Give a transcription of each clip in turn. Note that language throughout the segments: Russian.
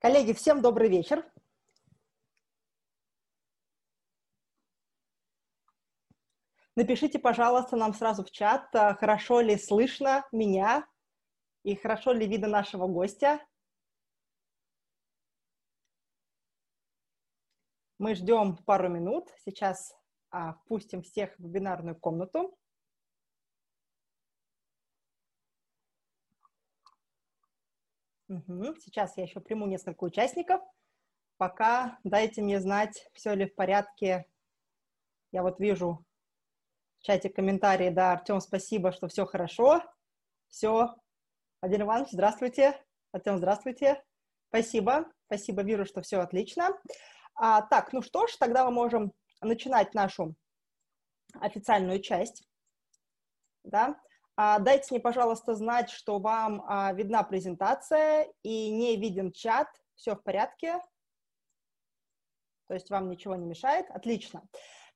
Коллеги, всем добрый вечер. Напишите, пожалуйста, нам сразу в чат, а, хорошо ли слышно меня и хорошо ли видно нашего гостя. Мы ждем пару минут. Сейчас а, впустим всех в вебинарную комнату. Угу. Сейчас я еще приму несколько участников. Пока дайте мне знать, все ли в порядке. Я вот вижу в чате комментарии. Да, Артем, спасибо, что все хорошо. Все. Владимир Иванович, здравствуйте. Артем, здравствуйте. Спасибо. Спасибо, вижу, что все отлично. А, так, ну что ж, тогда мы можем начинать нашу официальную часть. Да? А, дайте мне, пожалуйста, знать, что вам а, видна презентация и не виден чат. Все в порядке? То есть вам ничего не мешает? Отлично.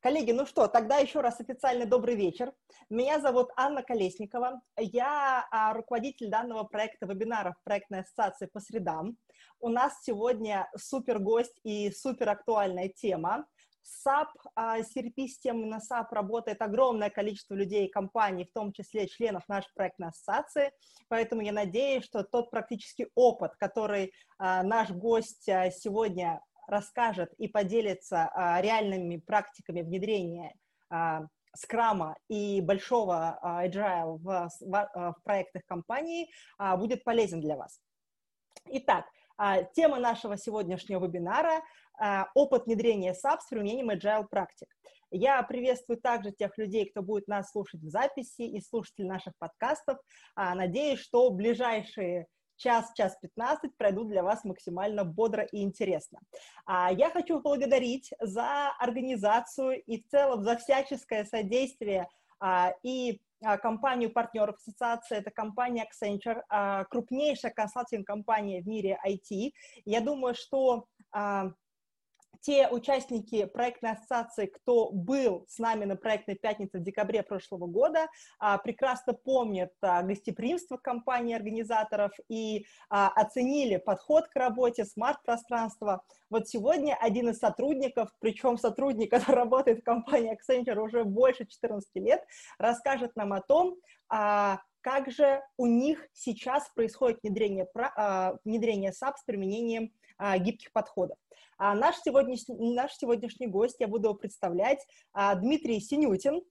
Коллеги, ну что, тогда еще раз официально добрый вечер. Меня зовут Анна Колесникова. Я а, руководитель данного проекта вебинаров проектной ассоциации по средам. У нас сегодня супер гость и супер актуальная тема. SAP, CRP-системы на SAP работает огромное количество людей и компаний, в том числе членов нашей проектной ассоциации, поэтому я надеюсь, что тот практический опыт, который а, наш гость а, сегодня расскажет и поделится а, реальными практиками внедрения скрама и большого agile в, в проектах компании будет полезен для вас. Итак, тема нашего сегодняшнего вебинара а, опыт внедрения SAP с применением Agile практик. Я приветствую также тех людей, кто будет нас слушать в записи и слушателей наших подкастов. А, надеюсь, что ближайшие час, час 15 пройдут для вас максимально бодро и интересно. А, я хочу поблагодарить за организацию и в целом за всяческое содействие и компанию партнеров ассоциации, это компания Accenture, крупнейшая консалтинг-компания в мире IT. Я думаю, что те участники проектной ассоциации, кто был с нами на проектной пятнице в декабре прошлого года, а, прекрасно помнят а, гостеприимство компании-организаторов и а, оценили подход к работе, смарт-пространство. Вот сегодня один из сотрудников, причем сотрудник, который работает в компании Accenture уже больше 14 лет, расскажет нам о том, как же у них сейчас происходит внедрение, внедрение SAP с применением гибких подходов. А наш, сегодняшний, наш сегодняшний гость, я буду его представлять, а, Дмитрий Синютин.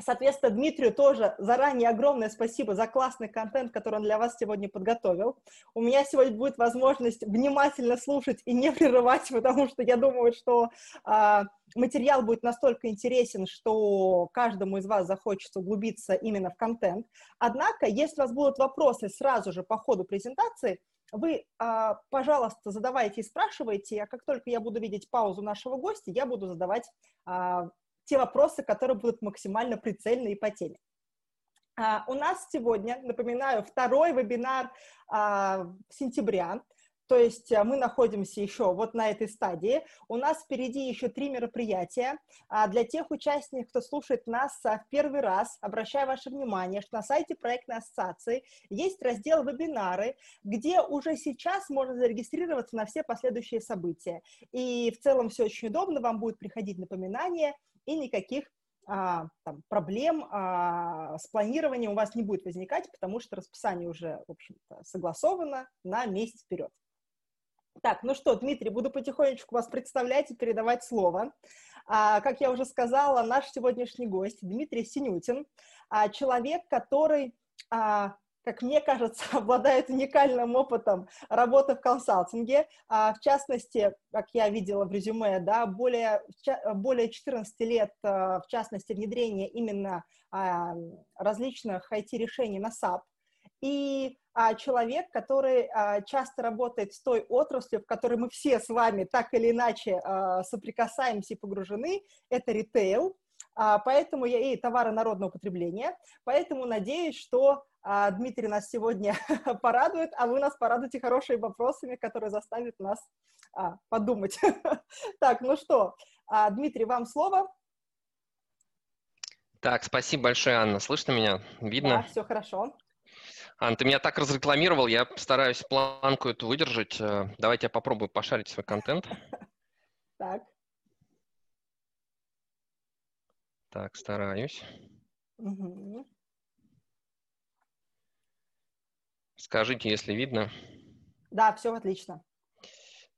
Соответственно, Дмитрию тоже заранее огромное спасибо за классный контент, который он для вас сегодня подготовил. У меня сегодня будет возможность внимательно слушать и не прерывать, потому что я думаю, что а, материал будет настолько интересен, что каждому из вас захочется углубиться именно в контент. Однако, если у вас будут вопросы сразу же по ходу презентации, вы, а, пожалуйста, задавайте и спрашивайте, а как только я буду видеть паузу нашего гостя, я буду задавать а, те вопросы, которые будут максимально прицельны и по теме. Uh, у нас сегодня, напоминаю, второй вебинар сентября. То есть э, мы находимся еще вот на этой стадии. У нас впереди еще три мероприятия. А для тех участников, кто слушает нас э, в первый раз, обращаю ваше внимание, что на сайте проектной ассоциации есть раздел «Вебинары», где уже сейчас можно зарегистрироваться на все последующие события. И в целом все очень удобно, вам будет приходить напоминание, и никаких а, там, проблем а, с планированием у вас не будет возникать, потому что расписание уже, в общем-то, согласовано на месяц вперед. Так, ну что, Дмитрий, буду потихонечку вас представлять и передавать слово. А, как я уже сказала, наш сегодняшний гость Дмитрий Синютин, а, человек, который, а, как мне кажется, обладает уникальным опытом работы в консалтинге. А, в частности, как я видела в резюме, да, более, более 14 лет, а, в частности, внедрения именно а, различных IT-решений на SAP. И человек, который а, часто работает с той отраслью, в которой мы все с вами так или иначе а, соприкасаемся и погружены, это ритейл, а, поэтому я и товары народного потребления, поэтому надеюсь, что а, Дмитрий нас сегодня порадует, а вы нас порадуете хорошими вопросами, которые заставят нас а, подумать. так, ну что, а, Дмитрий, вам слово. Так, спасибо большое, Анна. Слышно меня? Видно? Да, все хорошо. Ан, ты меня так разрекламировал, я стараюсь планку эту выдержать. Э, давайте я попробую пошарить свой контент. Так. Так, стараюсь. Угу. Скажите, если видно. Да, все отлично.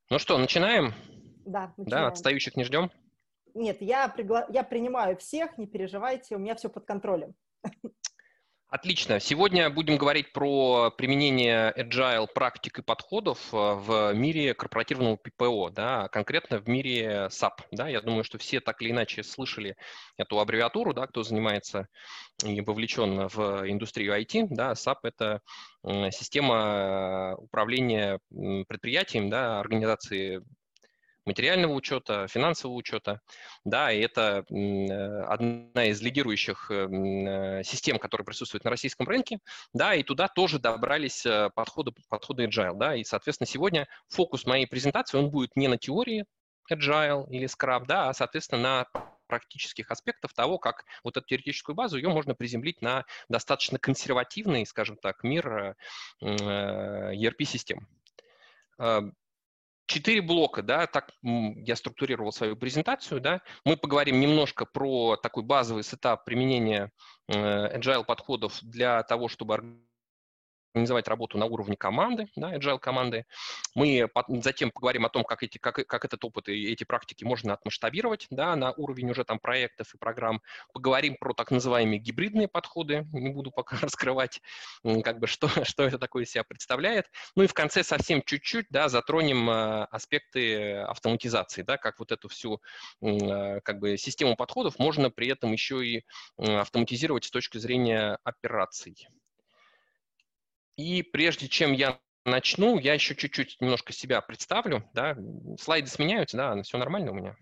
Ну что, начинаем? Да, начинаем. Да, отстающих не ждем? Нет, я, пригла... я принимаю всех, не переживайте, у меня все под контролем. Отлично. Сегодня будем говорить про применение agile практик и подходов э, в мире корпоративного ППО, да, конкретно в мире SAP. Да. Я думаю, что все так или иначе слышали эту аббревиатуру, да, кто занимается и вовлечен в индустрию IT. Да. SAP – это система управления предприятием, да, организации материального учета, финансового учета, да, и это э, одна из лидирующих э, э, систем, которые присутствуют на российском рынке, да, и туда тоже добрались подходы, подходы Agile, да, и, соответственно, сегодня фокус моей презентации, он будет не на теории Agile или Scrum, да, а, соответственно, на практических аспектов того, как вот эту теоретическую базу, ее можно приземлить на достаточно консервативный, скажем так, мир ERP-систем четыре блока, да, так я структурировал свою презентацию, да. Мы поговорим немножко про такой базовый сетап применения э, agile подходов для того, чтобы организовать работу на уровне команды, да, agile команды. Мы затем поговорим о том, как, эти, как, как этот опыт и эти практики можно отмасштабировать да, на уровень уже там проектов и программ. Поговорим про так называемые гибридные подходы, не буду пока раскрывать, как бы, что, что это такое из себя представляет. Ну и в конце совсем чуть-чуть да, затронем э, аспекты автоматизации, да, как вот эту всю э, как бы, систему подходов можно при этом еще и автоматизировать с точки зрения операций. И прежде чем я начну, я еще чуть-чуть немножко себя представлю. Да? Слайды сменяются, да, все нормально у меня?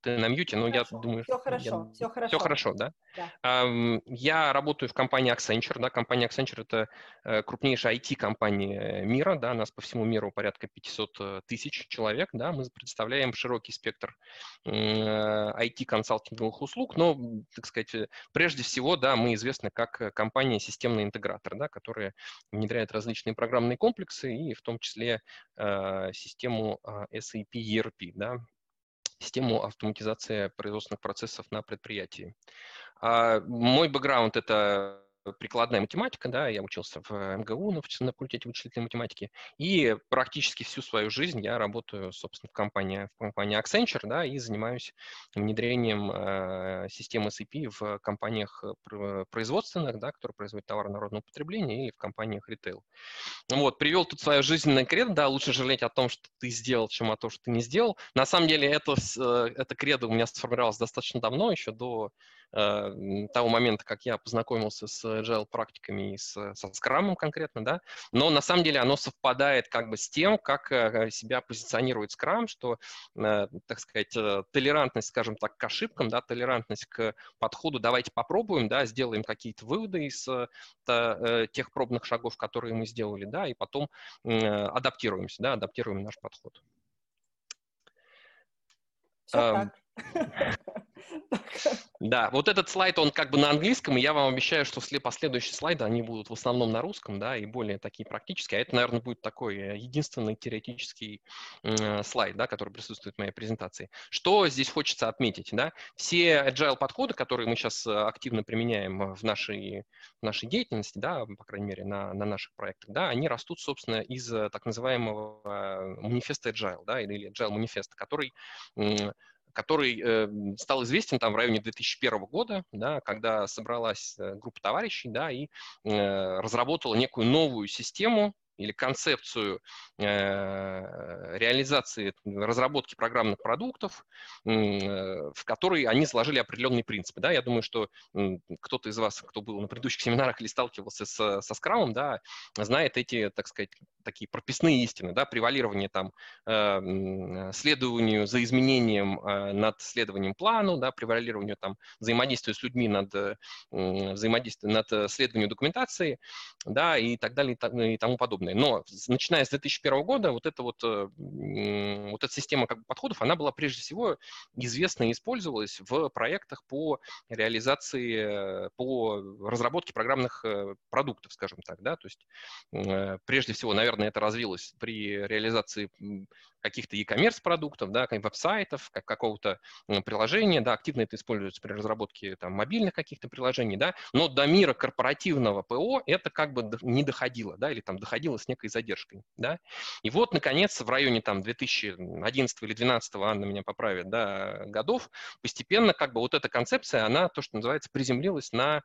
Ты на мьюте, но хорошо, я думаю... Все хорошо, я, все хорошо. Все хорошо, да? да. Я работаю в компании Accenture, да, компания Accenture – это э, крупнейшая IT-компания мира, да, нас по всему миру порядка 500 э, тысяч человек, да, мы представляем широкий спектр IT-консалтинговых услуг, но, так сказать, э, прежде всего, да, мы известны как компания системный интегратор, да, которая внедряет различные программные комплексы и в том числе систему SAP ERP, да, систему автоматизации производственных процессов на предприятии. А мой бэкграунд – это прикладная математика, да, я учился в МГУ на, на факультете вычислительной математики, и практически всю свою жизнь я работаю, собственно, в компании, в компании Accenture, да, и занимаюсь внедрением э, системы SAP в компаниях э, производственных, да, которые производят товары народного потребления, или в компаниях ритейл. Вот, привел тут свое жизненное кредо, да, лучше жалеть о том, что ты сделал, чем о том, что ты не сделал. На самом деле, это, э, это кредо у меня сформировалось достаточно давно, еще до Э, того момента, как я познакомился с agile практиками и с, со скрамом конкретно, да, но на самом деле оно совпадает как бы с тем, как э, себя позиционирует скрам, что, э, так сказать, толерантность, скажем так, к ошибкам, да, толерантность к подходу, давайте попробуем, да, сделаем какие-то выводы из тех пробных шагов, которые мы сделали, да, и потом адаптируемся, да, адаптируем наш подход. Все так. Да, вот этот слайд, он как бы на английском, и я вам обещаю, что последующие слайды, они будут в основном на русском, да, и более такие практические. А это, наверное, будет такой э, единственный теоретический э, слайд, да, который присутствует в моей презентации. Что здесь хочется отметить, да? Все agile подходы, которые мы сейчас э, активно применяем в нашей, в нашей деятельности, да, по крайней мере, на, на наших проектах, да, они растут, собственно, из э, так называемого манифеста agile, да, или agile манифеста, который который э, стал известен там в районе 2001 года, да, когда собралась э, группа товарищей да, и э, разработала некую новую систему или концепцию э, реализации, разработки программных продуктов, э, в которой они сложили определенные принципы. Да? Я думаю, что кто-то из вас, кто был на предыдущих семинарах или сталкивался с, со скрамом, да, знает эти, так сказать, такие прописные истины, да, превалирование там э, следованию за изменением над следованием плану, да, превалированию там взаимодействия с людьми над взаимодействием над следованием документации, да, и так далее и тому подобное. Подобные. Но начиная с 2001 года вот эта вот, вот эта система как бы, подходов, она была прежде всего известна и использовалась в проектах по реализации, по разработке программных продуктов, скажем так, да, то есть прежде всего, наверное, это развилось при реализации каких-то e-commerce продуктов, да, веб-сайтов, как какого-то приложения, да, активно это используется при разработке там, мобильных каких-то приложений, да, но до мира корпоративного ПО это как бы не доходило, да, или там доходило с некой задержкой, да. И вот, наконец, в районе там 2011 или 2012, Анна меня поправит, да, годов, постепенно как бы вот эта концепция, она, то, что называется, приземлилась на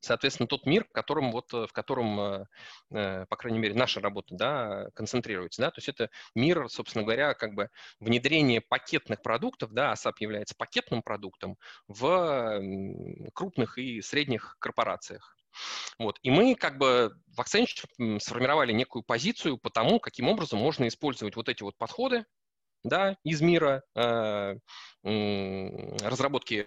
соответственно, тот мир, в котором, вот, в котором э, по крайней мере, наша работа да, концентрируется. Да? То есть это мир, собственно говоря, как бы внедрение пакетных продуктов, да, ASAP является пакетным продуктом в крупных и средних корпорациях. Вот. И мы как бы в Accenture сформировали некую позицию по тому, каким образом можно использовать вот эти вот подходы, да, из мира э, разработки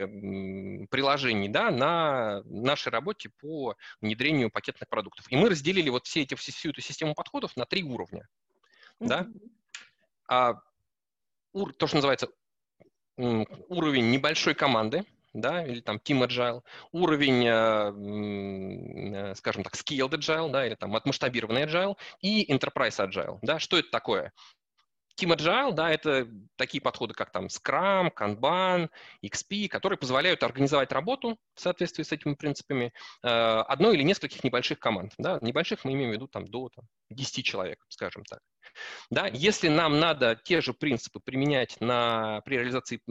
приложений да, на нашей работе по внедрению пакетных продуктов. И мы разделили вот все эти, всю эту систему подходов на три уровня. Mm-hmm. Да? А, ур, то, что называется уровень небольшой команды, да, или там Team Agile, уровень, э, э, скажем так, Scaled Agile, да, или там отмасштабированный Agile и Enterprise Agile, да, что это такое? Team Agile, да, это такие подходы, как там Scrum, Kanban, XP, которые позволяют организовать работу в соответствии с этими принципами э, одной или нескольких небольших команд. Да? Небольших мы имеем в виду там, до там, 10 человек, скажем так. Да, если нам надо те же принципы применять на, при реализации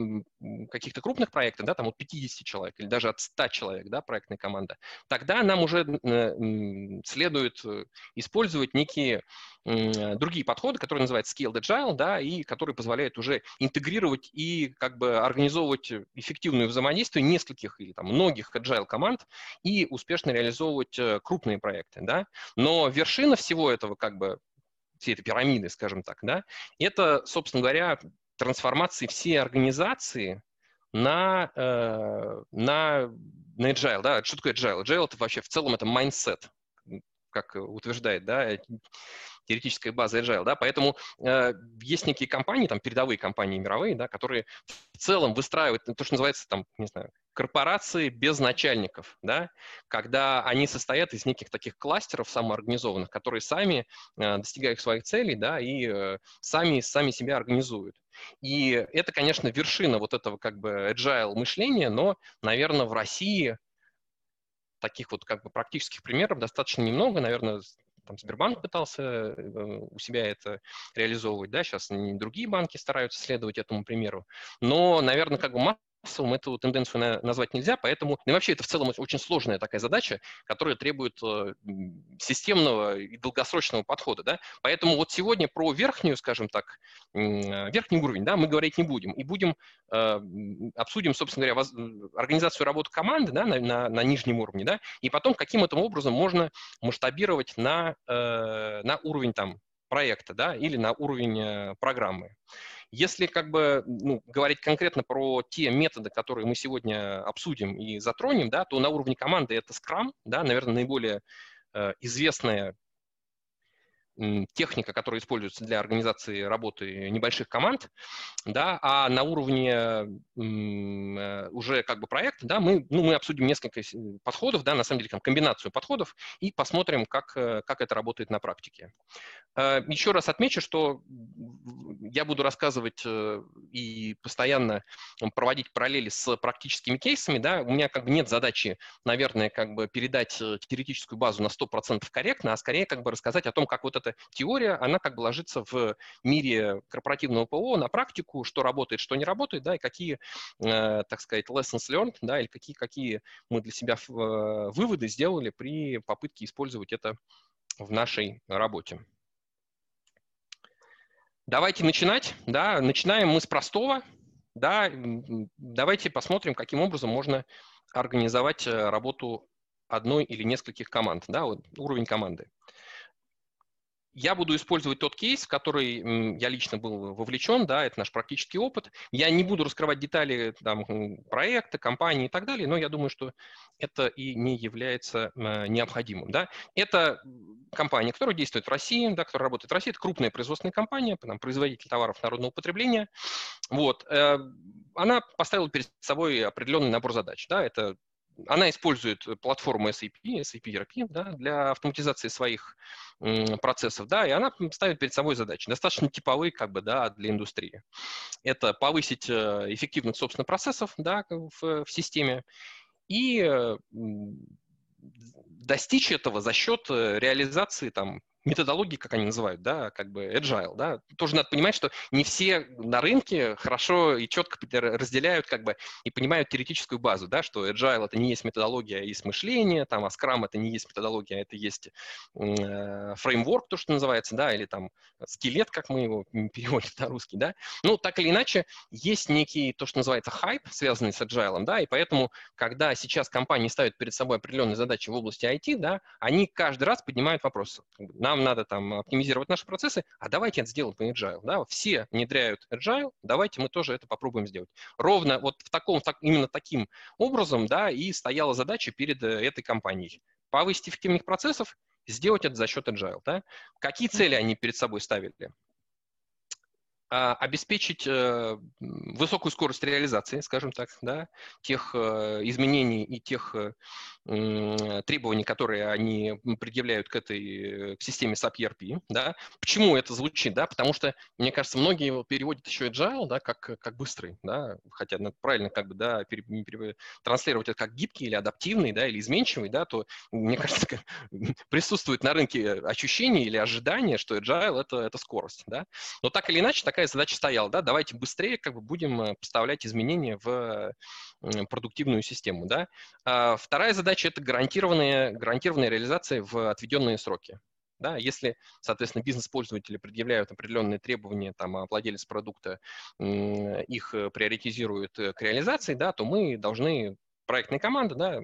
каких-то крупных проектов, да, там от 50 человек или даже от 100 человек, да, проектная команда, тогда нам уже э, следует э, использовать некие другие подходы, которые называются Scaled Agile, да, и которые позволяют уже интегрировать и как бы организовывать эффективное взаимодействие нескольких или там многих Agile команд и успешно реализовывать э, крупные проекты, да. Но вершина всего этого как бы всей этой пирамиды, скажем так, да, это, собственно говоря, трансформации всей организации на, э, на, на agile. Да? Что такое agile? Agile это вообще в целом это mindset, как утверждает да, теоретическая база agile. Да? Поэтому э, есть некие компании, там передовые компании мировые, да, которые в целом выстраивают то, что называется там, не знаю, корпорации без начальников, да, когда они состоят из неких таких кластеров самоорганизованных, которые сами э, достигают своих целей, да, и э, сами, сами себя организуют. И это, конечно, вершина вот этого как бы agile мышления, но, наверное, в России таких вот как бы практических примеров достаточно немного, наверное, там Сбербанк пытался э, у себя это реализовывать, да, сейчас другие банки стараются следовать этому примеру, но, наверное, как бы массовым эту тенденцию назвать нельзя, поэтому и вообще это в целом очень сложная такая задача, которая требует э, системного и долгосрочного подхода, да, поэтому вот сегодня про верхнюю, скажем так, верхний уровень, да, мы говорить не будем, и будем, э, обсудим, собственно говоря, организацию работы команды, да, на, на, на нижнем уровне, да, и потом каким это образом можно масштабировать на, э, на уровень там проекта, да, или на уровень программы. Если как бы ну, говорить конкретно про те методы, которые мы сегодня обсудим и затронем, да, то на уровне команды это Scrum, да, наверное, наиболее э, известная техника, которая используется для организации работы небольших команд, да, а на уровне э, уже как бы проекта, да, мы, ну, мы обсудим несколько подходов, да, на самом деле там комбинацию подходов и посмотрим, как, э, как это работает на практике. Э, еще раз отмечу, что я буду рассказывать и постоянно проводить параллели с практическими кейсами, да, у меня как бы нет задачи, наверное, как бы передать теоретическую базу на 100% корректно, а скорее как бы рассказать о том, как вот это эта теория, она как бы ложится в мире корпоративного ПО на практику, что работает, что не работает, да, и какие, э, так сказать, lessons learned, да, или какие, какие мы для себя э, выводы сделали при попытке использовать это в нашей работе. Давайте начинать, да, начинаем мы с простого, да, давайте посмотрим, каким образом можно организовать э, работу одной или нескольких команд, да, вот уровень команды. Я буду использовать тот кейс, в который я лично был вовлечен, да, это наш практический опыт. Я не буду раскрывать детали там, проекта, компании и так далее, но я думаю, что это и не является э, необходимым. Да. Это компания, которая действует в России, да, которая работает в России, это крупная производственная компания, там, производитель товаров народного потребления. Вот. Э, она поставила перед собой определенный набор задач. Да. Это она использует платформу SAP, SAP ERP да, для автоматизации своих процессов, да, и она ставит перед собой задачи, достаточно типовые как бы, да, для индустрии. Это повысить э, эффективность, собственно, процессов да, в, в системе и достичь этого за счет э, реализации там, методологии, как они называют, да, как бы agile, да, тоже надо понимать, что не все на рынке хорошо и четко разделяют как бы и понимают теоретическую базу, да, что agile это не есть методология, а есть мышление, там, а Scrum это не есть методология, а это есть э, фреймворк, то, что называется, да, или там скелет, как мы его переводим на русский, да. Ну, так или иначе, есть некий, то, что называется хайп, связанный с agile, да, и поэтому, когда сейчас компании ставят перед собой определенные задачи в области IT, да, они каждый раз поднимают вопрос, на нам надо там оптимизировать наши процессы, а давайте это сделаем по agile. Да? Все внедряют agile, давайте мы тоже это попробуем сделать. Ровно вот в таком, так, именно таким образом да, и стояла задача перед э, этой компанией. Повысить эффективность процессов, сделать это за счет agile. Да? Какие цели они перед собой ставили? А, обеспечить э, высокую скорость реализации, скажем так, да, тех э, изменений и тех требований, которые они предъявляют к этой к системе SAP ERP. Да. Почему это звучит? Да? Потому что, мне кажется, многие переводят еще agile, да, как, как быстрый, да, хотя ну, правильно как бы, да, пере, пере, транслировать это как гибкий или адаптивный, да, или изменчивый, да, то, мне кажется, присутствует на рынке ощущение или ожидание, что agile это, это скорость. Да. Но так или иначе, такая задача стояла, да, давайте быстрее как бы будем э, поставлять изменения в продуктивную систему. Да. А вторая задача это гарантированная, гарантированная реализация в отведенные сроки. Да, если, соответственно, бизнес-пользователи предъявляют определенные требования, там, а владелец продукта их э, приоритизирует э, к реализации, да, то мы должны проектная команда да,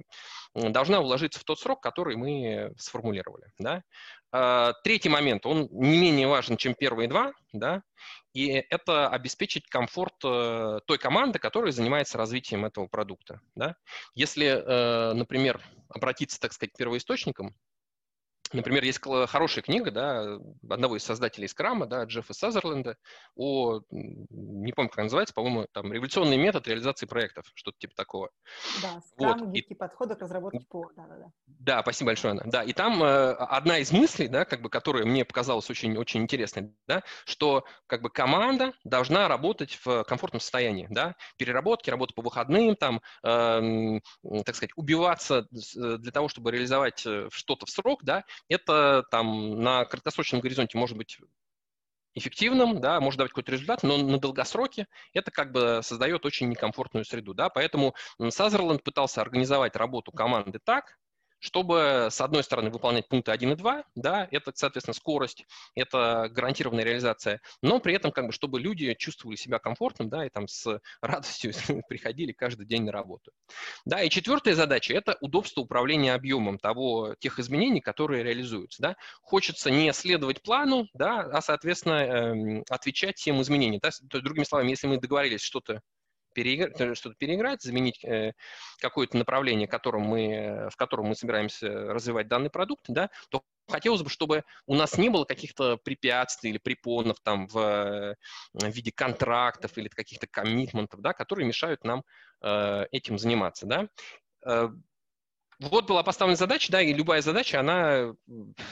должна уложиться в тот срок, который мы сформулировали. Да. А, третий момент, он не менее важен, чем первые два, да, и это обеспечить комфорт э, той команды, которая занимается развитием этого продукта. Да. Если, э, например, обратиться, так сказать, к первоисточникам, Например, есть хорошая книга да, одного из создателей скрама, да, Джеффа Сазерленда, о, не помню, как она называется, по-моему, там «Революционный метод реализации проектов», что-то типа такого. Да, скрам, вот. гибкий и... подход к разработке ПО, да-да-да. Да, спасибо большое, Анна. Да, и там э, одна из мыслей, да, как бы, которая мне показалась очень, очень интересной, да, что как бы команда должна работать в комфортном состоянии, да, переработки, работа по выходным, там, э, так сказать, убиваться э, для того, чтобы реализовать э, что-то в срок, да, это там на краткосрочном горизонте может быть эффективным, да, может давать какой-то результат, но на долгосроке это как бы создает очень некомфортную среду, да, поэтому Сазерленд пытался организовать работу команды так, чтобы, с одной стороны, выполнять пункты 1 и 2, да, это, соответственно, скорость, это гарантированная реализация, но при этом, как бы, чтобы люди чувствовали себя комфортным, да, и там с радостью приходили каждый день на работу. Да, и четвертая задача – это удобство управления объемом того, тех изменений, которые реализуются, да. Хочется не следовать плану, да, а, соответственно, эм, отвечать тем изменениям. Да? То есть, другими словами, если мы договорились что-то переиграть, э, что-то переиграть, заменить э, какое-то направление, которым мы, в котором мы собираемся развивать данный продукт, да, то хотелось бы, чтобы у нас не было каких-то препятствий или препонов там в, э, в виде контрактов или каких-то коммитментов, да, которые мешают нам э, этим заниматься, да. Вот была поставлена задача, да, и любая задача, она,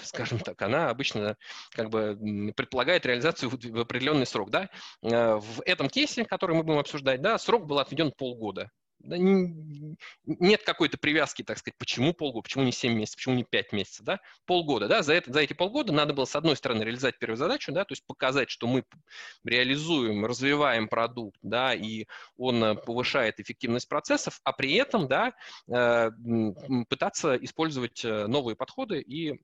скажем так, она обычно как бы предполагает реализацию в определенный срок, да. Э, в этом кейсе, который мы будем обсуждать, да, срок был отведен полгода нет какой-то привязки, так сказать, почему полгода, почему не 7 месяцев, почему не 5 месяцев, да, полгода, да, за, это, за эти полгода надо было, с одной стороны, реализовать первую задачу, да, то есть показать, что мы реализуем, развиваем продукт, да, и он э, повышает эффективность процессов, а при этом, да, э, пытаться использовать э, новые подходы и,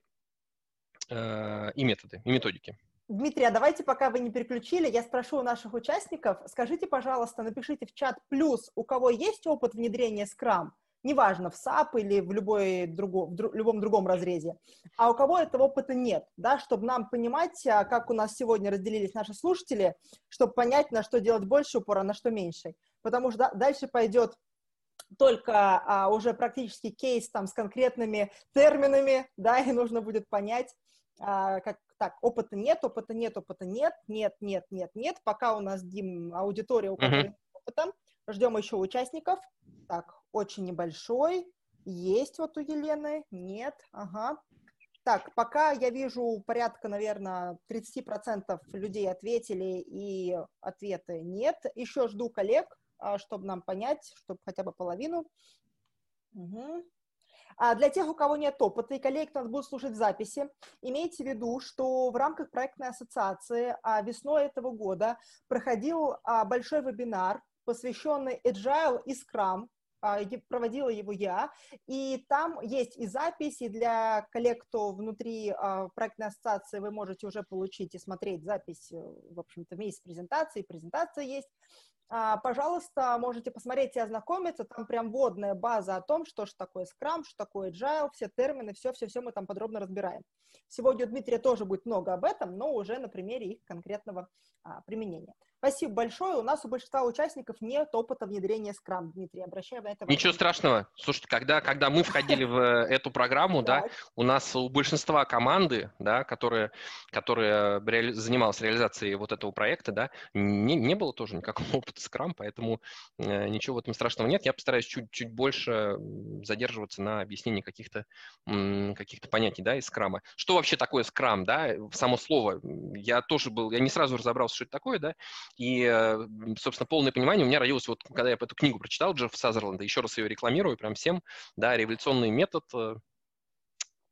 и методы, и методики. Дмитрий, а давайте, пока вы не переключили, я спрошу у наших участников, скажите, пожалуйста, напишите в чат плюс, у кого есть опыт внедрения Scrum, неважно, в SAP или в, любой друго, в дру, любом другом разрезе, а у кого этого опыта нет, да, чтобы нам понимать, а, как у нас сегодня разделились наши слушатели, чтобы понять, на что делать больше упора, на что меньше. Потому что дальше пойдет только а, уже практически кейс там с конкретными терминами, да, и нужно будет понять, а, как так, опыта нет, опыта нет, опыта нет, нет, нет, нет, нет. Пока у нас, Дим, аудитория, у которой uh-huh. опыта. Ждем еще участников. Так, очень небольшой. Есть вот у Елены? Нет. Ага. Так, пока я вижу порядка, наверное, 30% людей ответили, и ответы нет. Еще жду коллег, а, чтобы нам понять, чтобы хотя бы половину. Угу. А для тех, у кого нет опыта и коллег, кто нас будут слушать записи, имейте в виду, что в рамках проектной ассоциации а, весной этого года проходил а, большой вебинар, посвященный Agile и Scrum, проводила его я, и там есть и записи для коллег, кто внутри проектной ассоциации, вы можете уже получить и смотреть запись, э, в общем-то, вместе с презентацией, презентация есть, а, пожалуйста, можете посмотреть и ознакомиться. Там прям вводная база о том, что же такое Scrum, что такое Agile, все термины, все-все-все мы там подробно разбираем. Сегодня у Дмитрия тоже будет много об этом, но уже на примере их конкретного а, применения. Спасибо большое. У нас у большинства участников нет опыта внедрения Scrum, Дмитрий. Обращаю на это Ничего страшного. Слушайте, когда, когда мы входили в э, эту программу, да, у нас у большинства команды, да, которая, которая занималась реализацией вот этого проекта, да, не, не было тоже никакого опыта Scrum, поэтому э, ничего в этом страшного нет. Я постараюсь чуть-чуть больше задерживаться на объяснении каких-то каких понятий, да, из Scrum. Что вообще такое Scrum, да, само слово. Я тоже был, я не сразу разобрался, что это такое, да, и, э, собственно, полное понимание у меня родилось, вот когда я эту книгу прочитал Джеффа Сазерленда, еще раз ее рекламирую прям всем, да, революционный метод э,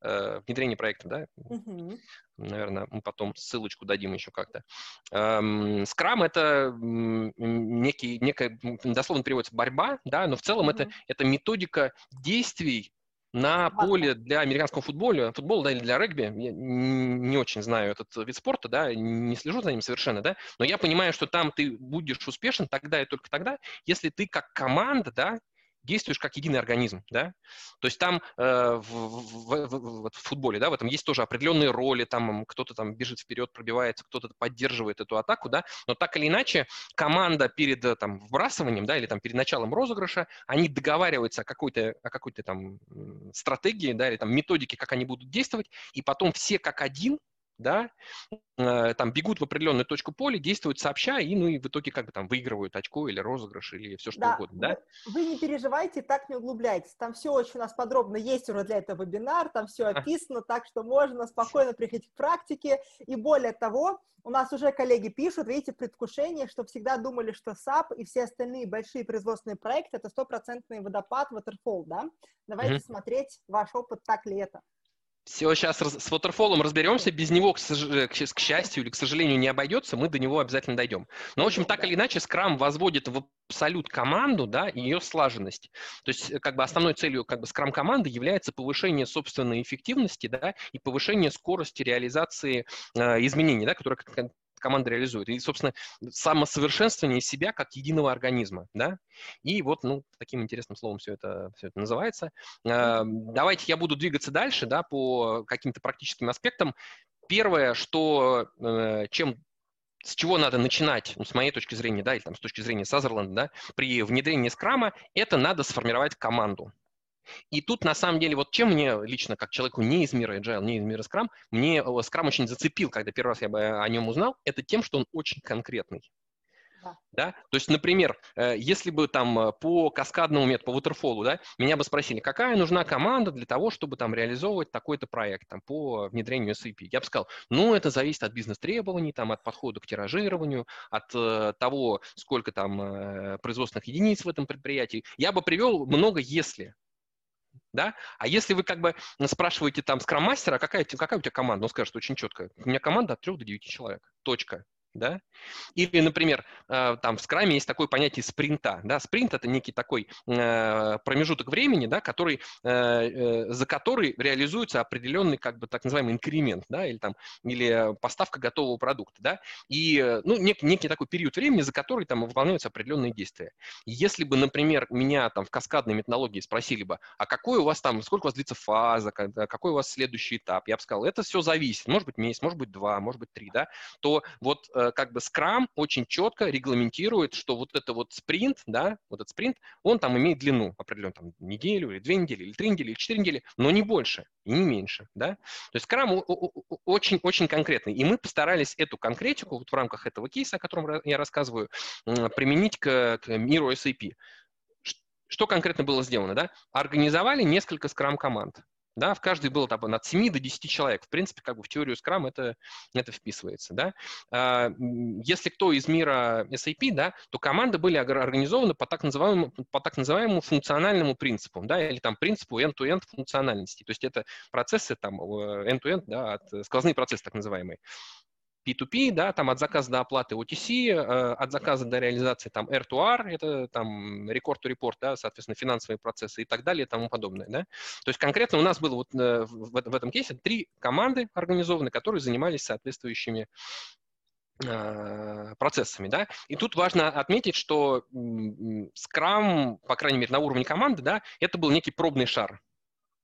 э внедрения проекта, да, mm-hmm. наверное, мы потом ссылочку дадим еще как-то. Эм, скрам это некий, некая, дословно переводится борьба, да, но в целом mm-hmm. это, это методика действий на поле для американского футбола, футбола, да, или для регби, я не очень знаю этот вид спорта, да, не слежу за ним совершенно, да, но я понимаю, что там ты будешь успешен тогда и только тогда, если ты как команда, да, действуешь как единый организм, да, то есть там э, в, в, в, в футболе, да, в этом есть тоже определенные роли, там кто-то там бежит вперед, пробивается, кто-то поддерживает эту атаку, да, но так или иначе команда перед э, там вбрасыванием, да, или там перед началом розыгрыша, они договариваются о какой-то, о какой-то там стратегии, да, или там методике, как они будут действовать, и потом все как один да, э, там бегут в определенную точку поля, действуют сообща, и, ну, и в итоге как бы там выигрывают очко или розыгрыш, или все что да, угодно, да? Вы, вы не переживайте, так не углубляйтесь, там все очень у нас подробно есть уже для этого вебинар, там все описано, а. так что можно спокойно приходить к практике, и более того, у нас уже коллеги пишут, видите, предвкушение, что всегда думали, что SAP и все остальные большие производственные проекты — это стопроцентный водопад, waterfall, да? Давайте mm-hmm. смотреть ваш опыт, так ли это. Все, сейчас с waterfall разберемся. Без него, к, к, к счастью или к сожалению, не обойдется. Мы до него обязательно дойдем. Но, в общем, так или иначе, Scrum возводит в абсолют команду, да, и ее слаженность. То есть, как бы основной целью как бы Scrum команды является повышение собственной эффективности, да, и повышение скорости реализации э, изменений, да, которые команда реализует. И, собственно, самосовершенствование себя как единого организма, да. И вот, ну, таким интересным словом все это, все это называется. Э, давайте я буду двигаться дальше, да, по каким-то практическим аспектам. Первое, что, э, чем с чего надо начинать, ну, с моей точки зрения, да, или там с точки зрения Сазерленда, да, при внедрении скрама, это надо сформировать команду. И тут, на самом деле, вот чем мне лично, как человеку не из мира Agile, не из мира Scrum, мне Scrum очень зацепил, когда первый раз я бы о нем узнал, это тем, что он очень конкретный. Да. да. То есть, например, э, если бы там э, по каскадному методу, по waterfall, да, меня бы спросили, какая нужна команда для того, чтобы там реализовывать такой-то проект там, по внедрению SAP, я бы сказал, ну, это зависит от бизнес-требований, там, от подхода к тиражированию, от э, того, сколько там э, производственных единиц в этом предприятии. Я бы привел много «если» да? А если вы как бы спрашиваете там скрам-мастера, какая, какая у тебя команда, он скажет очень четко, у меня команда от 3 до 9 человек, точка. Да, или, например, э, там в скраме есть такое понятие спринта, да, спринт это некий такой э, промежуток времени, да, который, э, за который реализуется определенный, как бы, так называемый инкремент, да, или там, или поставка готового продукта, да, и, ну, некий, некий такой период времени, за который там выполняются определенные действия. Если бы, например, меня там в каскадной методологии спросили бы, а какой у вас там, сколько у вас длится фаза, какой у вас следующий этап, я бы сказал, это все зависит, может быть месяц, может быть два, может быть три, да, то вот как бы Scrum очень четко регламентирует, что вот это вот спринт, да, вот этот спринт, он там имеет длину определенную, там, неделю или две недели, или три недели, или четыре недели, но не больше и не меньше, да. То есть Scrum очень-очень конкретный, и мы постарались эту конкретику вот в рамках этого кейса, о котором я рассказываю, применить к, к миру SAP. Что конкретно было сделано, да? Организовали несколько Scrum-команд. Да, в каждой было там, от 7 до 10 человек. В принципе, как бы в теорию Scrum это, это вписывается. Да? А, если кто из мира SAP, да, то команды были организованы по так называемому, по так называемому функциональному принципу, да, или там принципу end-to-end функциональности. То есть это процессы там end-to-end, да, от, сквозные процессы так называемые. P2P, да, там от заказа до оплаты OTC, э, от заказа до реализации там R2R, это там report, да, соответственно, финансовые процессы и так далее и тому подобное, да. То есть конкретно у нас было вот э, в, в этом кейсе три команды организованы, которые занимались соответствующими э, процессами, да. И тут важно отметить, что Scrum, по крайней мере, на уровне команды, да, это был некий пробный шар,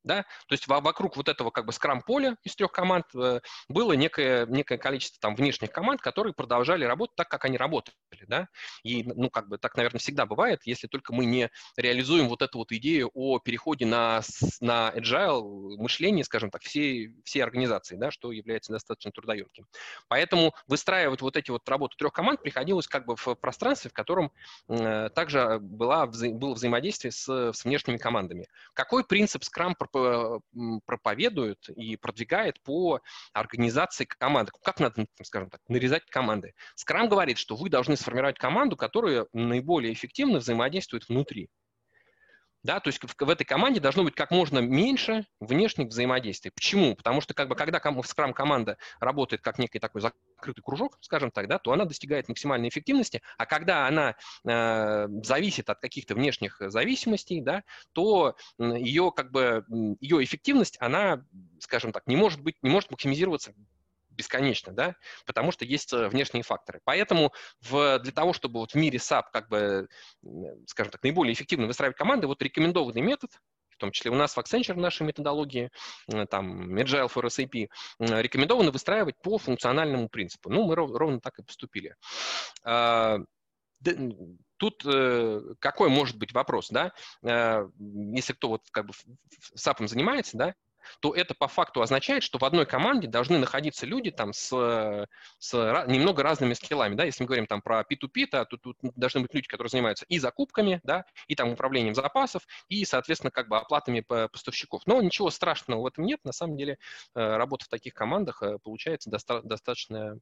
да? То есть вокруг вот этого как бы скрам-поля из трех команд э, было некое, некое количество там внешних команд, которые продолжали работать так, как они работали. Да? И, ну, как бы так, наверное, всегда бывает, если только мы не реализуем вот эту вот идею о переходе на, на agile мышление, скажем так, всей, всей организации, да, что является достаточно трудоемким. Поэтому выстраивать вот эти вот работу трех команд приходилось как бы в пространстве, в котором э, также была, вза было взаимодействие с, с внешними командами. Какой принцип Scrum проповедует и продвигает по организации команды. Как надо, скажем так, нарезать команды. Скрам говорит, что вы должны сформировать команду, которая наиболее эффективно взаимодействует внутри. Да, то есть в, в этой команде должно быть как можно меньше внешних взаимодействий. Почему? Потому что как бы, когда Scrum команда работает как некий такой закрытый кружок, скажем так, да, то она достигает максимальной эффективности, а когда она э, зависит от каких-то внешних зависимостей, да, то ее как бы ее эффективность, она, скажем так, не может быть, не может максимизироваться бесконечно, да, потому что есть э, внешние факторы. Поэтому в, для того, чтобы вот в мире SAP, как бы, скажем так, наиболее эффективно выстраивать команды, вот рекомендованный метод, в том числе у нас в Accenture в нашей методологии, э, там, Agile for SAP, рекомендовано выстраивать по функциональному принципу. Ну, мы ров, ровно так и поступили. А, тут э, какой может быть вопрос, да? Если кто вот как бы SAP занимается, да, то это по факту означает, что в одной команде должны находиться люди там с, с немного разными скиллами. Да? Если мы говорим там про P2P, то тут, тут должны быть люди, которые занимаются и закупками, да, и там управлением запасов, и, соответственно, как бы оплатами поставщиков. Но ничего страшного в этом нет. На самом деле э, работа в таких командах э, получается доста- достаточно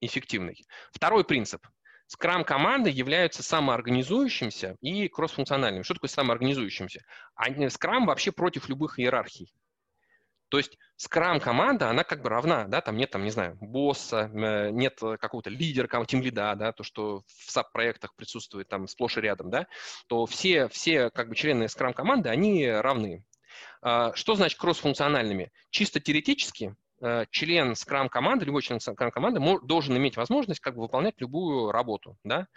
эффективной. Второй принцип. Скрам-команды являются самоорганизующимся и кроссфункциональными. Что такое самоорганизующимся? Скрам вообще против любых иерархий. То есть скрам-команда, она как бы равна, да, там нет, там, не знаю, босса, э, нет какого-то лидера, тем лида, да, то, что в SAP-проектах присутствует там сплошь и рядом, да, то все, все как бы члены скрам-команды, они равны. А, что значит кроссфункциональными? Чисто теоретически член Scrum команды, любой член Scrum команды должен иметь возможность как бы выполнять любую работу. Да?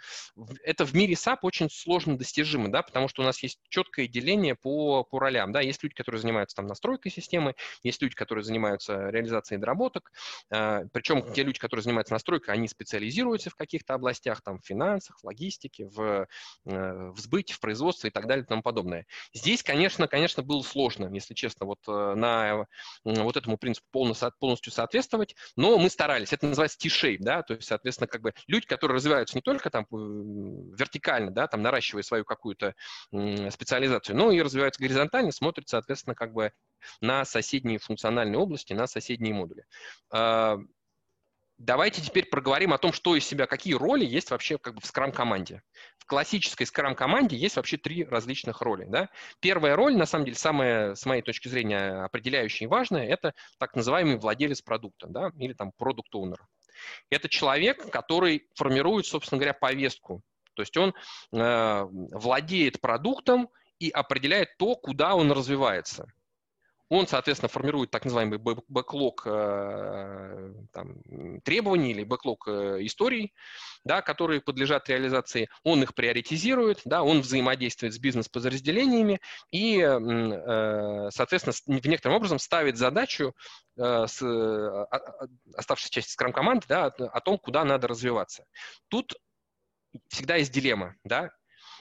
Это в мире SAP очень сложно достижимо, да, потому что у нас есть четкое деление по, по ролям. Да? Есть люди, которые занимаются там настройкой системы, есть люди, которые занимаются реализацией доработок, э, причем те люди, которые занимаются настройкой, они специализируются в каких-то областях, там, в финансах, в логистике, в, э, в сбыте, в производстве и так далее и тому подобное. Здесь, конечно, конечно, было сложно, если честно, вот на вот этому принципу полностью полностью соответствовать, но мы старались. Это называется T-shape, да, то есть, соответственно, как бы люди, которые развиваются не только там вертикально, да, там наращивая свою какую-то специализацию, но и развиваются горизонтально, смотрят, соответственно, как бы на соседние функциональные области, на соседние модули. Давайте теперь проговорим о том, что из себя, какие роли есть вообще как бы в скрам-команде. В классической скрам-команде есть вообще три различных роли. Да? Первая роль, на самом деле, самая, с моей точки зрения, определяющая и важная, это так называемый владелец продукта да? или там продукт оунер Это человек, который формирует, собственно говоря, повестку. То есть он э, владеет продуктом и определяет то, куда он развивается. Он, соответственно, формирует так называемый бэклог э, требований или бэклог э, историй, да, которые подлежат реализации. Он их приоритизирует, да, он взаимодействует с бизнес-подразделениями и, э, соответственно, в некотором образом ставит задачу с оставшейся части скрам-команды да, о том, куда надо развиваться. Тут всегда есть дилемма, да,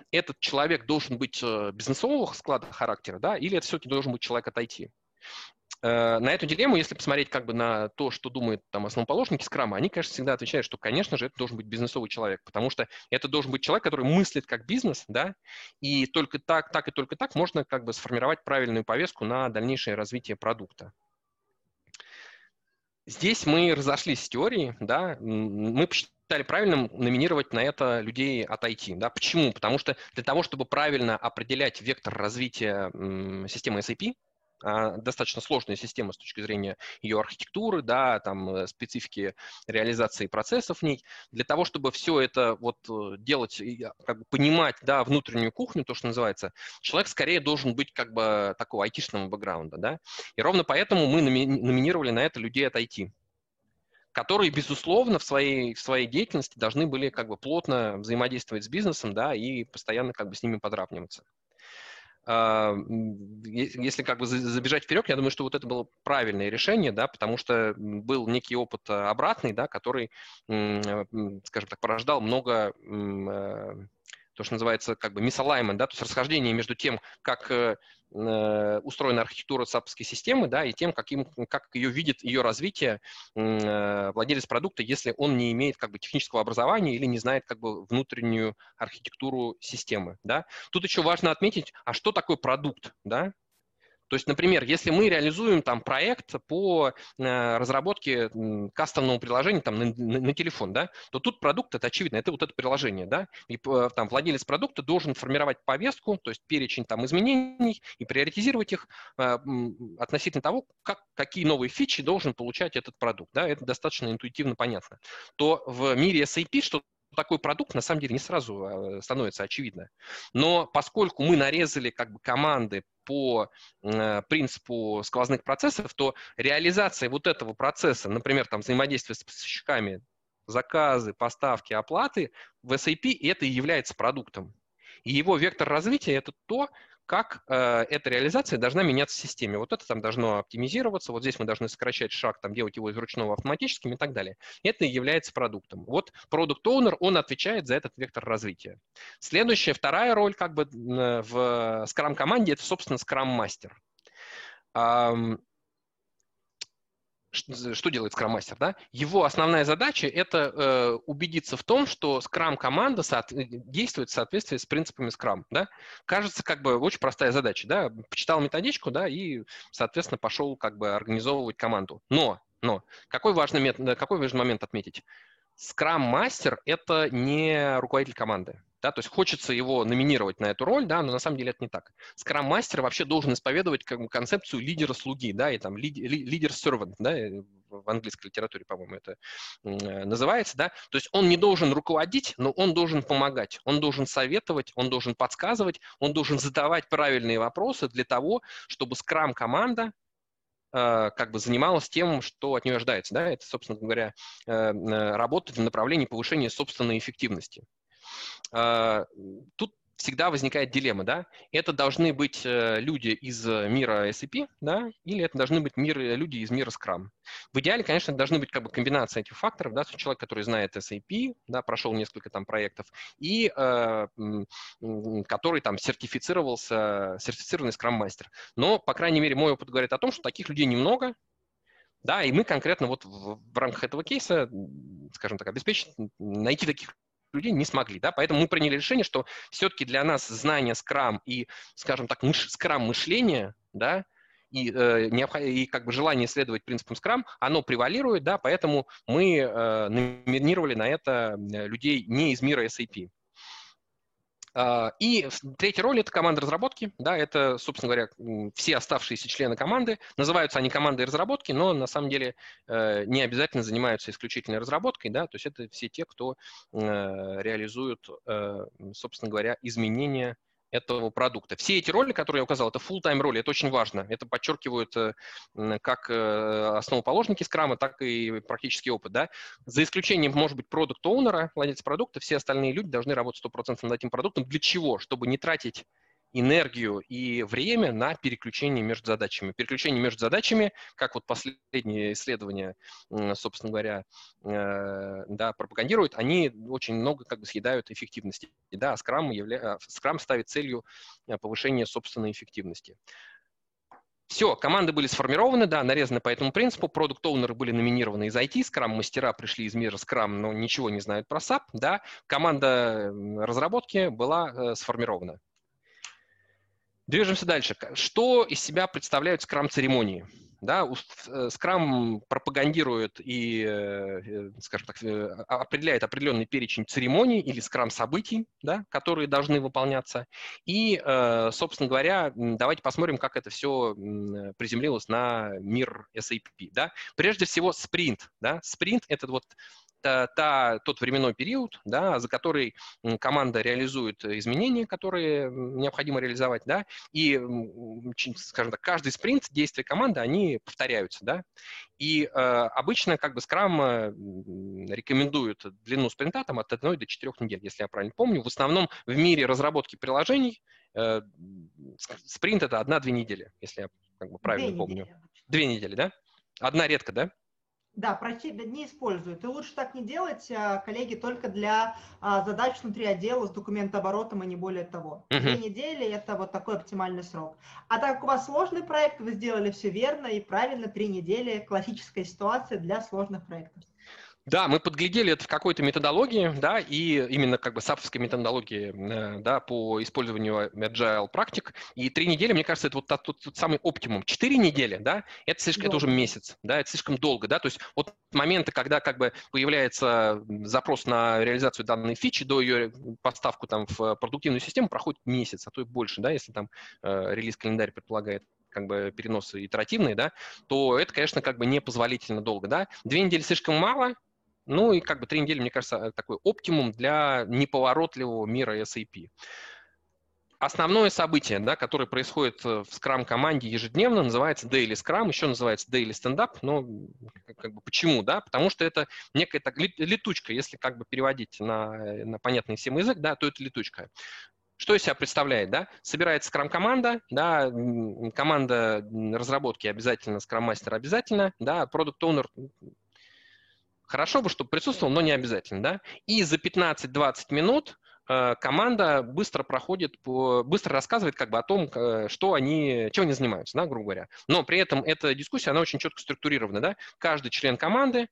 этот человек должен быть бизнесового склада характера, да, или это все-таки должен быть человек от IT. Э, на эту дилемму, если посмотреть как бы на то, что думают там основоположники скрама, они, конечно, всегда отвечают, что, конечно же, это должен быть бизнесовый человек, потому что это должен быть человек, который мыслит как бизнес, да, и только так, так и только так можно как бы сформировать правильную повестку на дальнейшее развитие продукта. Здесь мы разошлись с теорией, да, мы посчитали правильным номинировать на это людей от IT. Да? Почему? Потому что для того, чтобы правильно определять вектор развития системы SAP, достаточно сложная система с точки зрения ее архитектуры, да, там э, специфики реализации процессов в ней. Для того, чтобы все это вот э, делать, а, как бы понимать, да, внутреннюю кухню, то, что называется, человек скорее должен быть как бы такого айтишного бэкграунда, да. И ровно поэтому мы номинировали на это людей от IT которые, безусловно, в своей, в своей деятельности должны были как бы плотно взаимодействовать с бизнесом, да, и постоянно как бы с ними подравниваться. А, если как бы забежать вперед, я думаю, что вот это было правильное решение, да, потому что был некий опыт а, обратный, да, который, скажем так, порождал много э, то, что называется как бы misalignment, да, то есть расхождение между тем, как э, э устроена архитектура сапской системы, да, и тем, каким, как ее видит ее развитие э, владелец продукта, если он не имеет как бы технического образования или не знает как бы внутреннюю архитектуру системы, да. Тут еще важно отметить, а что такое продукт, да, то есть, например, если мы реализуем там проект по э, разработке кастомного приложения там, на, на, на телефон, да, то тут продукт, это очевидно, это вот это приложение, да, и там владелец продукта должен формировать повестку, то есть перечень там изменений и приоритизировать их э, относительно того, как, какие новые фичи должен получать этот продукт, да, это достаточно интуитивно понятно. То в мире SAP, что такой продукт на самом деле не сразу становится очевидно. Но поскольку мы нарезали как бы команды по э, принципу сквозных процессов, то реализация вот этого процесса, например, там взаимодействие с поставщиками, заказы, поставки, оплаты в SAP, это и является продуктом. И его вектор развития – это то, как э, эта реализация должна меняться в системе. Вот это там должно оптимизироваться, вот здесь мы должны сокращать шаг, там, делать его из ручного автоматическим и так далее. Это и является продуктом. Вот продукт оунер он отвечает за этот вектор развития. Следующая, вторая роль как бы в Scrum-команде – это, собственно, Scrum-мастер что делает Master, да? Его основная задача – это э, убедиться в том, что Scrum команда соот... Э, действует в соответствии с принципами Scrum, да? Кажется, как бы очень простая задача, да? Почитал методичку, да, и, соответственно, пошел как бы организовывать команду. Но, но, какой важный, мет... какой важный момент отметить? Master – это не руководитель команды. Да, то есть хочется его номинировать на эту роль, да, но на самом деле это не так. Скрам-мастер вообще должен исповедовать как бы, концепцию лидера-слуги, да, и там лидер-сервант, да, в английской литературе, по-моему, это э, называется, да, то есть он не должен руководить, но он должен помогать, он должен советовать, он должен подсказывать, он должен задавать правильные вопросы для того, чтобы скрам-команда э, как бы занималась тем, что от нее ожидается, да, это, собственно говоря, э, работать в направлении повышения собственной эффективности. А, тут всегда возникает дилемма, да, это должны быть э, люди из мира SAP, да, или это должны быть мир, люди из мира Scrum. В идеале, конечно, должны быть как бы комбинация этих факторов, да, человек, который знает SAP, да, прошел несколько там проектов, и э, который там сертифицировался, сертифицированный Scrum мастер. Но, по крайней мере, мой опыт говорит о том, что таких людей немного, да, и мы конкретно вот в, в рамках этого кейса, скажем так, обеспечить, найти таких людей не смогли, да, поэтому мы приняли решение, что все-таки для нас знание скрам и, скажем так, мыш, скрам мышления, да, и, э, необход... и как бы желание следовать принципам скрам, оно превалирует, да, поэтому мы э, номинировали на это людей не из мира SAP. А, и третья роль – это команда разработки. Да, это, собственно говоря, все оставшиеся члены команды. Называются они командой разработки, но на самом деле э, не обязательно занимаются исключительно разработкой. Да, то есть это все те, кто э, реализует, э, собственно говоря, изменения этого продукта. Все эти роли, которые я указал, это full-time роли, это очень важно. Это подчеркивают э, как э, основоположники скрама, так и практический опыт. Да? За исключением, может быть, продукт-оунера, владельца продукта, все остальные люди должны работать 100% над этим продуктом. Для чего? Чтобы не тратить энергию и время на переключение между задачами. Переключение между задачами, как вот последние исследования, собственно говоря, э, да, пропагандируют, они очень много как бы съедают эффективности. Да, Scrum, явля... Scrum ставит целью э, повышения собственной эффективности. Все, команды были сформированы, да, нарезаны по этому принципу, продукт-оунеры были номинированы из IT, скрам-мастера пришли из мира скрам, но ничего не знают про SAP, да, команда разработки была э, сформирована. Движемся дальше. Что из себя представляют скрам-церемонии? Да, скрам э, пропагандирует и, э, э, скажем так, определяет определенный перечень церемоний или скрам-событий, да, которые должны выполняться. И, собственно говоря, давайте посмотрим, как это все приземлилось на мир SAP. Да. Прежде всего, спринт. Да. Спринт – это вот та, та, тот временной период, да, за который команда реализует изменения, которые необходимо реализовать, да, и, скажем так, каждый спринт действия команды, они повторяются, да, и э, обычно как бы Scrum э, рекомендует длину спринта там, от 1 до 4 недель, если я правильно помню. В основном в мире разработки приложений э, спринт это одна-две недели, если я как бы правильно Две помню. Недели. Две недели, да? Одна редко, да? Да, прочи, не используют. И лучше так не делать, а, коллеги, только для а, задач внутри отдела с документооборотом и не более того. Uh-huh. Две недели – это вот такой оптимальный срок. А так как у вас сложный проект, вы сделали все верно и правильно, три недели – классическая ситуация для сложных проектов. Да, мы подглядели это в какой-то методологии, да, и именно как бы саповской методологии, э, да, по использованию agile практик. И три недели, мне кажется, это вот тот, тот, самый оптимум. Четыре недели, да, это слишком, это уже месяц, да, это слишком долго, да, то есть от момента, когда как бы появляется запрос на реализацию данной фичи до ее поставку там в продуктивную систему проходит месяц, а то и больше, да, если там э, релиз-календарь предполагает как бы переносы итеративные, да, то это, конечно, как бы непозволительно долго, да. Две недели слишком мало, ну и как бы три недели, мне кажется, э, такой оптимум для неповоротливого мира SAP. Основное событие, да, которое происходит э, в Scrum-команде ежедневно, называется Daily Scrum, еще называется Daily Stand-Up. Но как бы почему? Да? Потому что это некая так, летучка, если как бы переводить на, э, на понятный всем язык, да, то это летучка. Что из себя представляет? Да? Собирается скрам-команда, да, команда разработки обязательно, скрам-мастер обязательно, да, продукт-оунер Хорошо бы, чтобы присутствовал, но не обязательно, да. И за 15-20 минут э, команда быстро проходит, быстро рассказывает как бы о том, э, что они, чем они занимаются, да, грубо говоря. Но при этом эта дискуссия, она очень четко структурирована, да. Каждый член команды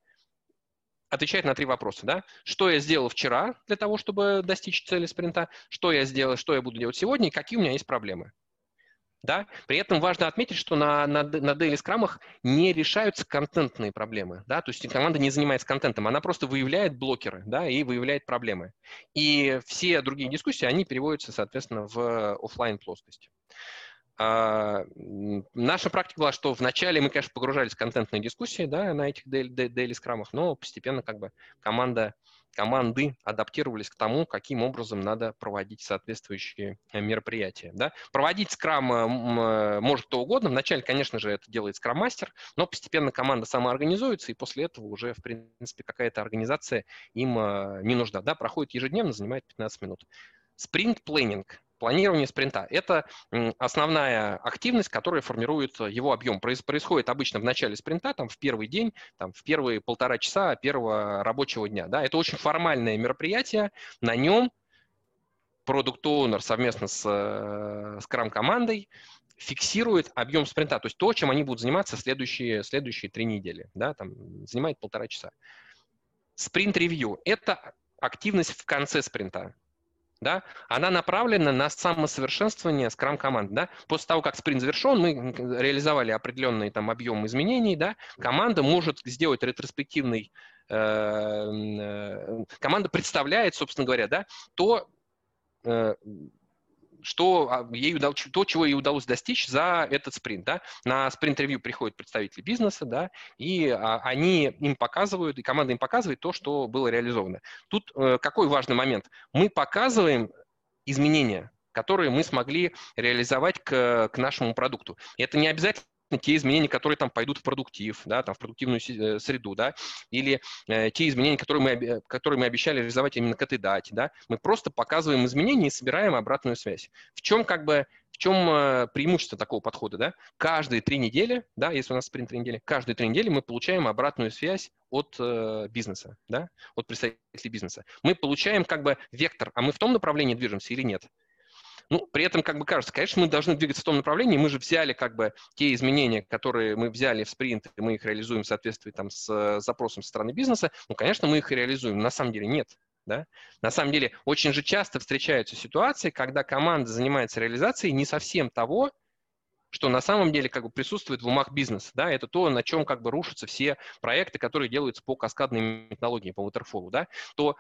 отвечает на три вопроса, да. Что я сделал вчера для того, чтобы достичь цели спринта, что я сделал, что я буду делать сегодня и какие у меня есть проблемы. Да? При этом важно отметить, что на, на, на daily скрамах не решаются контентные проблемы. Да? То есть команда не занимается контентом, она просто выявляет блокеры да, и выявляет проблемы. И все другие дискуссии, они переводятся, соответственно, в офлайн плоскость. А, наша практика была, что вначале мы, конечно, погружались в контентные дискуссии да, на этих daily, daily скрамах, но постепенно как бы команда команды адаптировались к тому, каким образом надо проводить соответствующие э, мероприятия. Да? Проводить скрам э, э, может кто угодно. Вначале, конечно же, это делает скрам-мастер, но постепенно команда самоорганизуется, и после этого уже, в принципе, какая-то организация им не нужна. Да? Проходит ежедневно, занимает 15 минут. Спринт-планинг Планирование спринта – это основная активность, которая формирует его объем. Происходит обычно в начале спринта, там, в первый день, там, в первые полтора часа первого рабочего дня. Да? Это очень формальное мероприятие. На нем продукт оунер совместно с э, Scrum-командой фиксирует объем спринта, то есть то, чем они будут заниматься следующие, следующие три недели. Да? Там, занимает полтора часа. Спринт-ревью – это активность в конце спринта да, она направлена на самосовершенствование скрам команд. Да. После того, как спринт завершен, мы реализовали определенный там объем изменений, да, команда может сделать ретроспективный, э, э, команда представляет, собственно говоря, да, то, что а, ей удалось, то, чего ей удалось достичь за этот спринт. Да? На спринт-ревью приходят представители бизнеса, да, и а, они им показывают, и команда им показывает то, что было реализовано. Тут э, какой важный момент? Мы показываем изменения, которые мы смогли реализовать к, к нашему продукту. Это не обязательно те изменения, которые там пойдут в продуктив, да, там, в продуктивную э, среду, да, или э, те изменения, которые мы, которые мы обещали реализовать именно к этой дате, да, мы просто показываем изменения и собираем обратную связь. В чем как бы в чем э, преимущество такого подхода, да? Каждые три недели, да, если у нас спринт три недели, каждые три недели мы получаем обратную связь от э, бизнеса, да, от представителей бизнеса. Мы получаем как бы вектор, а мы в том направлении движемся или нет. Ну, при этом, как бы кажется, конечно, мы должны двигаться в том направлении. Мы же взяли как бы те изменения, которые мы взяли в спринт, и мы их реализуем в соответствии там с э, запросом со стороны бизнеса. Ну, конечно, мы их реализуем. На самом деле нет. Да? На самом деле, очень же часто встречаются ситуации, когда команда занимается реализацией не совсем того, что на самом деле как бы присутствует в умах бизнеса. Да? Это то, на чем как бы рушатся все проекты, которые делаются по каскадной методологии, по waterfall. Да? То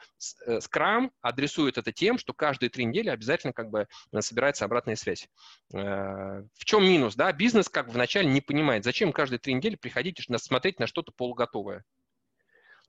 э, Scrum адресует это тем, что каждые три недели обязательно как бы э, собирается обратная связь. Э, в чем минус? Да? Бизнес как бы вначале не понимает, зачем каждые три недели приходить и смотреть на что-то полуготовое.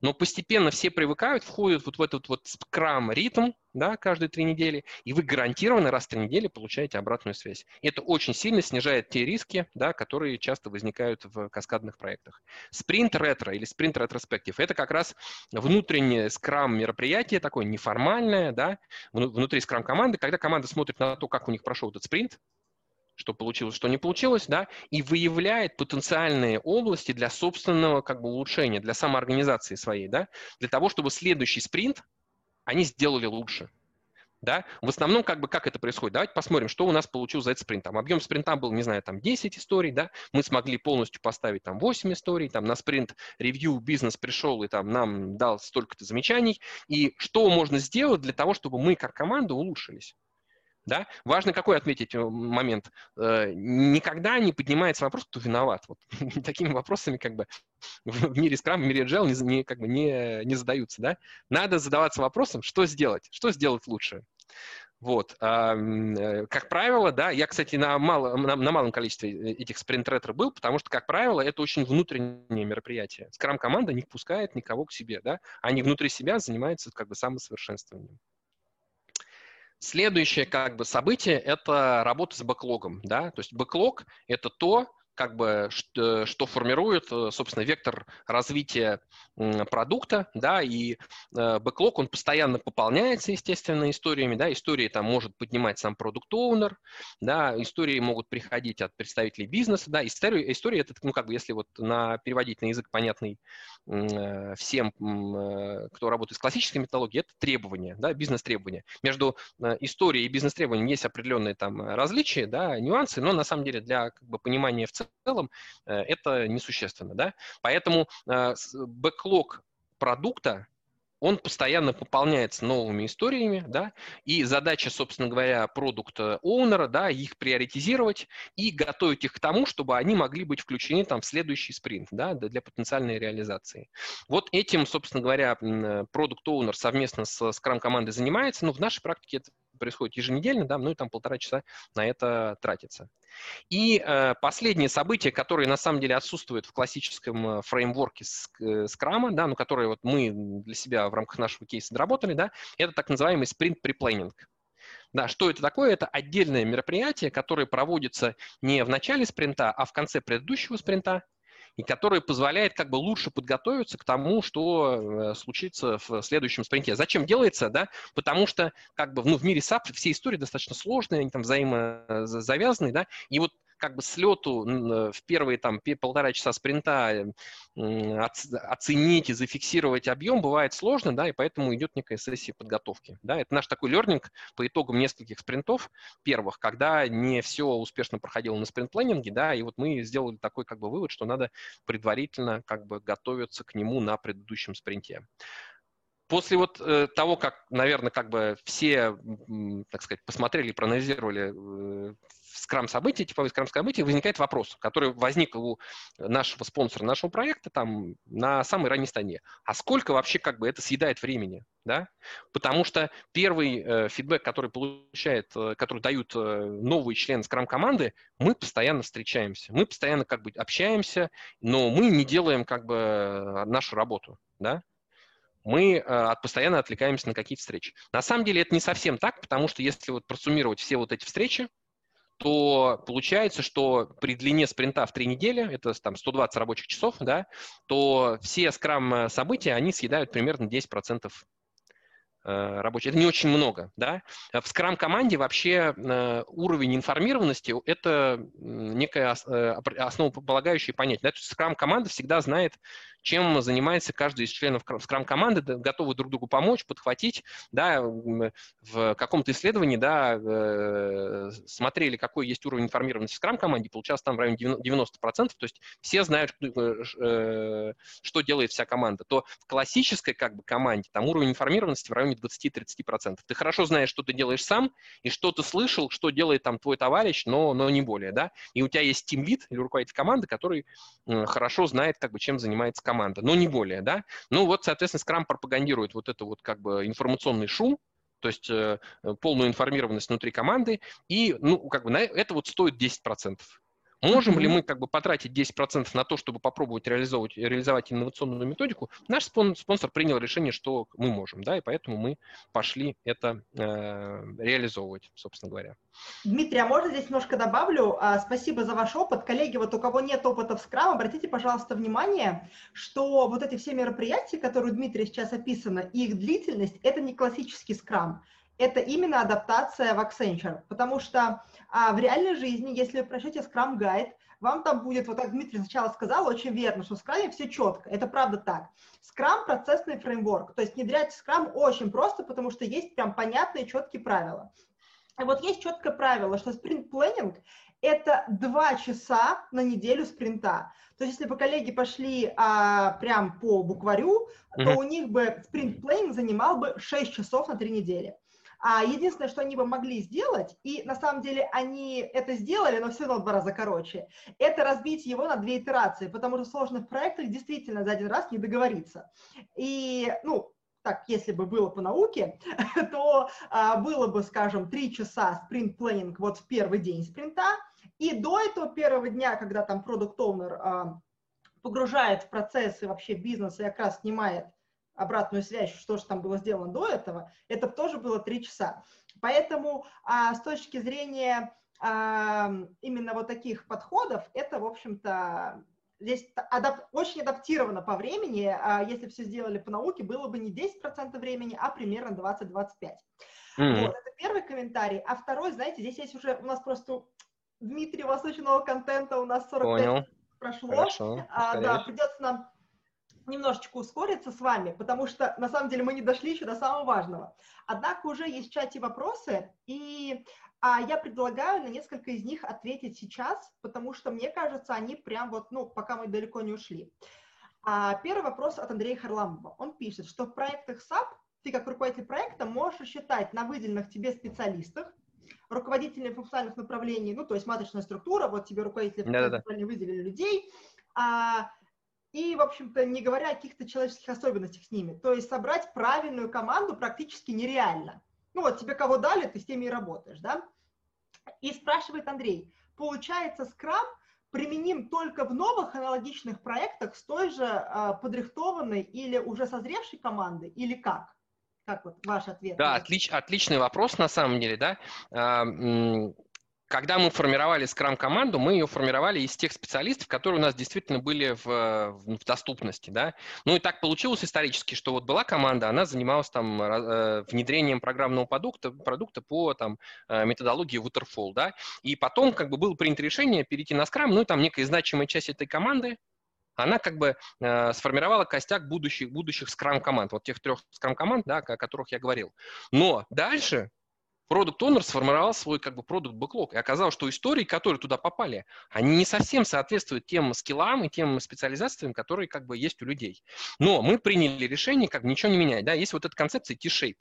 Но постепенно все привыкают, входят вот в этот вот скрам-ритм, да, каждые три недели, и вы гарантированно раз в три недели получаете обратную связь. И это очень сильно снижает те риски, да, которые часто возникают в каскадных проектах. Спринт ретро или спринт ретроспектив – это как раз внутреннее скрам мероприятие, такое неформальное, да, внутри скрам команды, когда команда смотрит на то, как у них прошел этот спринт, что получилось, что не получилось, да, и выявляет потенциальные области для собственного как бы улучшения, для самоорганизации своей, да, для того, чтобы следующий спринт они сделали лучше. Да? В основном, как бы, как это происходит? Давайте посмотрим, что у нас получилось за этот спринт. Там, объем спринта был, не знаю, там 10 историй, да? мы смогли полностью поставить там 8 историй, там на спринт ревью бизнес пришел и там нам дал столько-то замечаний. И что можно сделать для того, чтобы мы как команда улучшились? Да? Важно какой отметить э, момент. Э, никогда не поднимается вопрос, кто виноват. Вот. Такими вопросами как бы в мире Scrum, в мире Agile не, не, как бы не, не задаются. Да? Надо задаваться вопросом, что сделать, что сделать лучше. Вот. Э, как правило, да, я, кстати, на, мало, на, на малом количестве этих спринт-ретро был, потому что, как правило, это очень внутреннее мероприятие. Скрам-команда не впускает никого к себе, да, они внутри себя занимаются как бы самосовершенствованием. Следующее как бы событие – это работа с бэклогом. Да? То есть бэклог – это то, как бы, что, что формирует, э, собственно, вектор развития продукта, да, и э, бэклог, он постоянно пополняется, естественно, историями, да, истории там может поднимать сам продукт оунер да, истории могут приходить от представителей бизнеса, да, история, история это, ну, как бы, если вот на, переводить на язык понятный э, всем, кто работает с классической методологией, это требования, да, бизнес-требования. Между историей и бизнес-требованием есть определенные там различия, да, нюансы, но на самом деле для как бы, понимания в целом целом э, это несущественно. Да? Поэтому э, бэклог продукта, он постоянно пополняется новыми историями, да, и задача, собственно говоря, продукта оунера, да, их приоритизировать и готовить их к тому, чтобы они могли быть включены там в следующий спринт, да, для потенциальной реализации. Вот этим, собственно говоря, продукт оунер совместно с Scrum командой занимается, но в нашей практике это происходит еженедельно, да, ну и там полтора часа на это тратится. И э, последнее событие, которое на самом деле отсутствует в классическом э, фреймворке скрама, да, ну, которое вот мы для себя в рамках нашего кейса доработали, да, это так называемый спринт-приплейнинг. Да, что это такое? Это отдельное мероприятие, которое проводится не в начале спринта, а в конце предыдущего спринта, и который позволяет как бы лучше подготовиться к тому, что э, случится в следующем спринте. Зачем делается, да? Потому что как бы ну, в мире SAP все истории достаточно сложные, они там взаимозавязаны, да, и вот как бы слету э, в первые там полтора часа спринта оценить и зафиксировать объем бывает сложно, да, и поэтому идет некая сессия подготовки. Да, это наш такой лернинг по итогам нескольких спринтов первых, когда не все успешно проходило на спринт-планинге, да, и вот мы сделали такой как бы вывод, что надо предварительно как бы готовиться к нему на предыдущем спринте. После вот э, того, как, наверное, как бы все, так сказать, посмотрели, проанализировали э, скрам-событие, типовые скрам-события, возникает вопрос, который возник у нашего спонсора нашего проекта там на самой ранней стадии. А сколько вообще как бы это съедает времени? Да? Потому что первый э, фидбэк, который получает, э, который дают э, новые члены скрам-команды, мы постоянно встречаемся, мы постоянно как бы общаемся, но мы не делаем как бы нашу работу. Да? мы э, постоянно отвлекаемся на какие-то встречи. На самом деле это не совсем так, потому что если вот просуммировать все вот эти встречи, то получается, что при длине спринта в три недели, это там 120 рабочих часов, да, то все скрам-события, они съедают примерно 10% Э, рабочий. Это не очень много. Да? В Scrum-команде вообще э, уровень информированности – это некое э, основополагающее понятие. Да? Scrum-команда всегда знает, чем занимается каждый из членов Scrum-команды, готовы друг другу помочь, подхватить. Да? В каком-то исследовании да, смотрели, какой есть уровень информированности в Scrum-команде, получалось там в районе 90%, то есть все знают, что делает вся команда. То в классической как бы, команде там уровень информированности в районе 20-30%. Ты хорошо знаешь, что ты делаешь сам, и что ты слышал, что делает там твой товарищ, но, но не более, да. И у тебя есть тимлид или руководитель команды, который хорошо знает, как бы, чем занимается команда, но не более, да. Ну вот, соответственно, Scrum пропагандирует вот это вот как бы информационный шум, то есть э, полную информированность внутри команды, и, ну, как бы на это вот стоит 10%. Можем ли мы как бы потратить 10% на то, чтобы попробовать реализовывать, реализовать инновационную методику? Наш спонсор принял решение, что мы можем, да, и поэтому мы пошли это э, реализовывать, собственно говоря. Дмитрий, а можно здесь немножко добавлю? А, спасибо за ваш опыт. Коллеги, вот у кого нет опыта в Scrum, обратите, пожалуйста, внимание, что вот эти все мероприятия, которые у Дмитрия сейчас описаны, их длительность – это не классический Scrum это именно адаптация в Accenture, потому что а, в реальной жизни, если вы прочтете Scrum Guide, вам там будет, вот как Дмитрий сначала сказал, очень верно, что в Scrum все четко, это правда так. Scrum – процессный фреймворк, то есть внедрять Scrum очень просто, потому что есть прям понятные четкие правила. И вот есть четкое правило, что спринт-планинг – это два часа на неделю спринта. То есть если бы коллеги пошли а, прям по букварю, mm-hmm. то у них бы спринт-планинг занимал бы 6 часов на три недели. А единственное, что они бы могли сделать, и на самом деле они это сделали, но все равно в два раза короче, это разбить его на две итерации, потому что в сложных проектах действительно за один раз не договориться. И, ну, так, если бы было по науке, то а, было бы, скажем, три часа спринт-планинг вот в первый день спринта, и до этого первого дня, когда там продукт-оунер а, погружает в процессы вообще бизнеса и как раз снимает обратную связь, что же там было сделано до этого, это тоже было три часа. Поэтому а, с точки зрения а, именно вот таких подходов, это, в общем-то, здесь адап очень адаптировано по времени. А если все сделали по науке, было бы не 10% времени, а примерно 20-25%. Mm-hmm. Вот, это первый комментарий. А второй, знаете, здесь есть уже у нас просто Дмитрий, у вас очень много контента, у нас 45 Понял. прошло. Хорошо, а, да, придется нам немножечко ускориться с вами, потому что на самом деле мы не дошли еще до самого важного. Однако уже есть в чате вопросы, и а, я предлагаю на несколько из них ответить сейчас, потому что мне кажется, они прям вот, ну, пока мы далеко не ушли. А, первый вопрос от Андрея Харламова. Он пишет, что в проектах SAP ты как руководитель проекта можешь рассчитать на выделенных тебе специалистах, руководителей функциональных направлений, ну, то есть матричная структура, вот тебе руководители функциональных направлений выделили людей, а, и, в общем-то, не говоря о каких-то человеческих особенностях с ними. То есть собрать правильную команду практически нереально. Ну вот тебе кого дали, ты с теми и работаешь, да? И спрашивает Андрей, получается, скрам применим только в новых аналогичных проектах с той же э, подрихтованной или уже созревшей командой, или как? Как вот ваш ответ? Да, отлич, отличный вопрос на самом деле, да. Когда мы формировали Scrum-команду, мы ее формировали из тех специалистов, которые у нас действительно были в, в доступности. Да? Ну и так получилось исторически, что вот была команда, она занималась там э, внедрением программного продукта, продукта по там, э, методологии Waterfall. Да? И потом как бы было принято решение перейти на Scrum, ну и там некая значимая часть этой команды, она как бы э, сформировала костяк будущих, будущих скрам-команд, вот тех трех скрам-команд, да, о которых я говорил. Но дальше продукт Owner сформировал свой как бы продукт бэклог и оказалось, что истории, которые туда попали, они не совсем соответствуют тем скиллам и тем специализациям, которые как бы есть у людей. Но мы приняли решение как бы ничего не менять. Да? Есть вот эта концепция T-shape.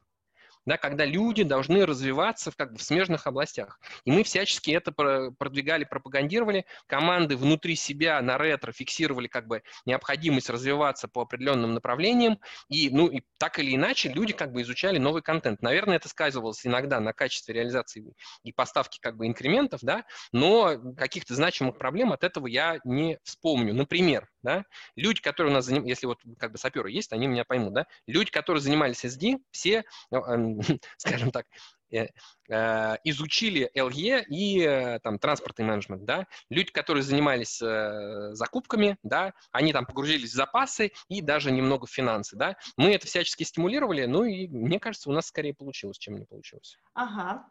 Да, когда люди должны развиваться в, как бы, в смежных областях. И мы всячески это продвигали, пропагандировали. Команды внутри себя на ретро фиксировали как бы необходимость развиваться по определенным направлениям. И, ну, и так или иначе люди как бы изучали новый контент. Наверное, это сказывалось иногда на качестве реализации и поставки как бы инкрементов, да, но каких-то значимых проблем от этого я не вспомню. Например, да, люди, которые у нас занимались, если вот как бы саперы есть, они меня поймут, да, люди, которые занимались SD, все, ну, скажем так, э, э, изучили LE и э, там транспортный менеджмент, да, люди, которые занимались закупками, да, они там погрузились в запасы и даже немного в финансы, да, мы это всячески стимулировали, ну и мне кажется, у нас скорее получилось, чем не получилось. Ага,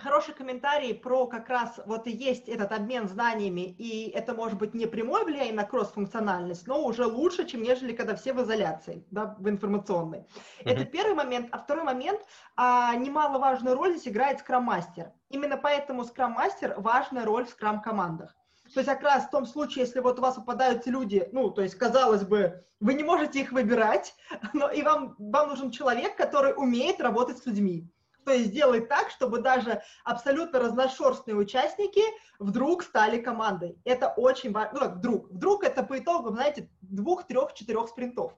хороший комментарий про как раз вот и есть этот обмен знаниями, и это может быть не прямое влияние на кросс-функциональность, но уже лучше, чем нежели когда все в изоляции, да, в информационной. Uh-huh. Это первый момент. А второй момент, а, немаловажную роль здесь играет скрам-мастер. Именно поэтому скрам-мастер важная роль в скрам-командах. То есть как раз в том случае, если вот у вас попадаются люди, ну, то есть, казалось бы, вы не можете их выбирать, но и вам, вам нужен человек, который умеет работать с людьми то есть сделать так, чтобы даже абсолютно разношерстные участники вдруг стали командой. Это очень важно. Ну, вдруг. Вдруг это по итогам, знаете, двух, трех, четырех спринтов.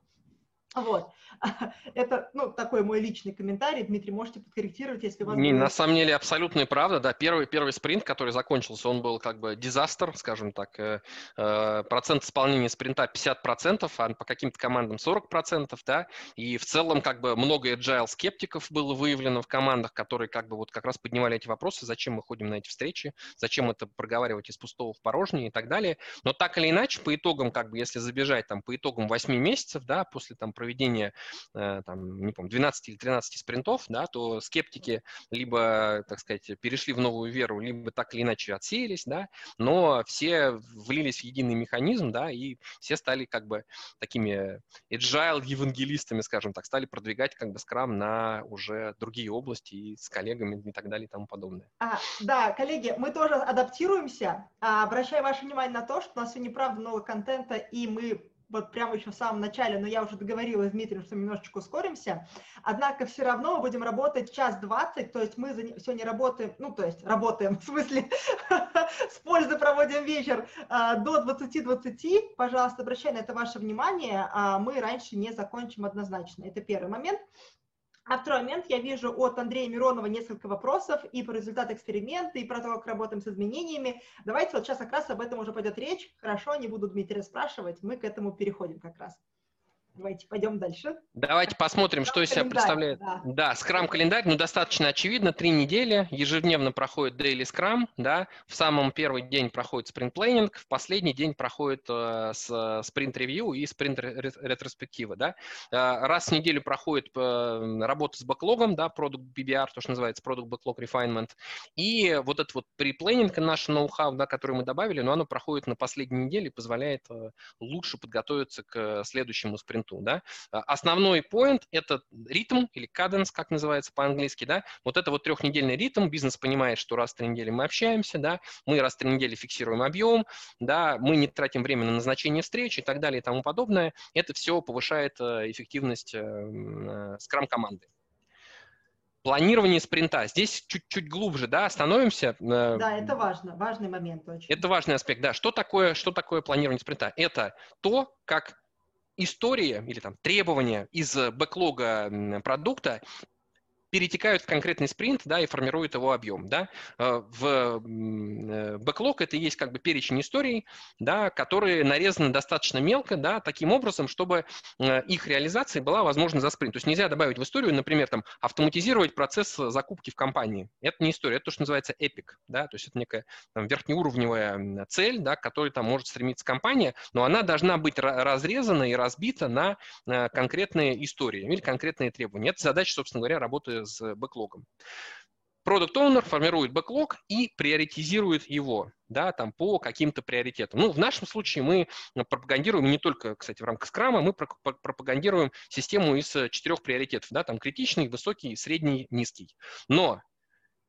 Вот. Это, ну, такой мой личный комментарий. Дмитрий, можете подкорректировать, если вас... Не, на самом деле, абсолютная правда. Да, первый, первый спринт, который закончился, он был как бы дизастер, скажем так. Э, э, процент исполнения спринта 50%, а по каким-то командам 40%, да. И в целом как бы много agile скептиков было выявлено в командах, которые как бы вот как раз поднимали эти вопросы, зачем мы ходим на эти встречи, зачем это проговаривать из пустого в порожнее и так далее. Но так или иначе, по итогам, как бы, если забежать там по итогам 8 месяцев, да, после там проведения, э, там, не помню, 12 или 13 спринтов, да, то скептики либо, так сказать, перешли в новую веру, либо так или иначе отсеялись, да, но все влились в единый механизм, да, и все стали как бы такими agile евангелистами, скажем так, стали продвигать как бы скрам на уже другие области и с коллегами и так далее и тому подобное. А, да, коллеги, мы тоже адаптируемся. А, обращаю ваше внимание на то, что у нас сегодня правда много контента, и мы вот прямо еще в самом начале, но я уже договорилась с Дмитрием, что мы немножечко ускоримся. Однако все равно мы будем работать час двадцать, то есть мы сегодня работаем, ну, то есть работаем, в смысле, с пользой проводим вечер а, до 20-20. Пожалуйста, обращай на это ваше внимание, а мы раньше не закончим однозначно. Это первый момент. А второй момент, я вижу от Андрея Миронова несколько вопросов и по результату эксперимента, и про то, как работаем с изменениями. Давайте вот сейчас как раз об этом уже пойдет речь. Хорошо, не буду Дмитрия спрашивать, мы к этому переходим как раз. Давайте пойдем дальше. Давайте посмотрим, что из себя представляет. Да, да скрам-календарь, ну, достаточно очевидно, три недели, ежедневно проходит daily скрам, да, в самом первый день проходит спринт-плейнинг, в последний день проходит э, спринт-ревью и спринт-ретроспектива, да. Э, раз в неделю проходит э, работа с бэклогом, да, продукт BBR, то, что называется Product Backlog Refinement, и вот этот вот pre-плейнинг, наш ноу-хау, да, который мы добавили, но оно проходит на последней неделе, позволяет э, лучше подготовиться к следующему спринту спринту, да. А, основной point – это ритм или каденс, как называется по-английски, да. Вот это вот трехнедельный ритм, бизнес понимает, что раз в три недели мы общаемся, да, мы раз в три недели фиксируем объем, да, мы не тратим время на назначение встреч и так далее и тому подобное. Это все повышает э, эффективность скрам-команды. Э, Планирование спринта. Здесь чуть-чуть глубже, да, остановимся. Э, да, это важно, важный момент очень. Это важный аспект, да. Что такое, что такое планирование спринта? Это то, как история или там требования из бэклога продукта перетекают в конкретный спринт, да, и формируют его объем, да. Э, в э, бэклог это есть как бы перечень историй, да, которые нарезаны достаточно мелко, да, таким образом, чтобы э, их реализация была возможна за спринт. То есть нельзя добавить в историю, например, там, автоматизировать процесс закупки в компании. Это не история, это то, что называется эпик, да, то есть это некая там, верхнеуровневая цель, да, к которой там может стремиться компания, но она должна быть разрезана и разбита на конкретные истории или конкретные требования. Это задача, собственно говоря, работы с бэклогом. Продукт Owner формирует бэклог и приоритизирует его, да, там по каким-то приоритетам. Ну, в нашем случае мы пропагандируем не только, кстати, в рамках скрама, мы пропагандируем систему из четырех приоритетов, да, там критичный, высокий, средний, низкий. Но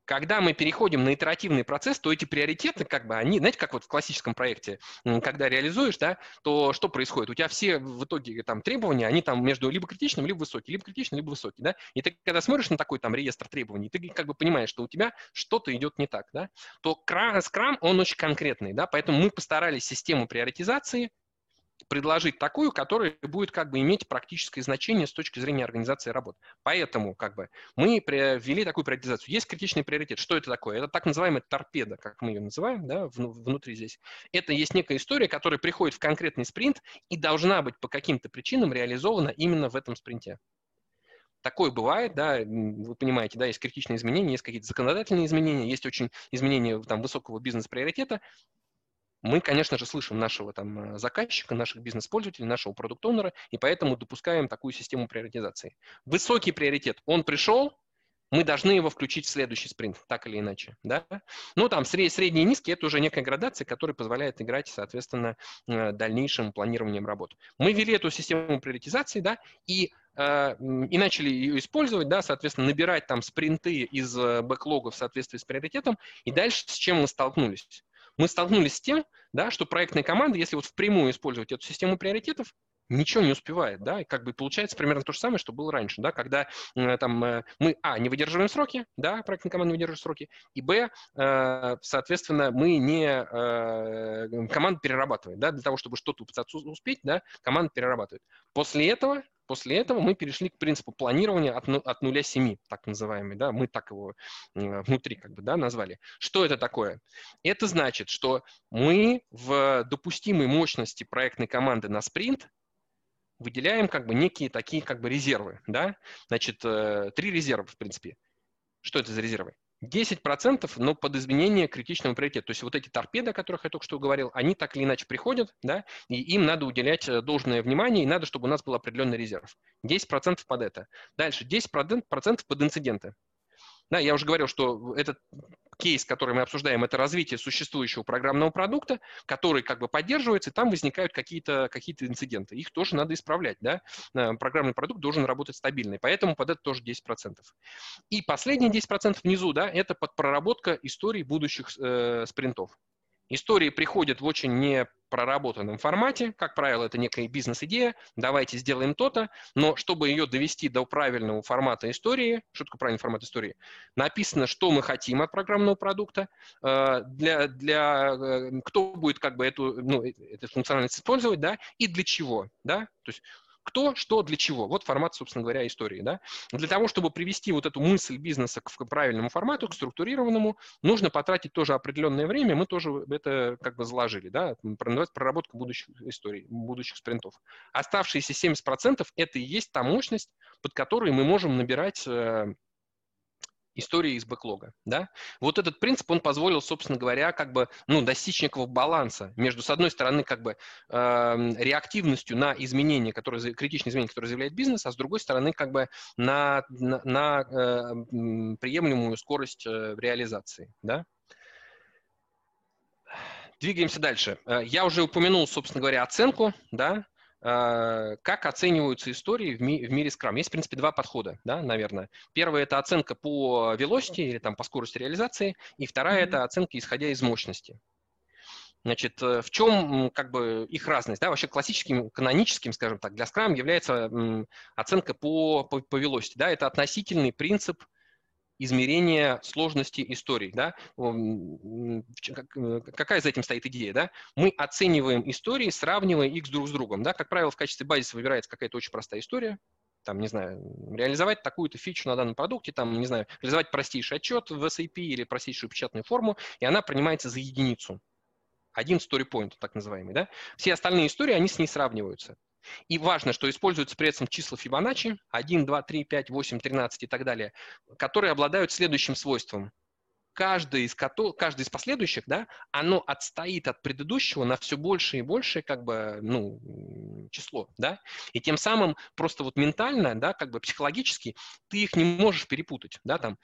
когда мы переходим на итеративный процесс, то эти приоритеты, как бы, они, знаете, как вот в классическом проекте, когда реализуешь, да, то что происходит? У тебя все в итоге там требования, они там между либо критичным, либо высоким, либо критичным, либо высоким, да, и ты когда смотришь на такой там реестр требований, ты как бы понимаешь, что у тебя что-то идет не так, да, то Scrum, он очень конкретный, да, поэтому мы постарались систему приоритизации предложить такую, которая будет как бы иметь практическое значение с точки зрения организации работ. Поэтому как бы мы ввели такую приоритизацию. Есть критичный приоритет. Что это такое? Это так называемая торпеда, как мы ее называем, да, внутри здесь. Это есть некая история, которая приходит в конкретный спринт и должна быть по каким-то причинам реализована именно в этом спринте. Такое бывает, да, вы понимаете, да, есть критичные изменения, есть какие-то законодательные изменения, есть очень изменения там, высокого бизнес-приоритета, мы, конечно же, слышим нашего там э, заказчика, наших бизнес-пользователей, нашего продукт-оунера, и поэтому допускаем такую систему приоритизации. Высокий приоритет, он пришел, мы должны его включить в следующий спринт, так или иначе. Да? Ну, там сред, средний и низкий – это уже некая градация, которая позволяет играть, соответственно, э, дальнейшим планированием работ. Мы ввели эту систему приоритизации, да, и э, и начали ее использовать, да, соответственно, набирать там спринты из бэклога в соответствии с приоритетом, и дальше с чем мы столкнулись? Мы столкнулись с тем, да, что проектная команда, если вот впрямую использовать эту систему приоритетов, ничего не успевает, да, и как бы получается примерно то же самое, что было раньше, да, когда э, там э, мы, а, не выдерживаем сроки, да, проектная команда не выдерживает сроки, и, б, э, соответственно, мы не, э, команда перерабатывает, да, для того, чтобы что-то успеть, да, команда перерабатывает. После этого После этого мы перешли к принципу планирования от, от нуля семи, так называемый, да, мы так его внутри как бы, да, назвали. Что это такое? Это значит, что мы в допустимой мощности проектной команды на спринт выделяем как бы некие такие как бы резервы, да, значит, э, три резерва, в принципе. Что это за резервы? 10%, но под изменение критичного приоритета. То есть вот эти торпеды, о которых я только что говорил, они так или иначе приходят, да, и им надо уделять э, должное внимание, и надо, чтобы у нас был определенный резерв. 10% под это. Дальше 10% под инциденты. Да, я уже говорил, что этот кейс, который мы обсуждаем, это развитие существующего программного продукта, который как бы поддерживается, и там возникают какие-то какие инциденты. Их тоже надо исправлять. Да? Э, программный продукт должен работать стабильно, поэтому под это тоже 10%. И последние 10% внизу, да, это под проработка истории будущих э, спринтов. Истории приходят в очень непроработанном формате. Как правило, это некая бизнес-идея. Давайте сделаем то-то. Но чтобы ее довести до правильного формата истории, что такое правильный формат истории? Написано, что мы хотим от программного продукта, э, для, для, э, кто будет как бы эту, ну, э, эту функциональность использовать, да, и для чего, да. То есть кто, что, для чего. Вот формат, собственно говоря, истории. Да? Для того, чтобы привести вот эту мысль бизнеса к правильному формату, к структурированному, нужно потратить тоже определенное время. Мы тоже это как бы заложили. Да? Проработка будущих историй, будущих спринтов. Оставшиеся 70% это и есть та мощность, под которой мы можем набирать э, истории из бэклога, да? Вот этот принцип, он позволил, собственно говоря, как бы, ну, достичь некого баланса между, с одной стороны, как бы э, реактивностью на изменения, которые, критичные изменения, которые заявляет бизнес, а с другой стороны, как бы на, на, на э, приемлемую скорость э, реализации, да? Двигаемся дальше. Э, я уже упомянул, собственно говоря, оценку, да, как оцениваются истории в, ми- в мире Scrum? Есть, в принципе, два подхода, да, наверное. Первое – это оценка по velocity или там, по скорости реализации, и вторая mm-hmm. – это оценка, исходя из мощности. Значит, э, в чем как бы их разность? Да, вообще классическим, каноническим, скажем так, для Scrum является оценка по, по, по velocity. Да, это относительный принцип измерения сложности историй. Да? Э, какая за этим стоит идея? Да? Мы оцениваем истории, сравнивая их друг с другом. Да? Как правило, в качестве базиса выбирается какая-то очень простая история, там, не знаю, реализовать такую-то фичу на данном продукте, там, не знаю, реализовать простейший отчет в SAP или простейшую печатную форму, и она принимается за единицу. Один story point, так называемый, да? Все остальные истории, они с ней сравниваются. И важно, что используются при этом числа Фибоначчи 1, 2, 3, 5, 8, 13 и так далее, которые обладают следующим свойством. Каждый из, каждый из последующих, да, оно отстоит от предыдущего на все больше и больше как бы, ну, число, да, и тем самым просто вот ментально, да, как бы психологически ты их не можешь перепутать, да, там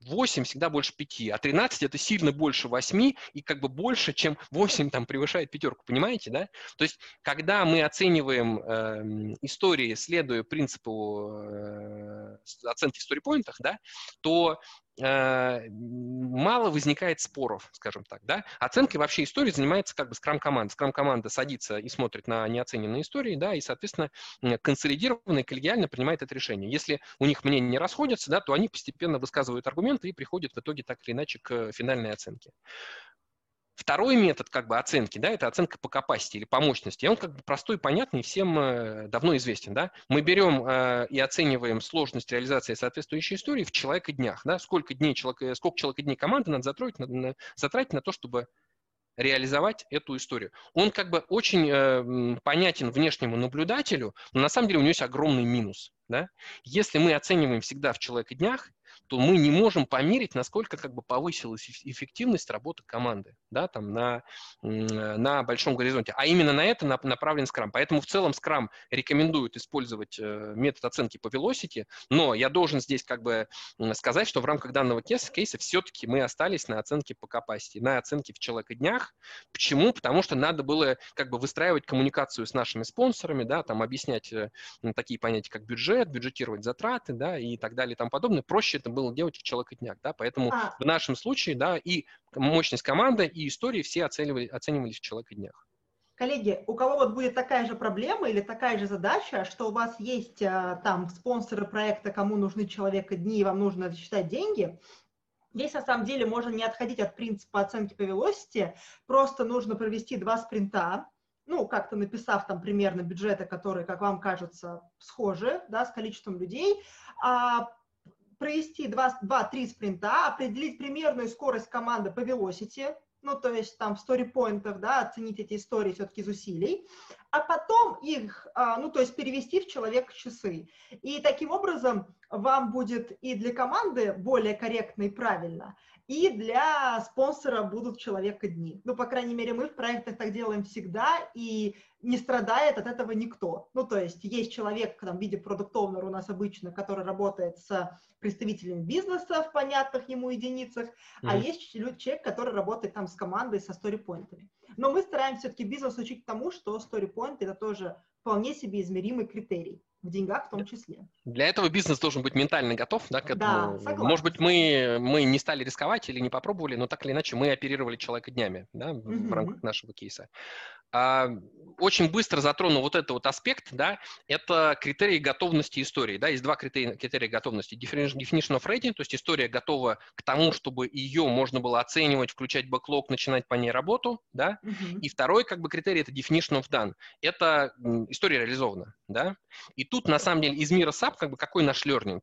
8 всегда больше 5, а 13 это сильно больше 8 и как бы больше, чем 8 там превышает пятерку, понимаете, да? То есть, когда мы оцениваем э, истории, следуя принципу э, оценки в сторипоинтах, да, то мало возникает споров, скажем так, да. Оценкой вообще истории занимается как бы скрам-команда. Скрам-команда садится и смотрит на неоцененные истории, да, и, соответственно, консолидированно и коллегиально принимает это решение. Если у них мнения не расходятся, да, то они постепенно высказывают аргументы и приходят в итоге так или иначе к финальной оценке. Второй метод как бы оценки, да, это оценка по capacity или по мощности. И он как бы простой, понятный, всем э, давно известен, да. Мы берем э, и оцениваем сложность реализации соответствующей истории в человека днях, да, сколько дней человек, э, сколько человека дней команды надо затратить на, на, затратить на то, чтобы реализовать эту историю. Он как бы очень э, понятен внешнему наблюдателю, но на самом деле у него есть огромный минус. Да? Если мы оцениваем всегда в человека днях, то мы не можем померить, насколько как бы повысилась эффективность работы команды, да, там на, на большом горизонте. А именно на это направлен Scrum. Поэтому в целом Scrum рекомендует использовать э, метод оценки по velocity, но я должен здесь как бы сказать, что в рамках данного кейса, кейса все-таки мы остались на оценке по capacity, на оценке в человека днях. Почему? Потому что надо было как бы выстраивать коммуникацию с нашими спонсорами, да, там объяснять э, такие понятия, как бюджет, бюджетировать затраты, да, и так далее и тому подобное. Проще это было делать человекотняк, да, поэтому а. в нашем случае, да, и мощность команды, и истории все оценивали, оценивались в человекотнях. Коллеги, у кого вот будет такая же проблема или такая же задача, что у вас есть а, там спонсоры проекта, кому нужны человека дни, и вам нужно считать деньги, Здесь, на самом деле, можно не отходить от принципа оценки по velocity, просто нужно провести два спринта, ну, как-то написав там примерно бюджеты, которые, как вам кажется, схожи, да, с количеством людей, а провести 2-3 спринта, определить примерную скорость команды по velocity, ну, то есть там в сторипоинтах, да, оценить эти истории все-таки из усилий, а потом их, а, ну, то есть перевести в человек часы. И таким образом вам будет и для команды более корректно и правильно, и для спонсора будут человека дни. Ну, по крайней мере, мы в проектах так делаем всегда, и не страдает от этого никто. Ну, то есть есть человек там, в виде продукт у нас обычно, который работает с представителями бизнеса в понятных ему единицах, mm-hmm. а есть человек, который работает там с командой, со сторипоинтами. Но мы стараемся все-таки бизнес учить тому, что сторипоинт это тоже вполне себе измеримый критерий в деньгах в том числе. Для этого бизнес должен быть ментально готов, да, к этому. Да, согласна. Может быть, мы, мы не стали рисковать или не попробовали, но так или иначе мы оперировали человека днями, да, mm-hmm. в рамках нашего кейса. А, очень быстро затрону вот этот вот аспект, да, это критерии готовности истории, да, есть два критерия, критерия готовности. Definition of ready, то есть история готова к тому, чтобы ее можно было оценивать, включать бэклог, начинать по ней работу, да, mm-hmm. и второй, как бы, критерий – это definition of done, это история реализована, да, и тут, на самом деле, из мира SAP, как бы, какой наш learning?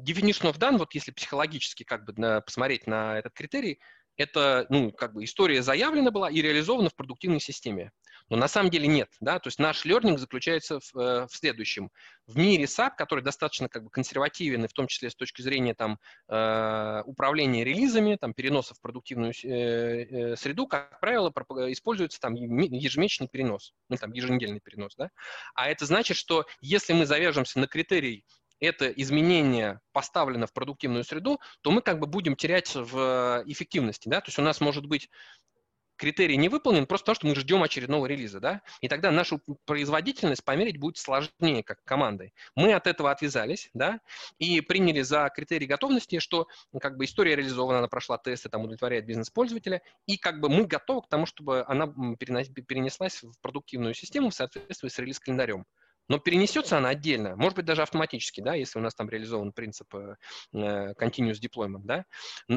Definition of done, вот если психологически, как бы, на, посмотреть на этот критерий, это, ну, как бы история заявлена была и реализована в продуктивной системе. Но на самом деле нет, да, то есть наш learning заключается в, э, в следующем. В мире SAP, который достаточно как бы консервативен, и в том числе с точки зрения там э, управления релизами, там переноса в продуктивную э, среду, как правило, используется там ежемесячный перенос, ну там еженедельный перенос, да. А это значит, что если мы завяжемся на критерий это изменение поставлено в продуктивную среду, то мы как бы будем терять в эффективности, да, то есть у нас может быть критерий не выполнен просто потому, что мы ждем очередного релиза, да, и тогда нашу производительность померить будет сложнее как командой. Мы от этого отвязались, да, и приняли за критерий готовности, что как бы история реализована, она прошла тесты, там удовлетворяет бизнес-пользователя, и как бы мы готовы к тому, чтобы она перенеслась в продуктивную систему в соответствии с релиз-календарем. Но перенесется она отдельно, может быть, даже автоматически, да, если у нас там реализован принцип э, э, continuous deployment, да.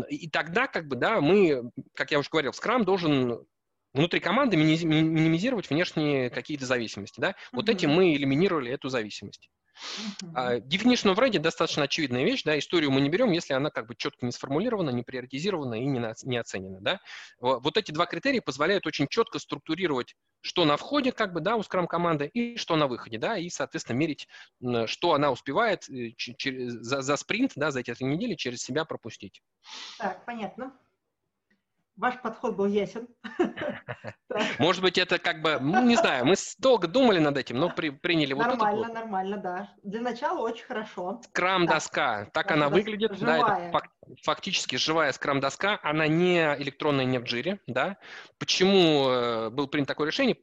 И тогда, как бы, да, мы, как я уже говорил, Scrum должен внутри команды минимизировать внешние какие-то зависимости, да. Вот mm-hmm. этим мы элиминировали эту зависимость. Uh-huh. Definition of ready достаточно очевидная вещь, да, историю мы не берем, если она как бы четко не сформулирована, не приоритизирована и не, на, не оценена, да. Вот эти два критерия позволяют очень четко структурировать, что на входе, как бы, да, у Scrum команды и что на выходе, да, и, соответственно, мерить, что она успевает э, за, за спринт, да, за эти три недели через себя пропустить. Так, понятно. Ваш подход был ясен. Может быть, это как бы, ну, не знаю, мы долго думали над этим, но при, приняли вот Нормально, вот. нормально, да. Для начала очень хорошо. Скрам-доска, так она выглядит, да, это фактически живая скрам-доска, она не электронная, не в джире, да. Почему э, был принято такое решение?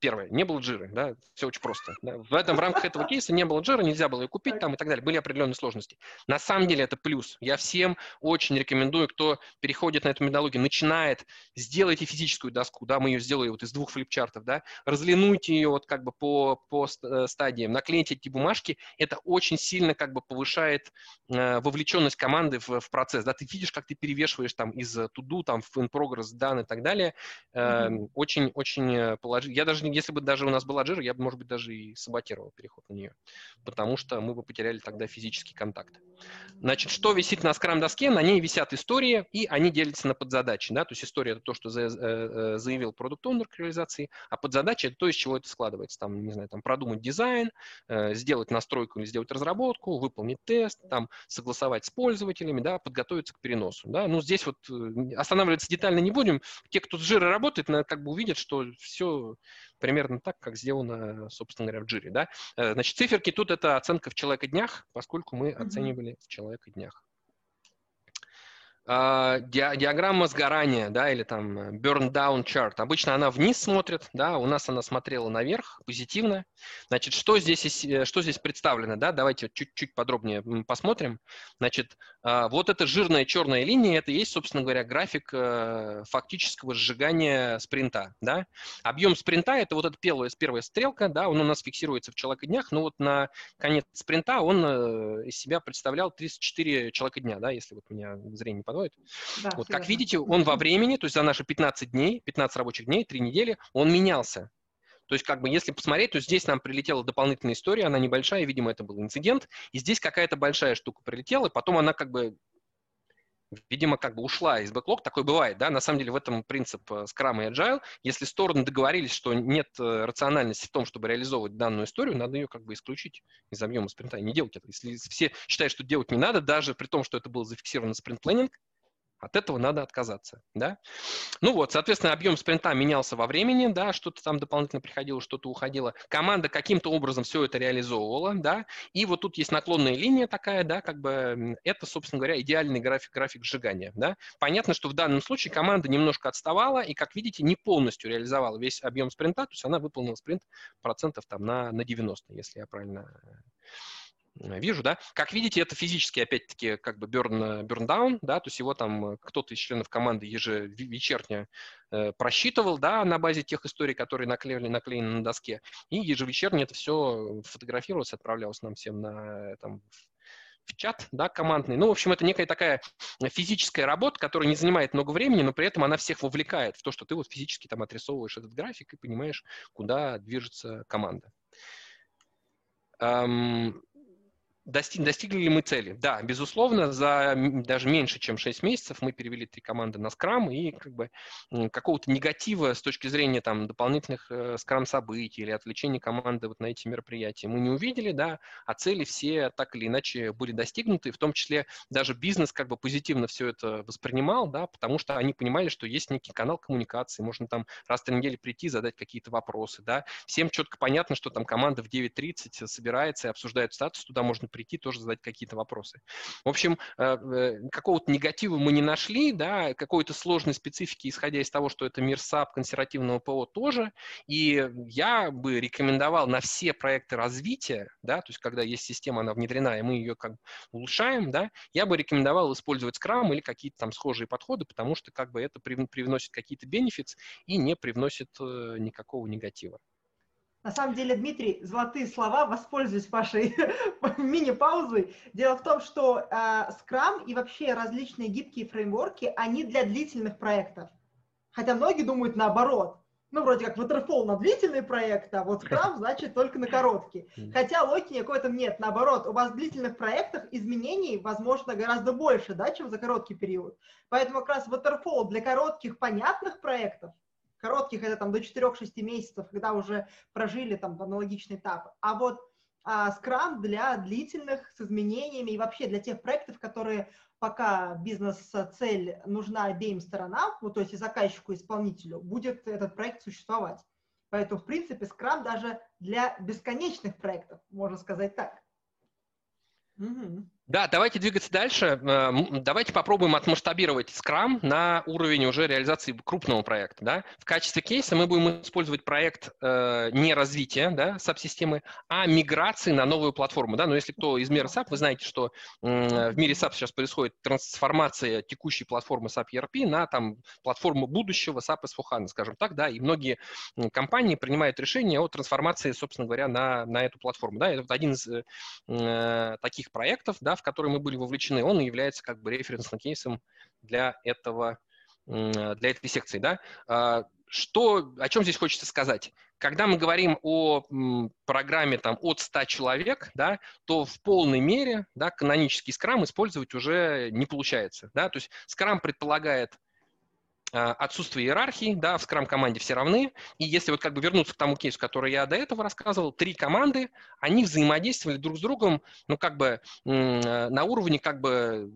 Первое, не было джиры, да, все очень просто. Да. В этом в рамках этого кейса не было джира, нельзя было ее купить там и так далее, были определенные сложности. На самом деле это плюс. Я всем очень рекомендую, кто переходит на эту методологию, начинает, сделайте физическую доску, да, мы ее сделали вот из двух флипчартов, да, разлинуйте ее вот как бы по, по э, стадиям, наклейте эти бумажки, это очень сильно как бы повышает э, вовлеченность команды в, в процесс, да, ты видишь, как ты перевешиваешь там из туду, там в in progress дан и так далее, очень-очень э, mm-hmm. положительно я даже, если бы даже у нас была Jira, я бы, может быть, даже и саботировал переход на нее, потому что мы бы потеряли тогда физический контакт. Значит, что висит на скрам-доске? На ней висят истории, и они делятся на подзадачи. Да? То есть история – это то, что э, э, заявил продукт оунер к реализации, а подзадача – это то, из чего это складывается. Там, не знаю, там продумать дизайн, э, сделать настройку или сделать разработку, выполнить тест, там, согласовать с пользователями, да, подготовиться к переносу. Да? Ну, здесь вот останавливаться детально не будем. Те, кто с Jira работает, как бы увидят, что все примерно так, как сделано, собственно говоря, в джире. Да? Э, значит, циферки тут это оценка в человека днях, поскольку мы mm-hmm. оценивали в человека днях. Uh, диаграмма сгорания, да, или там э, burn down chart. Обычно она вниз смотрит, да, у нас она смотрела наверх, позитивно. Значит, что здесь, э, что здесь представлено, да, давайте чуть-чуть подробнее посмотрим. Значит, uh, вот эта жирная черная линия, это есть, собственно говоря, график uh, фактического сжигания спринта, да. Объем спринта, это вот эта первая, первая стрелка, да, он у нас фиксируется в человека днях, но вот на конец спринта он из себя представлял 34 человека дня, да, если вот у меня зрение не подводит. Да, вот как видите, он во времени, то есть за наши 15 дней, 15 рабочих дней, 3 недели, он менялся. То есть, как бы, если посмотреть, то здесь нам прилетела дополнительная история, она небольшая, видимо, это был инцидент, и здесь какая-то большая штука прилетела, и потом она как бы видимо, как бы ушла из бэклог. Такое бывает, да? На самом деле в этом принцип э, Scrum и Agile. Если стороны договорились, что нет э, рациональности в том, чтобы реализовывать данную историю, надо ее как бы исключить из объема спринта и не делать это. Если все считают, что делать не надо, даже при том, что это был зафиксирован спринт-планинг, от этого надо отказаться, да. Ну вот, соответственно, объем спринта менялся во времени, да, что-то там дополнительно приходило, что-то уходило. Команда каким-то образом все это реализовывала, да, и вот тут есть наклонная линия такая, да, как бы это, собственно говоря, идеальный график, график сжигания, да. Понятно, что в данном случае команда немножко отставала и, как видите, не полностью реализовала весь объем спринта, то есть она выполнила спринт процентов там на, на 90, если я правильно Э, вижу, да. Как видите, это физически, опять-таки, как бы burn, burn down, да, то есть его там э, кто-то из членов команды ежевечерне э, просчитывал, да, на базе тех историй, которые наклеили, наклеены на доске, и ежевечерне это все фотографировалось, отправлялось нам всем на, там, в чат, да, командный. Ну, в общем, это некая такая физическая работа, которая не занимает много времени, но при этом она всех вовлекает в то, что ты вот физически там отрисовываешь этот график и понимаешь, куда движется команда. Достигли ли мы цели? Да, безусловно, за даже меньше, чем 6 месяцев мы перевели три команды на скрам, и как бы какого-то негатива с точки зрения там, дополнительных э, Scrum-событий или отвлечения команды вот на эти мероприятия мы не увидели, да, а цели все так или иначе были достигнуты, в том числе даже бизнес как бы позитивно все это воспринимал, да, потому что они понимали, что есть некий канал коммуникации, можно там раз в три недели прийти, задать какие-то вопросы, да, всем четко понятно, что там команда в 9.30 собирается и обсуждает статус, туда можно прийти, тоже задать какие-то вопросы. В общем, э, э, какого-то негатива мы не нашли, да, какой-то сложной специфики, исходя из того, что это мир SAP, консервативного ПО тоже, и я бы рекомендовал на все проекты развития, да, то есть когда есть система, она внедрена, и мы ее как улучшаем, да, я бы рекомендовал использовать Scrum или какие-то там схожие подходы, потому что как бы это привносит какие-то бенефиты и не привносит э, никакого негатива. На самом деле, Дмитрий, золотые слова, воспользуюсь вашей мини-паузой. Дело в том, что э, Scrum и вообще различные гибкие фреймворки, они для длительных проектов. Хотя многие думают наоборот. Ну, вроде как Waterfall на длительные проекты, а вот Scrum значит только на короткие. Хотя логики никакой там нет. Наоборот, у вас в длительных проектах изменений, возможно, гораздо больше, да, чем за короткий период. Поэтому как раз Waterfall для коротких, понятных проектов коротких это там до 4-6 месяцев, когда уже прожили там аналогичный этап. А вот а, Scrum для длительных с изменениями и вообще для тех проектов, которые пока бизнес-цель нужна обеим сторонам, ну, то есть и заказчику, и исполнителю, будет этот проект существовать. Поэтому, в принципе, Scrum даже для бесконечных проектов, можно сказать так. Угу. Да, давайте двигаться дальше. Э, давайте попробуем отмасштабировать Scrum на уровень уже реализации крупного проекта. Да? В качестве кейса мы будем использовать проект э, не развития да, SAP-системы, а миграции на новую платформу. Да? Но если кто из мира SAP, вы знаете, что э, в мире SAP сейчас происходит трансформация текущей платформы SAP ERP на там, платформу будущего SAP S4HANA, скажем так. Да? И многие компании принимают решение о трансформации, собственно говоря, на, на эту платформу. Да? Это вот один из э, таких проектов, да, в который мы были вовлечены, он является как бы референсным кейсом для этого, для этой секции. Да? А, что, о чем здесь хочется сказать? Когда мы говорим о программе там, от 100 человек, да, то в полной мере да, канонический скрам использовать уже не получается. Да? То есть скрам предполагает отсутствие иерархии, да, в скрам-команде все равны. И если вот как бы вернуться к тому кейсу, который я до этого рассказывал, три команды, они взаимодействовали друг с другом, ну, как бы на уровне как бы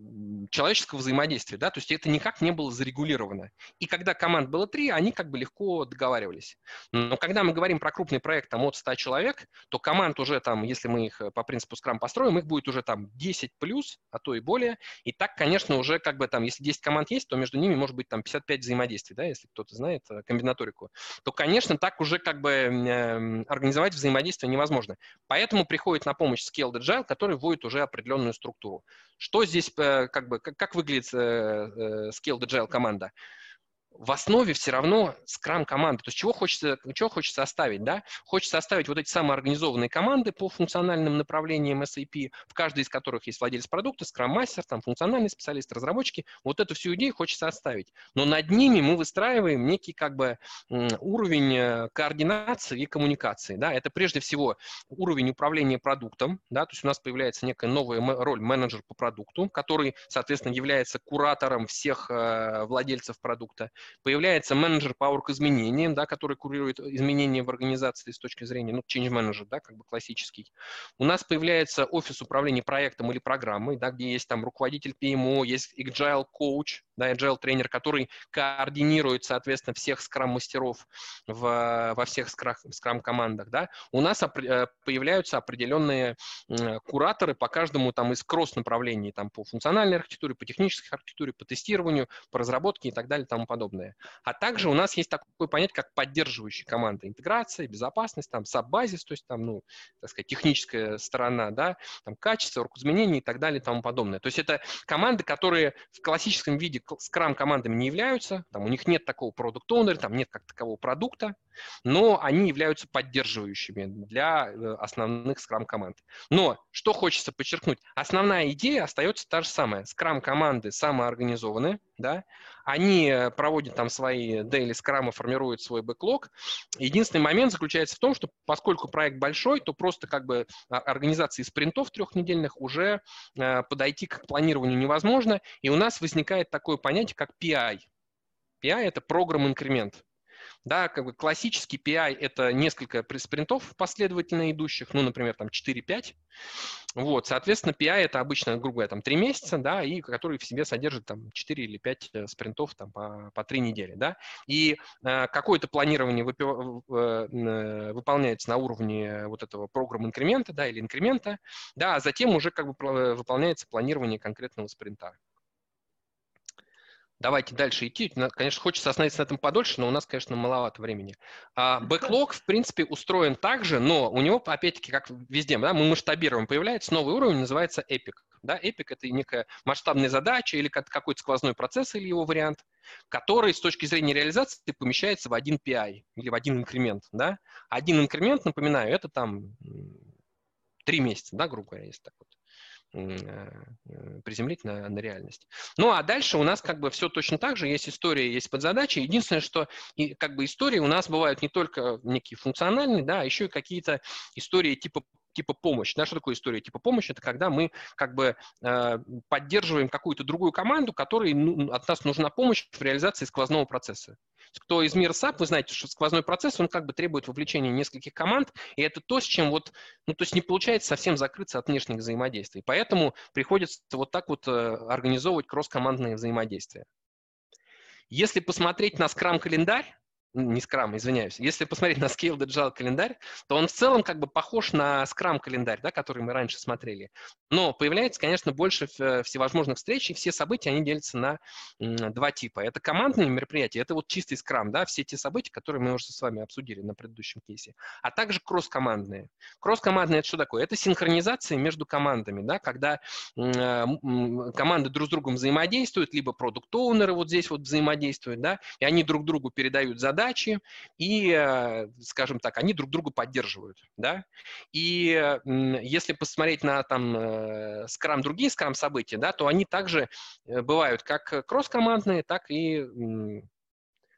человеческого взаимодействия, да, то есть это никак не было зарегулировано. И когда команд было три, они как бы легко договаривались. Но когда мы говорим про крупный проект там от 100 человек, то команд уже там, если мы их э, по принципу скрам построим, их будет уже там 10 плюс, а то и более. И так, конечно, уже как бы там, если 10 команд есть, то между ними может быть там 55 взаимодействий, да, если кто-то знает э, комбинаторику, то, конечно, так уже как бы э, организовать взаимодействие невозможно. Поэтому приходит на помощь Scaled Agile, который вводит уже определенную структуру. Что здесь, э, как бы, как, выглядит э, Scaled Agile команда? В основе все равно скрам команды. То есть чего хочется, чего хочется оставить? Да? Хочется оставить вот эти самоорганизованные команды по функциональным направлениям SAP, в каждой из которых есть владелец продукта, скрам-мастер, там, функциональный специалист, разработчики. Вот эту всю идею хочется оставить. Но над ними мы выстраиваем некий как бы уровень э, координации и коммуникации. Да? Это прежде всего уровень управления продуктом. Да? То есть у нас появляется некая новая роль менеджер по продукту, который, соответственно, является куратором всех э, владельцев продукта. Появляется менеджер по орг-изменениям, да, который курирует изменения в организации с точки зрения, ну, change manager, да, как бы классический. У нас появляется офис управления проектом или программой, да, где есть там руководитель PMO, есть agile coach, да, agile тренер, который координирует, соответственно, всех скрам-мастеров в, во всех скрам-командах, да. У нас э, появляются определенные кураторы по каждому там из кросс-направлений, там по функциональной архитектуре, по технической архитектуре, по тестированию, по разработке и так далее и тому подобное подобное. А также у нас есть такое понятие, как поддерживающие команды. Интеграция, безопасность, там, саббазис, то есть там, ну, так сказать, техническая сторона, да, там, качество, изменений и так далее и тому подобное. То есть это команды, которые в классическом виде скрам-командами не являются, там, у них нет такого продукт оунера там нет как такового продукта, но они являются поддерживающими для э, основных скрам-команд. Но, что хочется подчеркнуть, основная идея остается та же самая. Скрам-команды самоорганизованы, да, они э, проводят там свои daily скрамы, формируют свой бэклог. Единственный момент заключается в том, что поскольку проект большой, то просто как бы организации спринтов трехнедельных уже э, подойти к планированию невозможно, и у нас возникает такое понятие, как PI. PI – это программ инкремент. Да, как бы классический PI – это несколько спринтов последовательно идущих, ну, например, там 4-5. Вот, соответственно, PI – это обычно, грубо говоря, там 3 месяца, да, и который в себе содержит там 4 или 5 э, спринтов там по, по 3 недели, да. И э, какое-то планирование выпи- э, выполняется на уровне вот этого программ инкремента, да, или инкремента, да, а затем уже как бы выполняется планирование конкретного спринта. Давайте дальше идти. Конечно, хочется остановиться на этом подольше, но у нас, конечно, маловато времени. А бэклог, в принципе, устроен так же, но у него, опять-таки, как везде, да, мы масштабируем, появляется новый уровень, называется Epic. Да, Epic – это некая масштабная задача или какой-то сквозной процесс или его вариант, который с точки зрения реализации помещается в один PI или в один инкремент. Да? Один инкремент, напоминаю, это там три месяца, да, грубо говоря, если так вот приземлить на, на реальность. Ну а дальше у нас как бы все точно так же, есть история, есть подзадачи. Единственное, что и, как бы истории у нас бывают не только некие функциональные, да, а еще и какие-то истории типа типа помощь. Что такое история типа помощь? Это когда мы как бы э, поддерживаем какую-то другую команду, которой ну, от нас нужна помощь в реализации сквозного процесса. Кто из мира SAP, вы знаете, что сквозной процесс, он как бы требует вовлечения нескольких команд, и это то, с чем вот, ну, то есть не получается совсем закрыться от внешних взаимодействий. Поэтому приходится вот так вот э, организовывать кросс-командные взаимодействия. Если посмотреть на скрам-календарь, не Scrum, извиняюсь. Если посмотреть на Scaled Agile календарь, то он в целом как бы похож на Scrum календарь, да, который мы раньше смотрели. Но появляется, конечно, больше всевозможных встреч, и все события, они делятся на два типа. Это командные мероприятия, это вот чистый Scrum, да, все те события, которые мы уже с вами обсудили на предыдущем кейсе, а также кросс-командные. Кросс-командные это что такое? Это синхронизация между командами, да, когда э, команды друг с другом взаимодействуют, либо продукт-оунеры вот здесь вот взаимодействуют, да, и они друг другу передают задачи, задачи, и, э, скажем так, они друг друга поддерживают, да. И если посмотреть на там скрам, другие скрам события, да, то они также э, бывают как кросс-командные, так и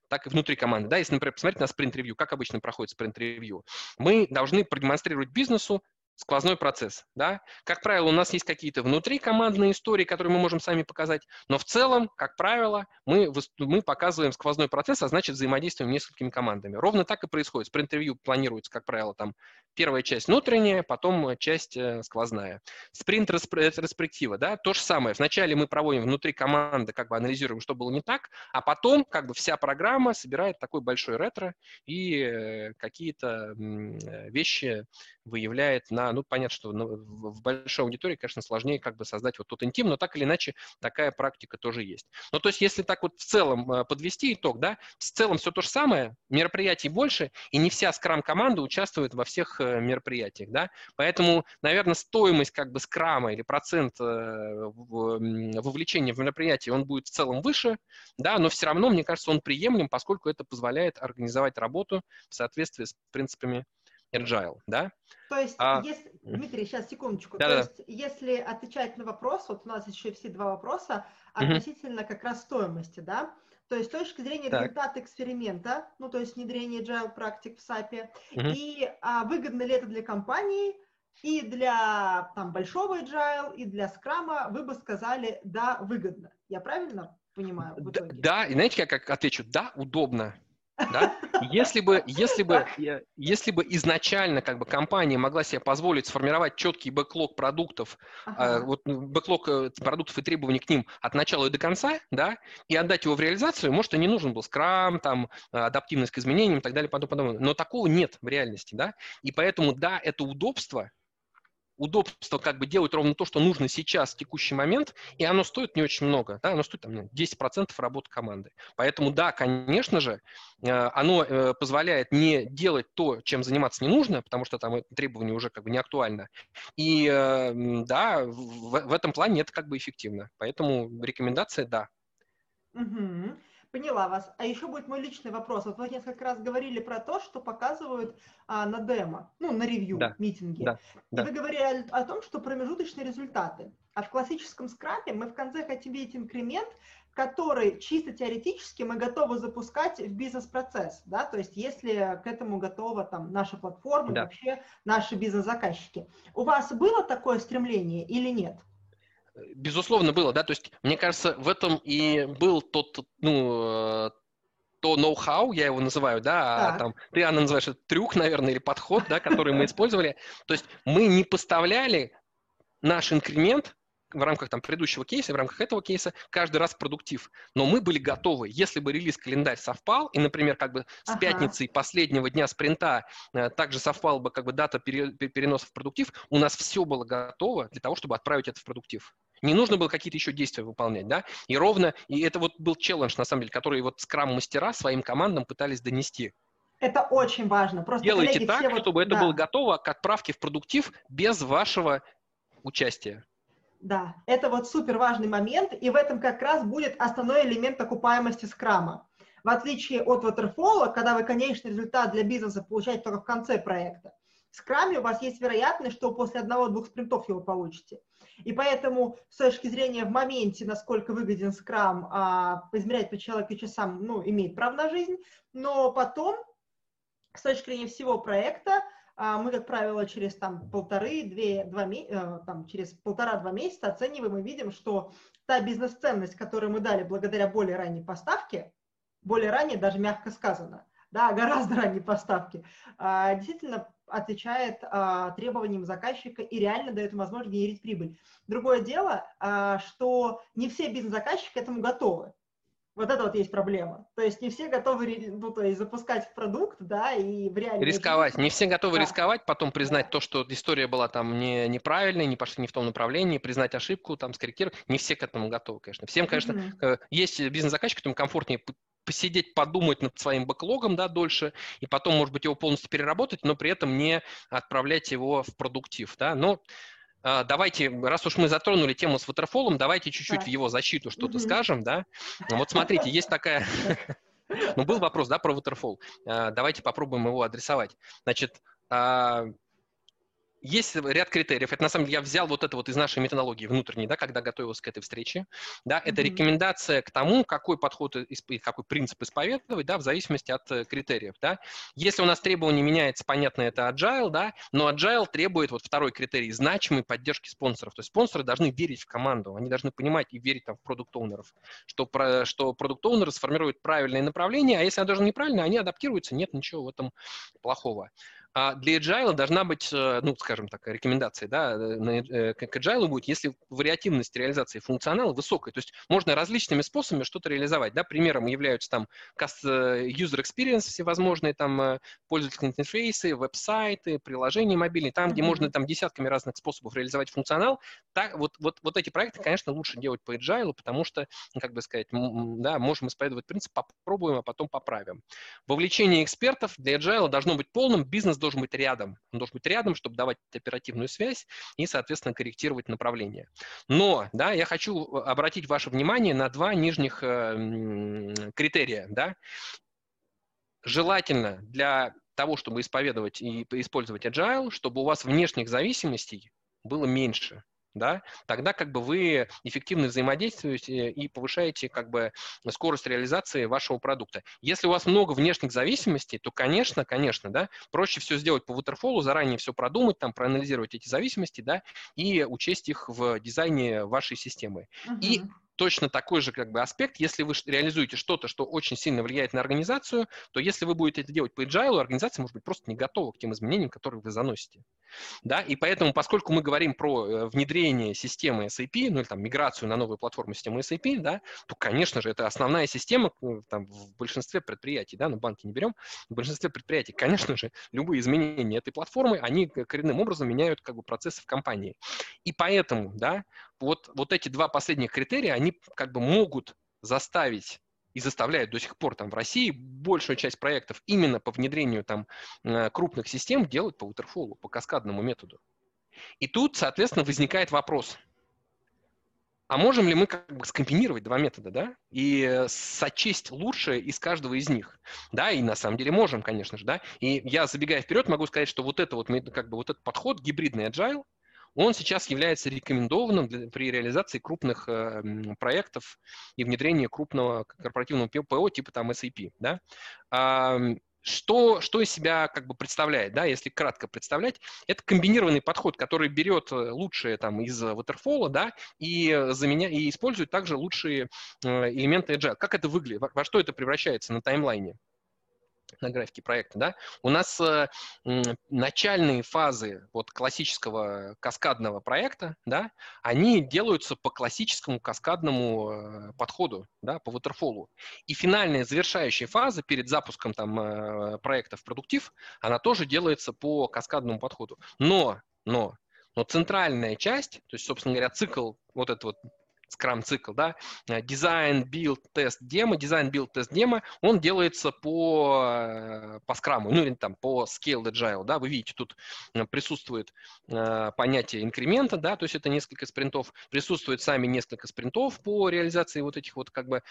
так и внутри команды. Да, если, например, посмотреть на спринт-ревью, как обычно проходит спринт-ревью, мы должны продемонстрировать бизнесу сквозной процесс, да. Как правило, у нас есть какие-то внутрикомандные истории, которые мы можем сами показать, но в целом, как правило, мы, мы показываем сквозной процесс, а значит взаимодействуем несколькими командами. Ровно так и происходит. Спринт-ревью планируется, как правило, там первая часть внутренняя, потом часть э, сквозная. Спринт-респектива, да, то же самое. Вначале мы проводим внутри команды, как бы анализируем, что было не так, а потом как бы вся программа собирает такой большой ретро и э, какие-то э, вещи выявляет на, ну, понятно, что в большой аудитории, конечно, сложнее как бы создать вот тот интим, но так или иначе такая практика тоже есть. Ну, то есть, если так вот в целом э, подвести итог, да, в целом все то же самое, мероприятий больше, и не вся скрам-команда участвует во всех э, мероприятиях, да, поэтому, наверное, стоимость как бы скрама или процент э, вовлечения в мероприятие, он будет в целом выше, да, но все равно, мне кажется, он приемлем, поскольку это позволяет организовать работу в соответствии с принципами agile, да? То есть, а... если, Дмитрий, сейчас секундочку. Да, То да. есть, если отвечать на вопрос, вот у нас еще все два вопроса относительно как раз стоимости, да? То есть с точки зрения так. результата эксперимента, ну то есть внедрение agile практик в SAP, угу. и а, выгодно ли это для компании, и для там, большого agile, и для скрама, вы бы сказали, да, выгодно. Я правильно понимаю? В итоге? Да, и знаете, как отвечу? Да, удобно. Да? Если бы, если бы, если бы изначально как бы компания могла себе позволить сформировать четкий бэклог продуктов, ага. э, вот ну, бэклог э, продуктов и требований к ним от начала и до конца, да, и отдать его в реализацию, может, и не нужен был скрам, там, адаптивность к изменениям и так далее, подобное. Но такого нет в реальности, да, и поэтому, да, это удобство, удобство как бы делать ровно то, что нужно сейчас, в текущий момент, и оно стоит не очень много, да, оно стоит там, 10% работы команды. Поэтому, да, конечно же, э, оно э, позволяет не делать то, чем заниматься не нужно, потому что там требование уже как бы не актуально. И э, да, в, в этом плане это как бы эффективно. Поэтому рекомендация – да. Угу. Поняла вас. А еще будет мой личный вопрос. Вот вы несколько раз говорили про то, что показывают а, на демо, ну, на ревью, да. митинге. Да. И да. вы говорили о том, что промежуточные результаты. А в классическом скрапе мы в конце хотим видеть инкремент, который чисто теоретически мы готовы запускать в бизнес-процесс, да, то есть если к этому готова там наша платформа, да. вообще наши бизнес-заказчики. У вас было такое стремление или нет? Безусловно, было, да, то есть, мне кажется, в этом и был тот, ну, э, то ноу-хау, я его называю, да, а там, ты, Анна, называешь это трюк, наверное, или подход, да, который мы использовали. То есть мы не поставляли наш инкремент в рамках там, предыдущего кейса, в рамках этого кейса, каждый раз продуктив. Но мы были готовы. Если бы релиз-календарь совпал, и, например, как бы с ага. пятницей последнего дня спринта э, также совпала бы как бы дата пере, переноса в продуктив, у нас все было готово для того, чтобы отправить это в продуктив. Не нужно было какие-то еще действия выполнять, да? И ровно, и это вот был челлендж, на самом деле, который вот скрам-мастера своим командам пытались донести. Это очень важно. Просто, Делайте коллеги, так, чтобы вот, это да. было готово к отправке в продуктив без вашего участия. Да, это вот супер важный момент, и в этом как раз будет основной элемент окупаемости скрама. В отличие от waterfall, когда вы конечный результат для бизнеса получаете только в конце проекта, в скраме у вас есть вероятность, что после одного-двух спринтов его получите. И поэтому с точки зрения в моменте, насколько выгоден скрам, а, измерять по человеку часам, ну, имеет право на жизнь, но потом, с точки зрения всего проекта, мы, как правило, через там полторы, две, два, э, там, через полтора-два месяца оцениваем и видим, что та бизнес-ценность, которую мы дали благодаря более ранней поставке, более ранее, даже мягко сказано, да, гораздо ранней поставки, а, действительно отвечает а, требованиям заказчика и реально дает возможность генерить прибыль. Другое дело, что не все бизнес-заказчики к этому готовы. Вот это вот есть проблема. То есть не все готовы ну, то есть запускать в продукт, да, и в реальной Рисковать. Не все готовы да. рисковать, потом признать да. то, что история была там не, неправильной, не пошли не в том направлении, признать ошибку, там, скорректировать. Не все к этому готовы, конечно. Всем, конечно, mm-hmm. есть бизнес-заказчик, которым комфортнее посидеть, подумать над своим бэклогом, да, дольше, и потом, может быть, его полностью переработать, но при этом не отправлять его в продуктив, да. Но давайте, раз уж мы затронули тему с waterfall, давайте чуть-чуть да. в его защиту что-то mm-hmm. скажем, да. Вот смотрите, есть такая... Ну, был вопрос, да, про waterfall. А, давайте попробуем его адресовать. Значит, а, есть ряд критериев. Это на самом деле я взял вот это вот из нашей методологии внутренней, да, когда готовился к этой встрече. Да, mm-hmm. это рекомендация к тому, какой подход, какой принцип исповедовать, да, в зависимости от э, критериев, да. Если у нас требование меняется, понятно, это agile, да, но agile требует вот второй критерий значимой поддержки спонсоров. То есть спонсоры должны верить в команду, они должны понимать и верить там в продукт-оунеров, что, про, что продукт-оунеры сформируют правильное направление, а если оно даже неправильно, они адаптируются, нет ничего в этом плохого. А для agile должна быть, э, ну, скажем так, рекомендация, да, э, э, к agile будет, если вариативность реализации функционала высокая, то есть можно различными способами что-то реализовать, да, примером являются там user experience всевозможные, там пользовательские интерфейсы, веб-сайты, приложения мобильные, там, где mm-hmm. можно там десятками разных способов реализовать функционал, так, вот, вот, вот эти проекты, конечно, лучше делать по agile, потому что, как бы сказать, да, можем исповедовать принцип, попробуем, а потом поправим. Вовлечение экспертов для agile должно быть полным, бизнес должен быть рядом. Он должен быть рядом, чтобы давать оперативную связь и, соответственно, корректировать направление. Но, да, я хочу обратить ваше внимание на два нижних э, критерия, да. Желательно для того, чтобы исповедовать и использовать agile, чтобы у вас внешних зависимостей было меньше да, тогда как бы вы эффективно взаимодействуете и повышаете как бы скорость реализации вашего продукта. Если у вас много внешних зависимостей, то, конечно, конечно, да, проще все сделать по waterfall, заранее все продумать, там, проанализировать эти зависимости, да, и учесть их в дизайне вашей системы. Uh-huh. И точно такой же как бы аспект, если вы реализуете что-то, что очень сильно влияет на организацию, то если вы будете это делать по agile, организация может быть просто не готова к тем изменениям, которые вы заносите. Да? И поэтому, поскольку мы говорим про э, внедрение системы SAP, ну или там миграцию на новую платформу системы SAP, да, то, конечно же, это основная система э, там, в большинстве предприятий, да, но банки не берем, в большинстве предприятий, конечно же, любые изменения этой платформы, они коренным образом меняют как бы процессы в компании. И поэтому, да, вот, вот эти два последних критерия, они как бы могут заставить и заставляют до сих пор там в России большую часть проектов именно по внедрению там э, крупных систем делать по waterfall, по каскадному методу. И тут, соответственно, возникает вопрос, а можем ли мы как бы скомбинировать два метода, да, и сочесть лучшее из каждого из них, да, и на самом деле можем, конечно же, да, и я, забегая вперед, могу сказать, что вот это вот, как бы вот этот подход, гибридный agile, он сейчас является рекомендованным для, при реализации крупных э, проектов и внедрении крупного корпоративного ПО типа там SAP. Да? А, что, что из себя как бы представляет, да, если кратко представлять, это комбинированный подход, который берет э, лучшее там из waterfall, да, и, заменя... и использует также лучшие э, элементы agile. Как это выглядит, во, во что это превращается на таймлайне? На графике проекта, да, у нас э, начальные фазы вот классического каскадного проекта, да, они делаются по классическому каскадному э, подходу, да, по waterfall. И финальная завершающая фаза перед запуском там э, проекта в продуктив, она тоже делается по каскадному подходу. Но, но но центральная часть, то есть, собственно говоря, цикл вот этот вот Scrum цикл, да, э, дизайн, build, тест, демо, дизайн, build, тест, демо, он делается по, э, по Scrum, ну или там по Scaled Agile, да, вы видите, тут э, присутствует понятие инкремента, да, то есть это несколько спринтов, присутствует сами несколько спринтов по реализации вот этих вот как бы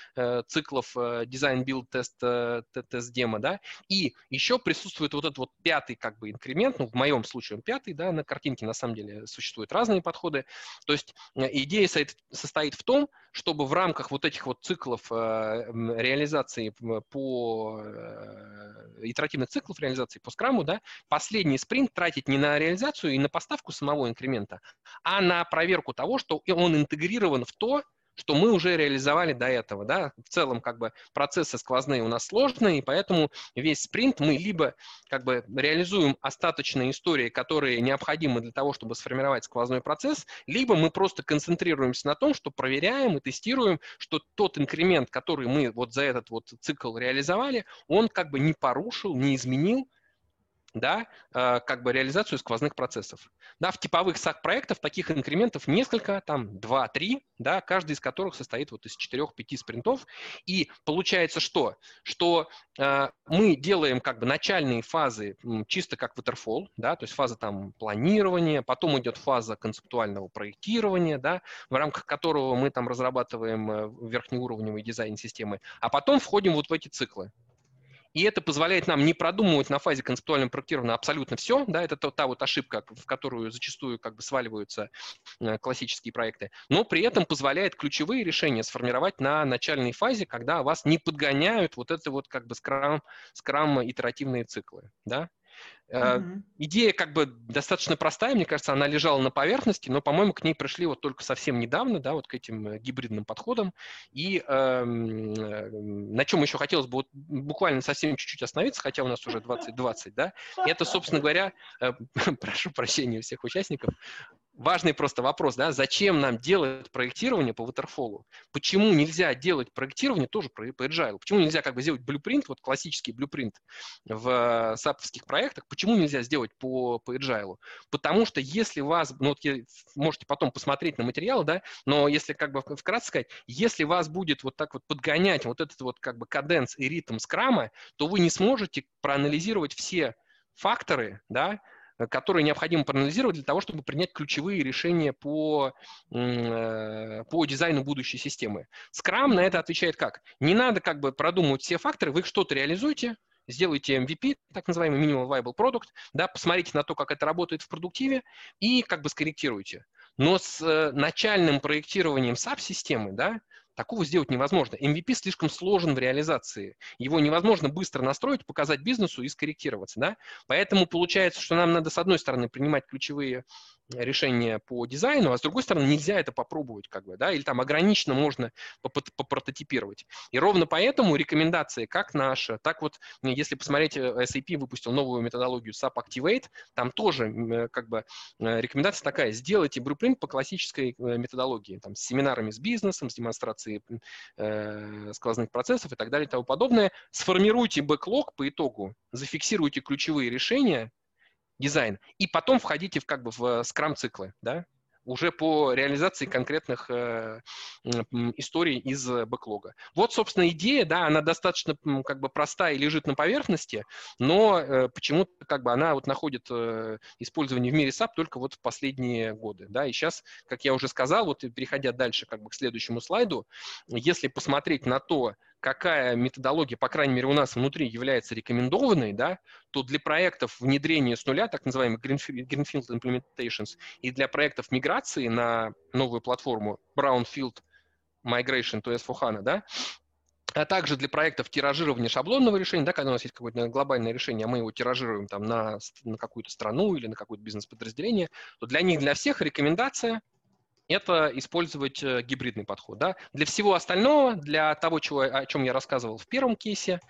циклов дизайн, build, тест, тест, демо, да, и еще присутствует вот этот вот пятый как бы инкремент, ну в моем случае он пятый, да, на картинке на самом деле существуют разные подходы, то есть идея состоит состоит в том, чтобы в рамках вот этих вот циклов э, реализации по э, итеративных циклов реализации по Scrum у, да, последний спринт тратить не на реализацию и на поставку самого инкремента, а на проверку того, что он интегрирован в то, что мы уже реализовали до этого, да, в целом как бы процессы сквозные у нас сложные, и поэтому весь спринт мы либо как бы реализуем остаточные истории, которые необходимы для того, чтобы сформировать сквозной процесс, либо мы просто концентрируемся на том, что проверяем и тестируем, что тот инкремент, который мы вот за этот вот цикл реализовали, он как бы не порушил, не изменил да, э, как бы реализацию сквозных процессов. Да, в типовых SAC-проектах таких инкрементов несколько, там 2-3, да, каждый из которых состоит вот из 4-5 спринтов. И получается что? Что э, мы делаем как бы начальные фазы чисто как waterfall, да, то есть фаза там планирования, потом идет фаза концептуального проектирования, да, в рамках которого мы там разрабатываем э, верхнеуровневый дизайн системы, а потом входим вот в эти циклы. И это позволяет нам не продумывать на фазе концептуального проектирования абсолютно все. Да, это та, та вот ошибка, в которую зачастую как бы сваливаются э, классические проекты. Но при этом позволяет ключевые решения сформировать на начальной фазе, когда вас не подгоняют вот это вот как бы скрам, скрам итеративные циклы. Да? Uh-huh. Идея как бы достаточно простая, мне кажется, она лежала на поверхности, но, по-моему, к ней пришли вот только совсем недавно, да, вот к этим э, гибридным подходам. И эм, э, на чем еще хотелось бы вот буквально совсем чуть-чуть остановиться, хотя у нас уже 2020, да, это, собственно говоря, э, прошу прощения у всех участников, важный просто вопрос, да, зачем нам делать проектирование по waterfall? Почему нельзя делать проектирование тоже по, agile? Почему нельзя как бы сделать блюпринт, вот классический блюпринт в саповских проектах, почему нельзя сделать по, по agile? Потому что если вас, ну вот можете потом посмотреть на материалы, да, но если как бы вкратце сказать, если вас будет вот так вот подгонять вот этот вот как бы каденс и ритм скрама, то вы не сможете проанализировать все факторы, да, Э, которые необходимо проанализировать для того, чтобы принять ключевые решения по, э, по дизайну будущей системы. Scrum на это отвечает как? Не надо как бы продумывать все факторы, вы что-то реализуете, сделайте MVP, так называемый Minimal Viable Product, да, посмотрите на то, как это работает в продуктиве и как бы скорректируйте. Но с э, начальным проектированием SAP-системы, да, Такого сделать невозможно. MVP слишком сложен в реализации. Его невозможно быстро настроить, показать бизнесу и скорректироваться. Да? Поэтому получается, что нам надо, с одной стороны, принимать ключевые решение по дизайну, а с другой стороны нельзя это попробовать, как бы, да, или там ограниченно можно попрототипировать. И ровно поэтому рекомендации как наша, так вот, если посмотреть, э, SAP выпустил новую методологию SAP Activate, там тоже э, как бы э, рекомендация такая, сделайте blueprint по классической методологии, там, с семинарами с бизнесом, с демонстрацией э, сквозных процессов и так далее и тому подобное. Сформируйте бэклог по итогу, зафиксируйте ключевые решения, дизайн, и потом входите в, как бы в скрам-циклы, да, уже по реализации конкретных э, историй из бэклога. Вот, собственно, идея, да, она достаточно как бы простая и лежит на поверхности, но э, почему-то как бы она вот находит э, использование в мире SAP только вот в последние годы, да, и сейчас, как я уже сказал, вот переходя дальше как бы к следующему слайду, если посмотреть на то, какая методология, по крайней мере, у нас внутри является рекомендованной, да, то для проектов внедрения с нуля, так называемых Greenfield Implementations, и для проектов миграции на новую платформу Brownfield Migration to S4HANA, да, а также для проектов тиражирования шаблонного решения, да, когда у нас есть какое-то глобальное решение, а мы его тиражируем там на, на какую-то страну или на какое-то бизнес-подразделение, то для них, для всех рекомендация это использовать э, гибридный подход. Да? Для всего остального, для того, чего, о чем я рассказывал в первом кейсе,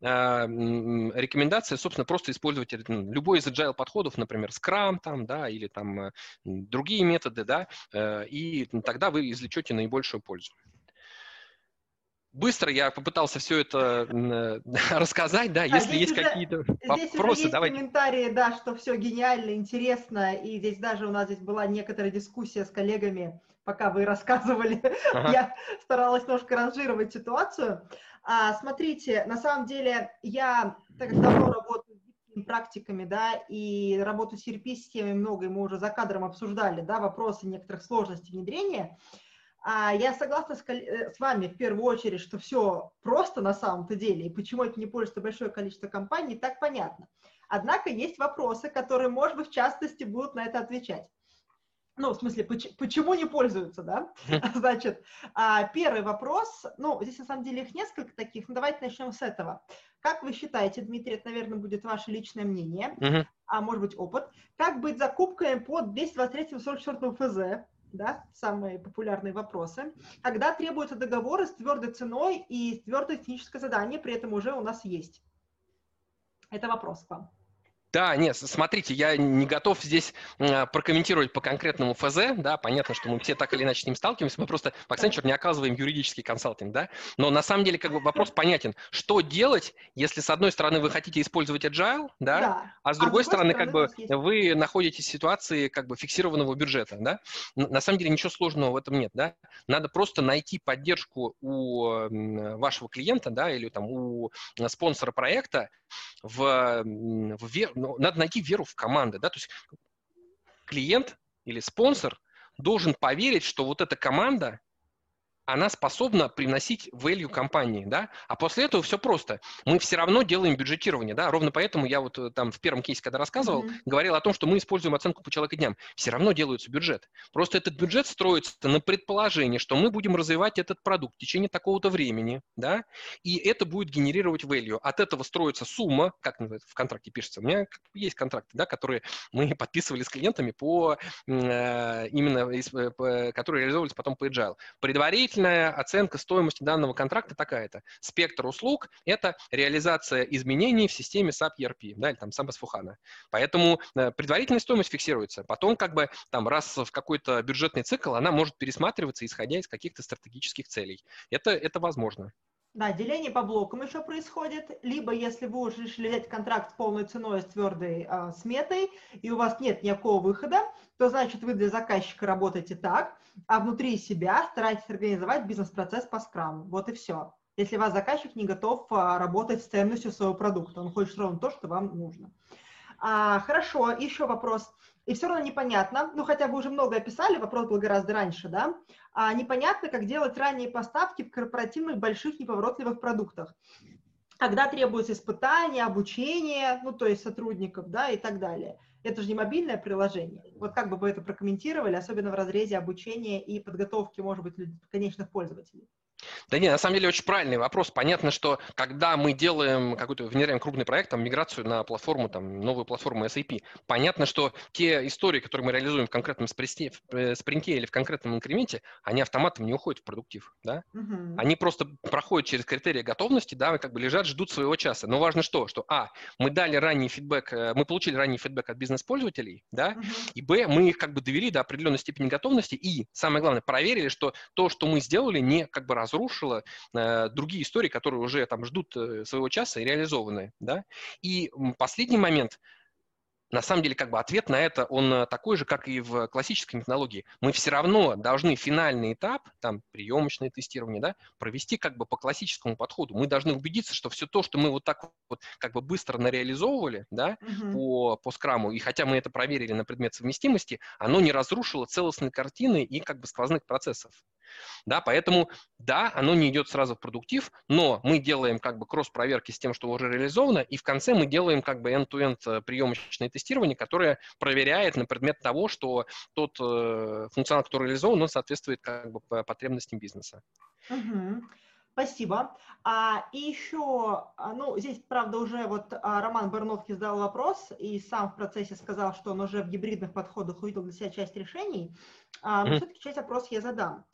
э, рекомендация, собственно, просто использовать любой из agile подходов, например, Scrum там, да, или там э, другие методы, да, и тогда вы извлечете наибольшую пользу. Быстро я попытался все это э, рассказать, да, если есть уже, какие-то вопросы, есть давайте. комментарии, да, что все гениально, интересно, и здесь даже у нас здесь была некоторая дискуссия с коллегами, пока вы рассказывали, ага. я старалась немножко ранжировать ситуацию. А, смотрите, на самом деле я так как давно работаю с практиками, да, и работу с ERP-системой много, и мы уже за кадром обсуждали, да, вопросы некоторых сложностей внедрения, а я согласна с, э, с вами в первую очередь, что все просто на самом-то деле, и почему это не пользуется большое количество компаний, так понятно. Однако есть вопросы, которые, может быть, в частности будут на это отвечать. Ну, в смысле, почему не пользуются, да? Значит, а, первый вопрос, ну, здесь на самом деле их несколько таких, но давайте начнем с этого. Как вы считаете, Дмитрий, это, наверное, будет ваше личное мнение, а может быть опыт, как быть закупками под 223-44 ФЗ, да, самые популярные вопросы. Когда требуются договоры с твердой ценой и твердое техническое задание, при этом уже у нас есть. Это вопрос к вам. Да, нет, смотрите, я не готов здесь э, прокомментировать по конкретному ФЗ, да, понятно, что мы все так или иначе с ним сталкиваемся, мы просто в Accenture не оказываем юридический консалтинг, да, но на самом деле как бы вопрос понятен, что делать, если с одной стороны вы хотите использовать agile, да, да. а с другой, а другой стороны, стороны как бы есть... вы находитесь в ситуации как бы фиксированного бюджета, да, на самом деле ничего сложного в этом нет, да, надо просто найти поддержку у вашего клиента, да, или там у спонсора проекта в, в надо найти веру в команды, да, то есть клиент или спонсор должен поверить, что вот эта команда она способна приносить value компании, да, а после этого все просто. Мы все равно делаем бюджетирование, да, ровно поэтому я вот э, там в первом кейсе, когда рассказывал, mm-hmm. говорил о том, что мы используем оценку по человеку дням. Все равно делается бюджет. Просто этот бюджет строится на предположении, что мы будем развивать этот продукт в течение такого-то времени, да, и это будет генерировать value. От этого строится сумма, как в контракте пишется. У меня есть контракты, да, которые мы подписывали с клиентами по э, именно, э, которые реализовывались потом по agile. Предварительно предварительная оценка стоимости данного контракта такая-то. Спектр услуг – это реализация изменений в системе SAP ERP, да, или там SAP S4HANA. Поэтому э, предварительная стоимость фиксируется. Потом как бы там раз в какой-то бюджетный цикл она может пересматриваться, исходя из каких-то стратегических целей. Это, это возможно. Да, деление по блокам еще происходит. Либо если вы уже решили взять контракт с полной ценой, с твердой э, сметой, и у вас нет никакого выхода, то значит вы для заказчика работаете так, а внутри себя стараетесь организовать бизнес-процесс по скраму. Вот и все. Если ваш заказчик не готов а, работать с ценностью своего продукта, он хочет ровно то, что вам нужно. А, хорошо, еще вопрос и все равно непонятно, ну хотя вы уже много описали, вопрос был гораздо раньше, да, а непонятно, как делать ранние поставки в корпоративных больших неповоротливых продуктах, когда требуется испытание, обучение, ну то есть сотрудников, да, и так далее. Это же не мобильное приложение. Вот как бы вы это прокомментировали, особенно в разрезе обучения и подготовки, может быть, конечных пользователей? Да нет, на самом деле очень правильный вопрос. Понятно, что когда мы делаем какой-то, внедряем крупный проект, там, миграцию на платформу, там, новую платформу SAP, понятно, что те истории, которые мы реализуем в конкретном спринте, э, спринте или в конкретном инкременте, они автоматом не уходят в продуктив, да? Угу. Они просто проходят через критерии готовности, да, как бы лежат, ждут своего часа. Но важно что? Что, а, мы дали ранний фидбэк, э, мы получили ранний фидбэк от бизнес-пользователей, да, угу. и, б, мы их как бы довели до определенной степени готовности, и, самое главное, проверили, что то, что мы сделали, не как бы разрушило разрушила э, другие истории, которые уже там ждут э, своего часа и реализованы, да. И последний момент – на самом деле, как бы ответ на это, он э, такой же, как и в классической методологии. Мы все равно должны финальный этап, там, приемочное тестирование, да, провести как бы по классическому подходу. Мы должны убедиться, что все то, что мы вот так вот как бы быстро нареализовывали, да, uh-huh. по, по скраму, и хотя мы это проверили на предмет совместимости, оно не разрушило целостной картины и как бы сквозных процессов. Да, поэтому, да, оно не идет сразу в продуктив, но мы делаем как бы кросс-проверки с тем, что уже реализовано, и в конце мы делаем как бы end-to-end э, приемочное тестирование, которое проверяет на предмет того, что тот э, функционал, который реализован, он соответствует как бы потребностям бизнеса. Угу. Спасибо. А, и еще, а, ну, здесь, правда, уже вот а, Роман Барновский задал вопрос и сам в процессе сказал, что он уже в гибридных подходах увидел для себя часть решений. А, но mm-hmm. все-таки часть вопросов я задам.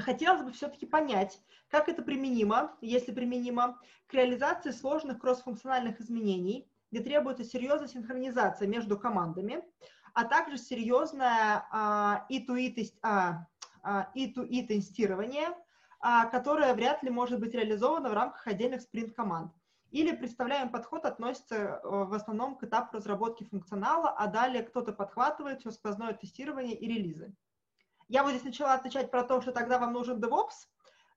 Хотелось бы все-таки понять, как это применимо, если применимо, к реализации сложных кроссфункциональных изменений, где требуется серьезная синхронизация между командами, а также серьезное а, E2E, а, E2E тестирование, а, которое вряд ли может быть реализовано в рамках отдельных спринт-команд. Или представляемый подход относится э, в основном к этапу разработки функционала, а далее кто-то подхватывает все сквозное тестирование и релизы. Я вот здесь начала отвечать про то, что тогда вам нужен DevOps,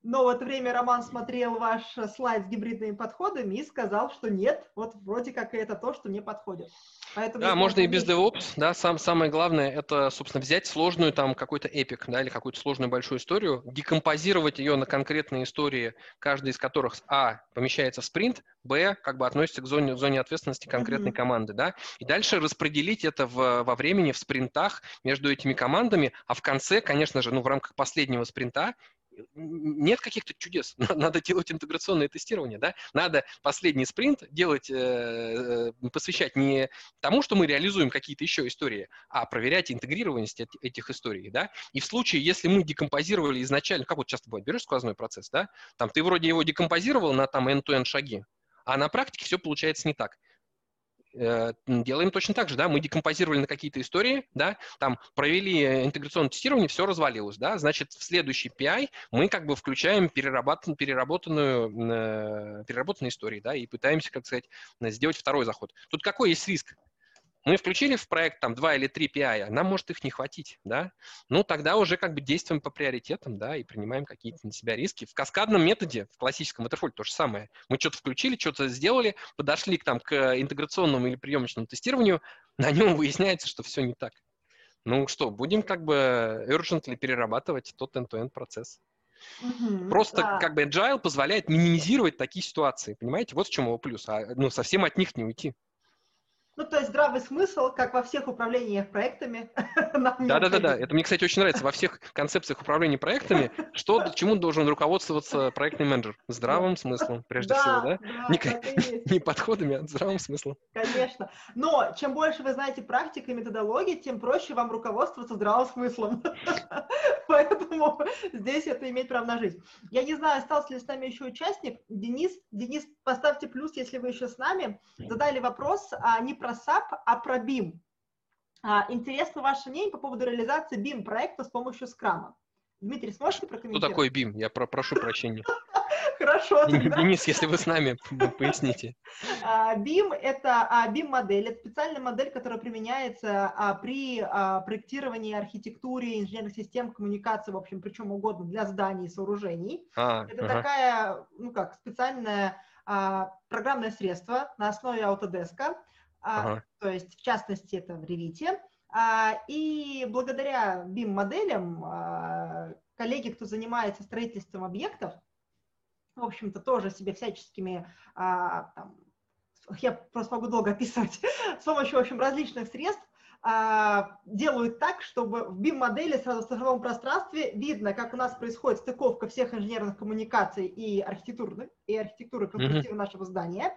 но в это время Роман смотрел ваш слайд с гибридными подходами и сказал, что нет, вот вроде как это то, что не подходит. Поэтому да, можно и без DevOps, да, сам, самое главное это, собственно, взять сложную там какой-то эпик, да, или какую-то сложную большую историю, декомпозировать ее на конкретные истории, каждая из которых, а, помещается в спринт, б, как бы относится к зоне, зоне ответственности конкретной mm-hmm. команды, да, и дальше распределить это в, во времени, в спринтах между этими командами, а в конце, конечно же, ну, в рамках последнего спринта нет каких-то чудес. Надо делать интеграционное тестирование, да? Надо последний спринт делать, э, посвящать не тому, что мы реализуем какие-то еще истории, а проверять интегрированность этих историй, да? И в случае, если мы декомпозировали изначально, как вот часто бывает, берешь сквозной процесс, да? Там ты вроде его декомпозировал на там end-to-end шаги, а на практике все получается не так. Э, делаем точно так же, да, мы декомпозировали на какие-то истории, да, там провели интеграционное тестирование, все развалилось, да, значит, в следующий PI мы как бы включаем переработан, переработанную, э, переработанные истории, да, и пытаемся, как сказать, сделать второй заход. Тут какой есть риск? Мы включили в проект там два или три PI, нам может их не хватить, да? Ну, тогда уже как бы действуем по приоритетам, да, и принимаем какие-то на себя риски. В каскадном методе, в классическом waterfall то же самое. Мы что-то включили, что-то сделали, подошли к, там, к интеграционному или приемочному тестированию, на нем выясняется, что все не так. Ну что, будем как бы urgently перерабатывать тот end-to-end процесс. Угу, Просто да. как бы agile позволяет минимизировать такие ситуации, понимаете? Вот в чем его плюс. А, ну, совсем от них не уйти. Ну, то есть здравый смысл, как во всех управлениях проектами. Да-да-да, это мне, кстати, очень нравится. Во всех концепциях управления проектами, что, чему должен руководствоваться проектный менеджер? Здравым смыслом, прежде да, всего, да? да не, не подходами, а здравым смыслом. Конечно. Но чем больше вы знаете практик и методологии, тем проще вам руководствоваться здравым смыслом. Поэтому здесь это имеет право на жизнь. Я не знаю, остался ли с нами еще участник. Денис, Денис, поставьте плюс, если вы еще с нами. Задали вопрос, а не про про SAP, а про BIM. А, интересно ваше мнение по поводу реализации BIM проекта с помощью скрама. Дмитрий, сможете прокомментировать? Что такое BIM? Я про прошу прощения. Хорошо. Денис, если вы с нами, поясните. BIM – это BIM-модель. Это специальная модель, которая применяется а, при а, проектировании, архитектуре, инженерных систем, коммуникации, в общем, причем угодно для зданий и сооружений. А, это ага. такая, ну как, специальное программное средство на основе Autodesk, а, ага. то есть в частности это в Revit. А, и благодаря BIM-моделям а, коллеги, кто занимается строительством объектов, в общем-то, тоже себе всяческими, там, я просто могу долго описывать, с помощью, в общем, различных средств а, делают так, чтобы в BIM-модели сразу в цифровом пространстве видно, как у нас происходит стыковка всех инженерных коммуникаций и архитектуры, и архитектуры конструктива mm-hmm. нашего здания.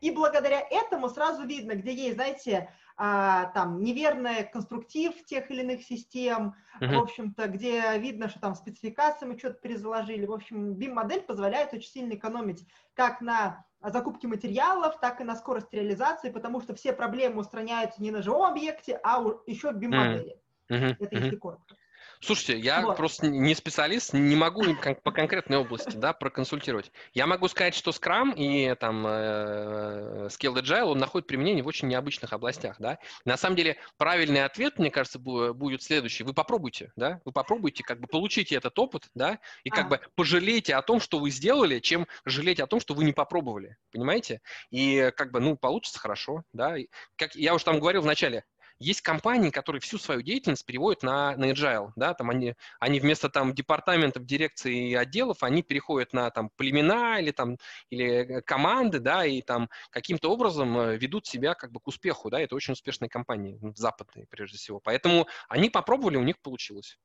И благодаря этому сразу видно, где есть, знаете, а, там неверный конструктив тех или иных систем, mm-hmm. в общем-то, где видно, что там спецификации мы что-то перезаложили. В общем, BIM-модель позволяет очень сильно экономить как на закупки материалов, так и на скорость реализации, потому что все проблемы устраняются не на живом объекте, а еще в BIM-модели. Mm-hmm. Это если коротко. Слушайте, я вот. просто не специалист, не могу по конкретной области да, проконсультировать. Я могу сказать, что Scrum и там э, Scale Agile, он находит применение в очень необычных областях. Да? На самом деле, правильный ответ, мне кажется, будет следующий. Вы попробуйте, да? Вы попробуйте, как бы получите этот опыт, да, и как а. бы пожалейте о том, что вы сделали, чем жалеть о том, что вы не попробовали. Понимаете? И как бы, ну, получится хорошо, да. Как я уже там говорил в начале, есть компании, которые всю свою деятельность переводят на, на agile, да, там они, они вместо там департаментов, дирекций и отделов, они переходят на там племена или там, или э, команды, да, и там каким-то образом э, ведут себя как бы к успеху, да, это очень успешные компании, западные прежде всего. Поэтому они попробовали, у них получилось.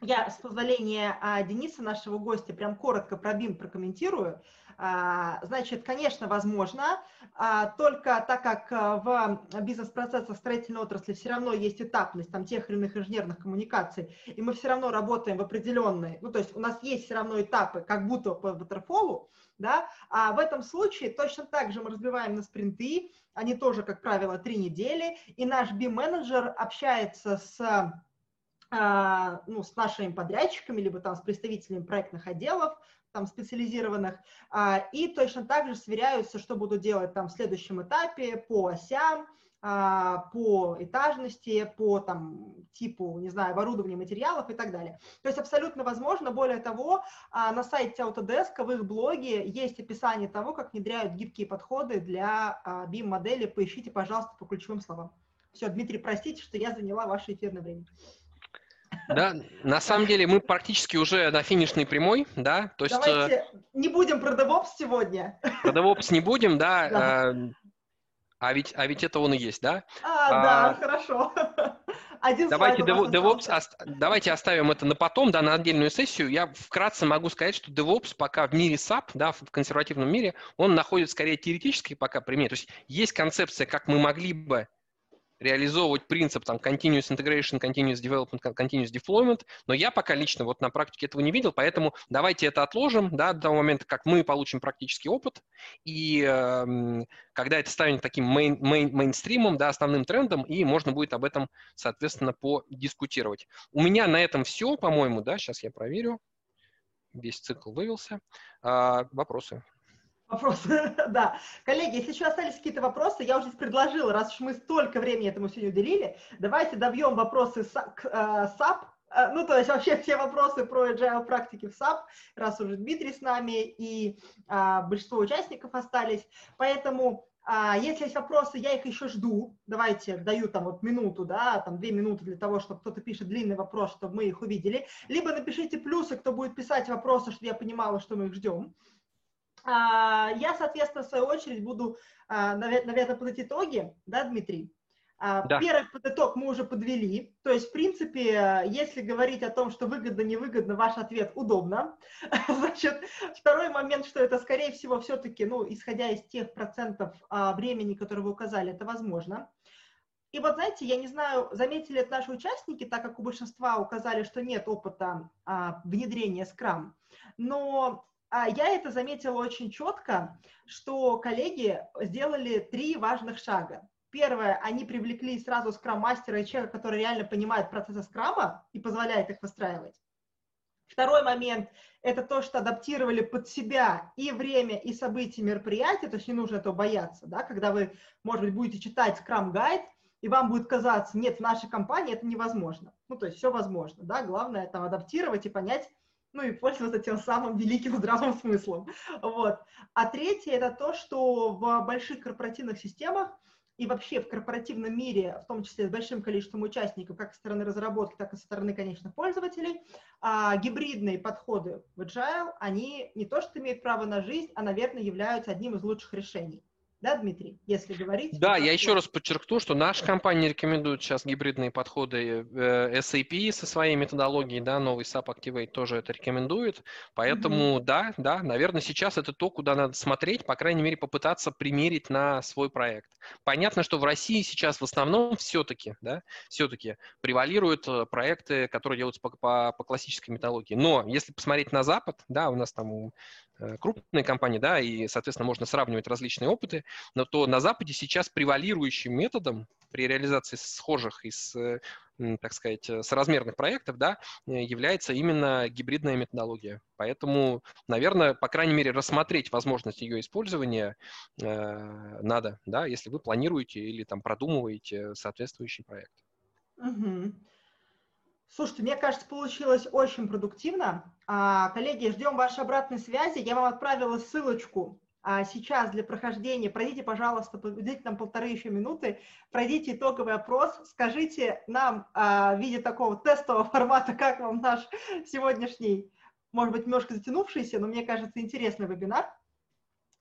Я, с позволения а, Дениса, нашего гостя, прям коротко про BIM прокомментирую. А, значит, конечно, возможно, а, только так как в бизнес-процессах строительной отрасли все равно есть этапность там, тех или иных инженерных коммуникаций, и мы все равно работаем в определенной, ну, то есть у нас есть все равно этапы, как будто по ватерфолу, да, а в этом случае точно так же мы разбиваем на спринты, они тоже, как правило, три недели, и наш BIM-менеджер общается с ну, с нашими подрядчиками, либо там с представителями проектных отделов, там специализированных, а, и точно так же сверяются, что будут делать там в следующем этапе по осям, а, по этажности, по там, типу, не знаю, оборудования материалов и так далее. То есть абсолютно возможно. Более того, на сайте Autodesk в их блоге есть описание того, как внедряют гибкие подходы для BIM-модели. Поищите, пожалуйста, по ключевым словам. Все, Дмитрий, простите, что я заняла ваше эфирное время. Да, на самом деле мы практически уже на финишной прямой, да, то есть... Э, Давайте не будем про DevOps сегодня. Про DevOps не будем, да, да. А, а ведь, а ведь это он и есть, да? А, а, да, хорошо. Один давайте DevOps, ост, давайте оставим это на потом, да, на отдельную сессию. Я вкратце могу сказать, что DevOps пока в мире SAP, да, в консервативном мире, он находится скорее теоретически пока применение. То есть есть концепция, как мы могли бы реализовывать принцип там continuous integration, continuous development, continuous deployment, но я пока лично вот на практике этого не видел, поэтому давайте это отложим, да, до того момента, как мы получим практический опыт, и э, когда это станет таким мейн, мейн, мейнстримом, да, основным трендом, и можно будет об этом, соответственно, подискутировать. У меня на этом все, по-моему, да, сейчас я проверю, весь цикл вывелся. А, вопросы? Вопросы, да. Коллеги, если еще остались какие-то вопросы, я уже предложила, раз уж мы столько времени этому сегодня уделили, давайте добьем вопросы к э, э, ну, то есть вообще все вопросы про agile практики в SAP, раз уже Дмитрий с нами и а, большинство участников остались. Поэтому, а, если есть вопросы, я их еще жду. Давайте, даю там вот минуту, да, там две минуты для того, чтобы кто-то пишет длинный вопрос, чтобы мы их увидели. Либо напишите плюсы, кто будет писать вопросы, чтобы я понимала, что мы их ждем. А, я, соответственно, в свою очередь буду, а, наверное, подать итоги, да, Дмитрий? А, да. Первый итог мы уже подвели. То есть, в принципе, если говорить о том, что выгодно, невыгодно, ваш ответ удобно. Значит, второй момент, что это, скорее всего, все-таки, ну, исходя из тех процентов времени, которые вы указали, это возможно. И вот, знаете, я не знаю, заметили это наши участники, так как у большинства указали, что нет опыта а, внедрения Scrum, но я это заметила очень четко, что коллеги сделали три важных шага. Первое, они привлекли сразу скрам-мастера и человека, который реально понимает процессы скрама и позволяет их выстраивать. Второй момент – это то, что адаптировали под себя и время, и события мероприятия, то есть не нужно этого бояться, да, когда вы, может быть, будете читать скрам-гайд, и вам будет казаться, нет, в нашей компании это невозможно. Ну, то есть все возможно, да, главное там адаптировать и понять, ну и пользоваться тем самым великим здравым смыслом. Вот. А третье – это то, что в больших корпоративных системах и вообще в корпоративном мире, в том числе с большим количеством участников, как со стороны разработки, так и со стороны конечных пользователей, а, гибридные подходы в Agile, они не то что имеют право на жизнь, а, наверное, являются одним из лучших решений да, Дмитрий, если говорить? Да, я еще раз подчеркну, что наша компания рекомендует сейчас гибридные подходы э, SAP со своей методологией, да, новый SAP Activate тоже это рекомендует, поэтому mm-hmm. да, да, наверное, сейчас это то, куда надо смотреть, по крайней мере, попытаться примерить на свой проект. Понятно, что в России сейчас в основном все-таки, да, все-таки превалируют э, проекты, которые делаются по, по, по классической методологии, но если посмотреть на Запад, да, у нас там крупные компании, да, и, соответственно, можно сравнивать различные опыты, но то на Западе сейчас превалирующим методом при реализации схожих и с, так сказать, э, соразмерных проектов, да, э, является именно гибридная методология. Поэтому, наверное, по крайней мере, рассмотреть возможность ее использования э, надо, да, если вы планируете или там продумываете соответствующий проект. Угу. Слушайте, мне кажется, получилось очень продуктивно. А, коллеги, ждем вашей обратной связи. Я вам отправила ссылочку а, сейчас для прохождения. Пройдите, пожалуйста, уделите нам полторы еще минуты, пройдите итоговый опрос, скажите нам а, в виде такого тестового формата, как вам наш сегодняшний, может быть, немножко затянувшийся, но мне кажется, интересный вебинар.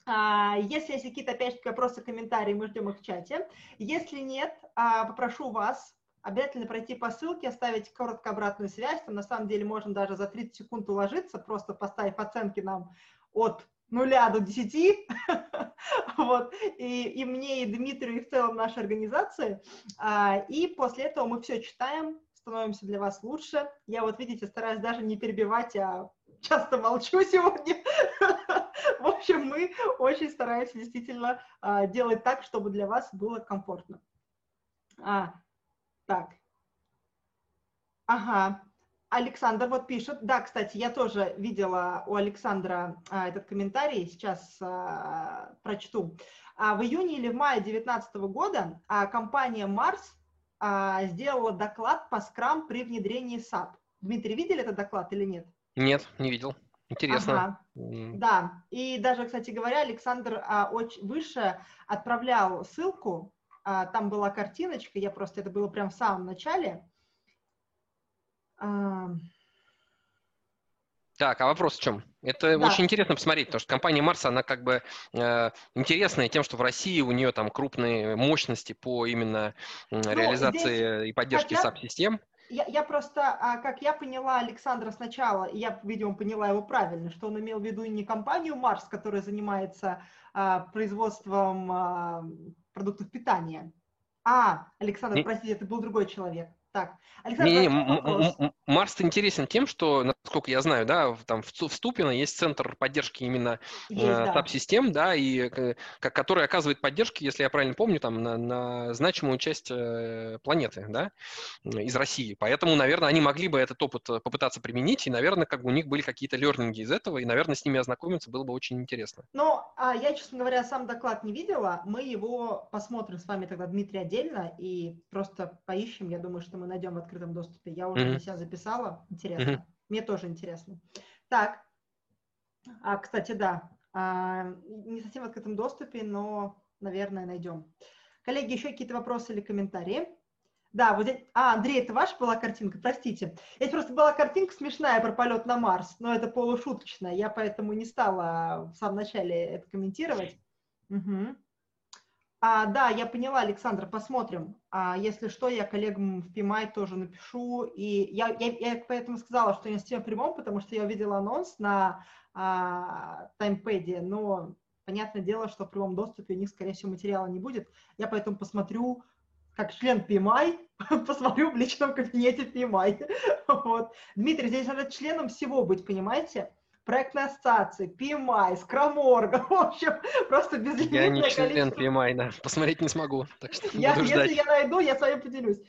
Если есть какие-то, опять же, вопросы, комментарии, мы ждем их в чате. Если нет, попрошу вас обязательно пройти по ссылке, оставить коротко обратную связь. Там на самом деле можно даже за 30 секунд уложиться, просто поставив оценки нам от нуля до 10, вот, и, мне, и Дмитрию, и в целом нашей организации. А, и после этого мы все читаем, становимся для вас лучше. Я вот, видите, стараюсь даже не перебивать, а часто молчу сегодня. В общем, мы очень стараемся действительно а, делать так, чтобы для вас было комфортно. А, так. Ага. Александр вот пишет. Да, кстати, я тоже видела у Александра а, этот комментарий. Сейчас а, прочту. А, в июне или в мае 2019 года а, компания Mars а, сделала доклад по скрам при внедрении SAP. Дмитрий, видели этот доклад или нет? Нет, не видел. Интересно. Ага. Да, и даже, кстати говоря, Александр а, очень выше отправлял ссылку там была картиночка, я просто, это было прям в самом начале. А... Так, а вопрос в чем? Это да. очень интересно посмотреть, потому что компания Марс, она как бы э, интересная тем, что в России у нее там крупные мощности по именно ну, реализации и поддержке SAP-систем. Я, я просто, а, как я поняла Александра сначала, и я, видимо, поняла его правильно, что он имел в виду не компанию Марс, которая занимается а, производством а, продуктов питания. А, Александр, простите, это был другой человек. Так, Александр, не, не, Марс интересен тем, что, насколько я знаю, да, там в Ступино есть центр поддержки именно есть, э, да. TAP-систем, да, и э, который оказывает поддержки, если я правильно помню, там на, на значимую часть э, планеты, да, из России. Поэтому, наверное, они могли бы этот опыт попытаться применить, и, наверное, как бы у них были какие-то лернинги из этого, и, наверное, с ними ознакомиться было бы очень интересно. Ну, а я, честно говоря, сам доклад не видела. Мы его посмотрим с вами тогда, Дмитрий, отдельно, и просто поищем. Я думаю, что мы найдем в открытом доступе. Я уже mm-hmm. себя записала. Интересно. Mm-hmm. Мне тоже интересно. Так. А, кстати, да. А, не совсем в открытом доступе, но, наверное, найдем. Коллеги, еще какие-то вопросы или комментарии? Да, вот здесь... А, Андрей, это ваша была картинка? Простите. Здесь просто была картинка смешная про полет на Марс, но это полушуточная. Я поэтому не стала в самом начале это комментировать. Угу. А, да, я поняла, Александр, посмотрим. А, если что, я коллегам в PMI тоже напишу. И я, я, я поэтому сказала, что не с тем прямом, потому что я увидела анонс на а, таймпэде, но понятное дело, что в прямом доступе у них, скорее всего, материала не будет. Я поэтому посмотрю, как член PMI, посмотрю в личном кабинете PMI. вот. Дмитрий, здесь надо членом всего быть, понимаете? Проектной ассоциации, PMI, Скроморга, в общем, просто безлимитное Я не член количество... PMI, да, посмотреть не смогу, так что я, буду ждать. Если я найду, я с вами поделюсь.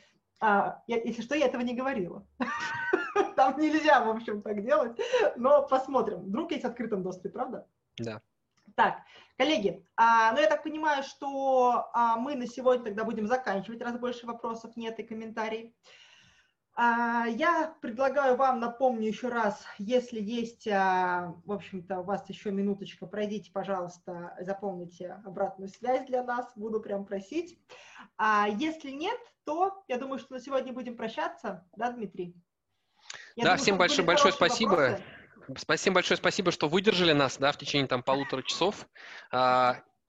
А, я, если что, я этого не говорила. Там нельзя, в общем, так делать, но посмотрим. Вдруг есть в открытом доступе, правда? Да. Так, коллеги, а, ну я так понимаю, что а, мы на сегодня тогда будем заканчивать, раз больше вопросов нет и комментариев. А, я предлагаю вам, напомню еще раз, если есть, а, в общем-то, у вас еще минуточка, пройдите, пожалуйста, заполните обратную связь для нас, буду прям просить. А если нет, то я думаю, что на сегодня будем прощаться, да, Дмитрий? Я да, думаю, всем большое, большое спасибо. Вопросы. Спасибо большое, спасибо, что выдержали нас, да, в течение там полутора часов.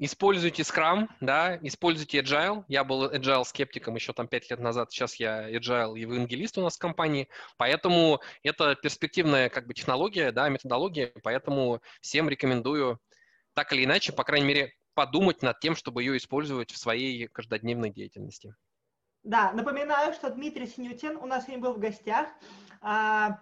Используйте Scrum, да, используйте Agile. Я был Agile скептиком еще там пять лет назад, сейчас я Agile евангелист у нас в компании, поэтому это перспективная как бы технология, да, методология, поэтому всем рекомендую так или иначе, по крайней мере, подумать над тем, чтобы ее использовать в своей каждодневной деятельности. Да, напоминаю, что Дмитрий Синютин у нас сегодня был в гостях, а,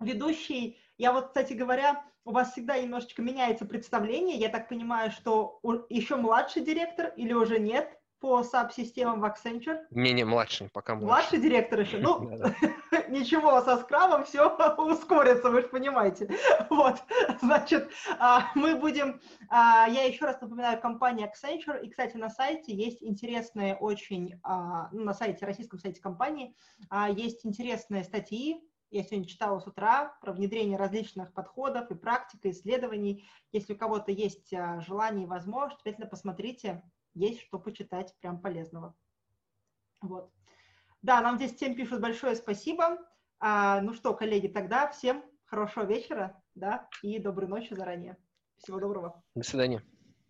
ведущий. Я вот, кстати говоря, у вас всегда немножечко меняется представление. Я так понимаю, что еще младший директор или уже нет по SAP-системам в Accenture? Не, не, младший, пока младший. Младший директор еще? Ну, ничего, со скрамом все ускорится, вы же понимаете. Вот, значит, а, мы будем... А, я еще раз напоминаю, компания Accenture, и, кстати, на сайте есть интересные очень... А, ну, на сайте, российском сайте компании, есть интересные статьи, я сегодня читала с утра про внедрение различных подходов и практик, и исследований. Если у кого-то есть а, желание и возможность, обязательно посмотрите, есть что почитать прям полезного. Вот. Да, нам здесь всем пишут большое спасибо. А, ну что, коллеги, тогда всем хорошего вечера, да, и доброй ночи заранее. Всего доброго. До свидания.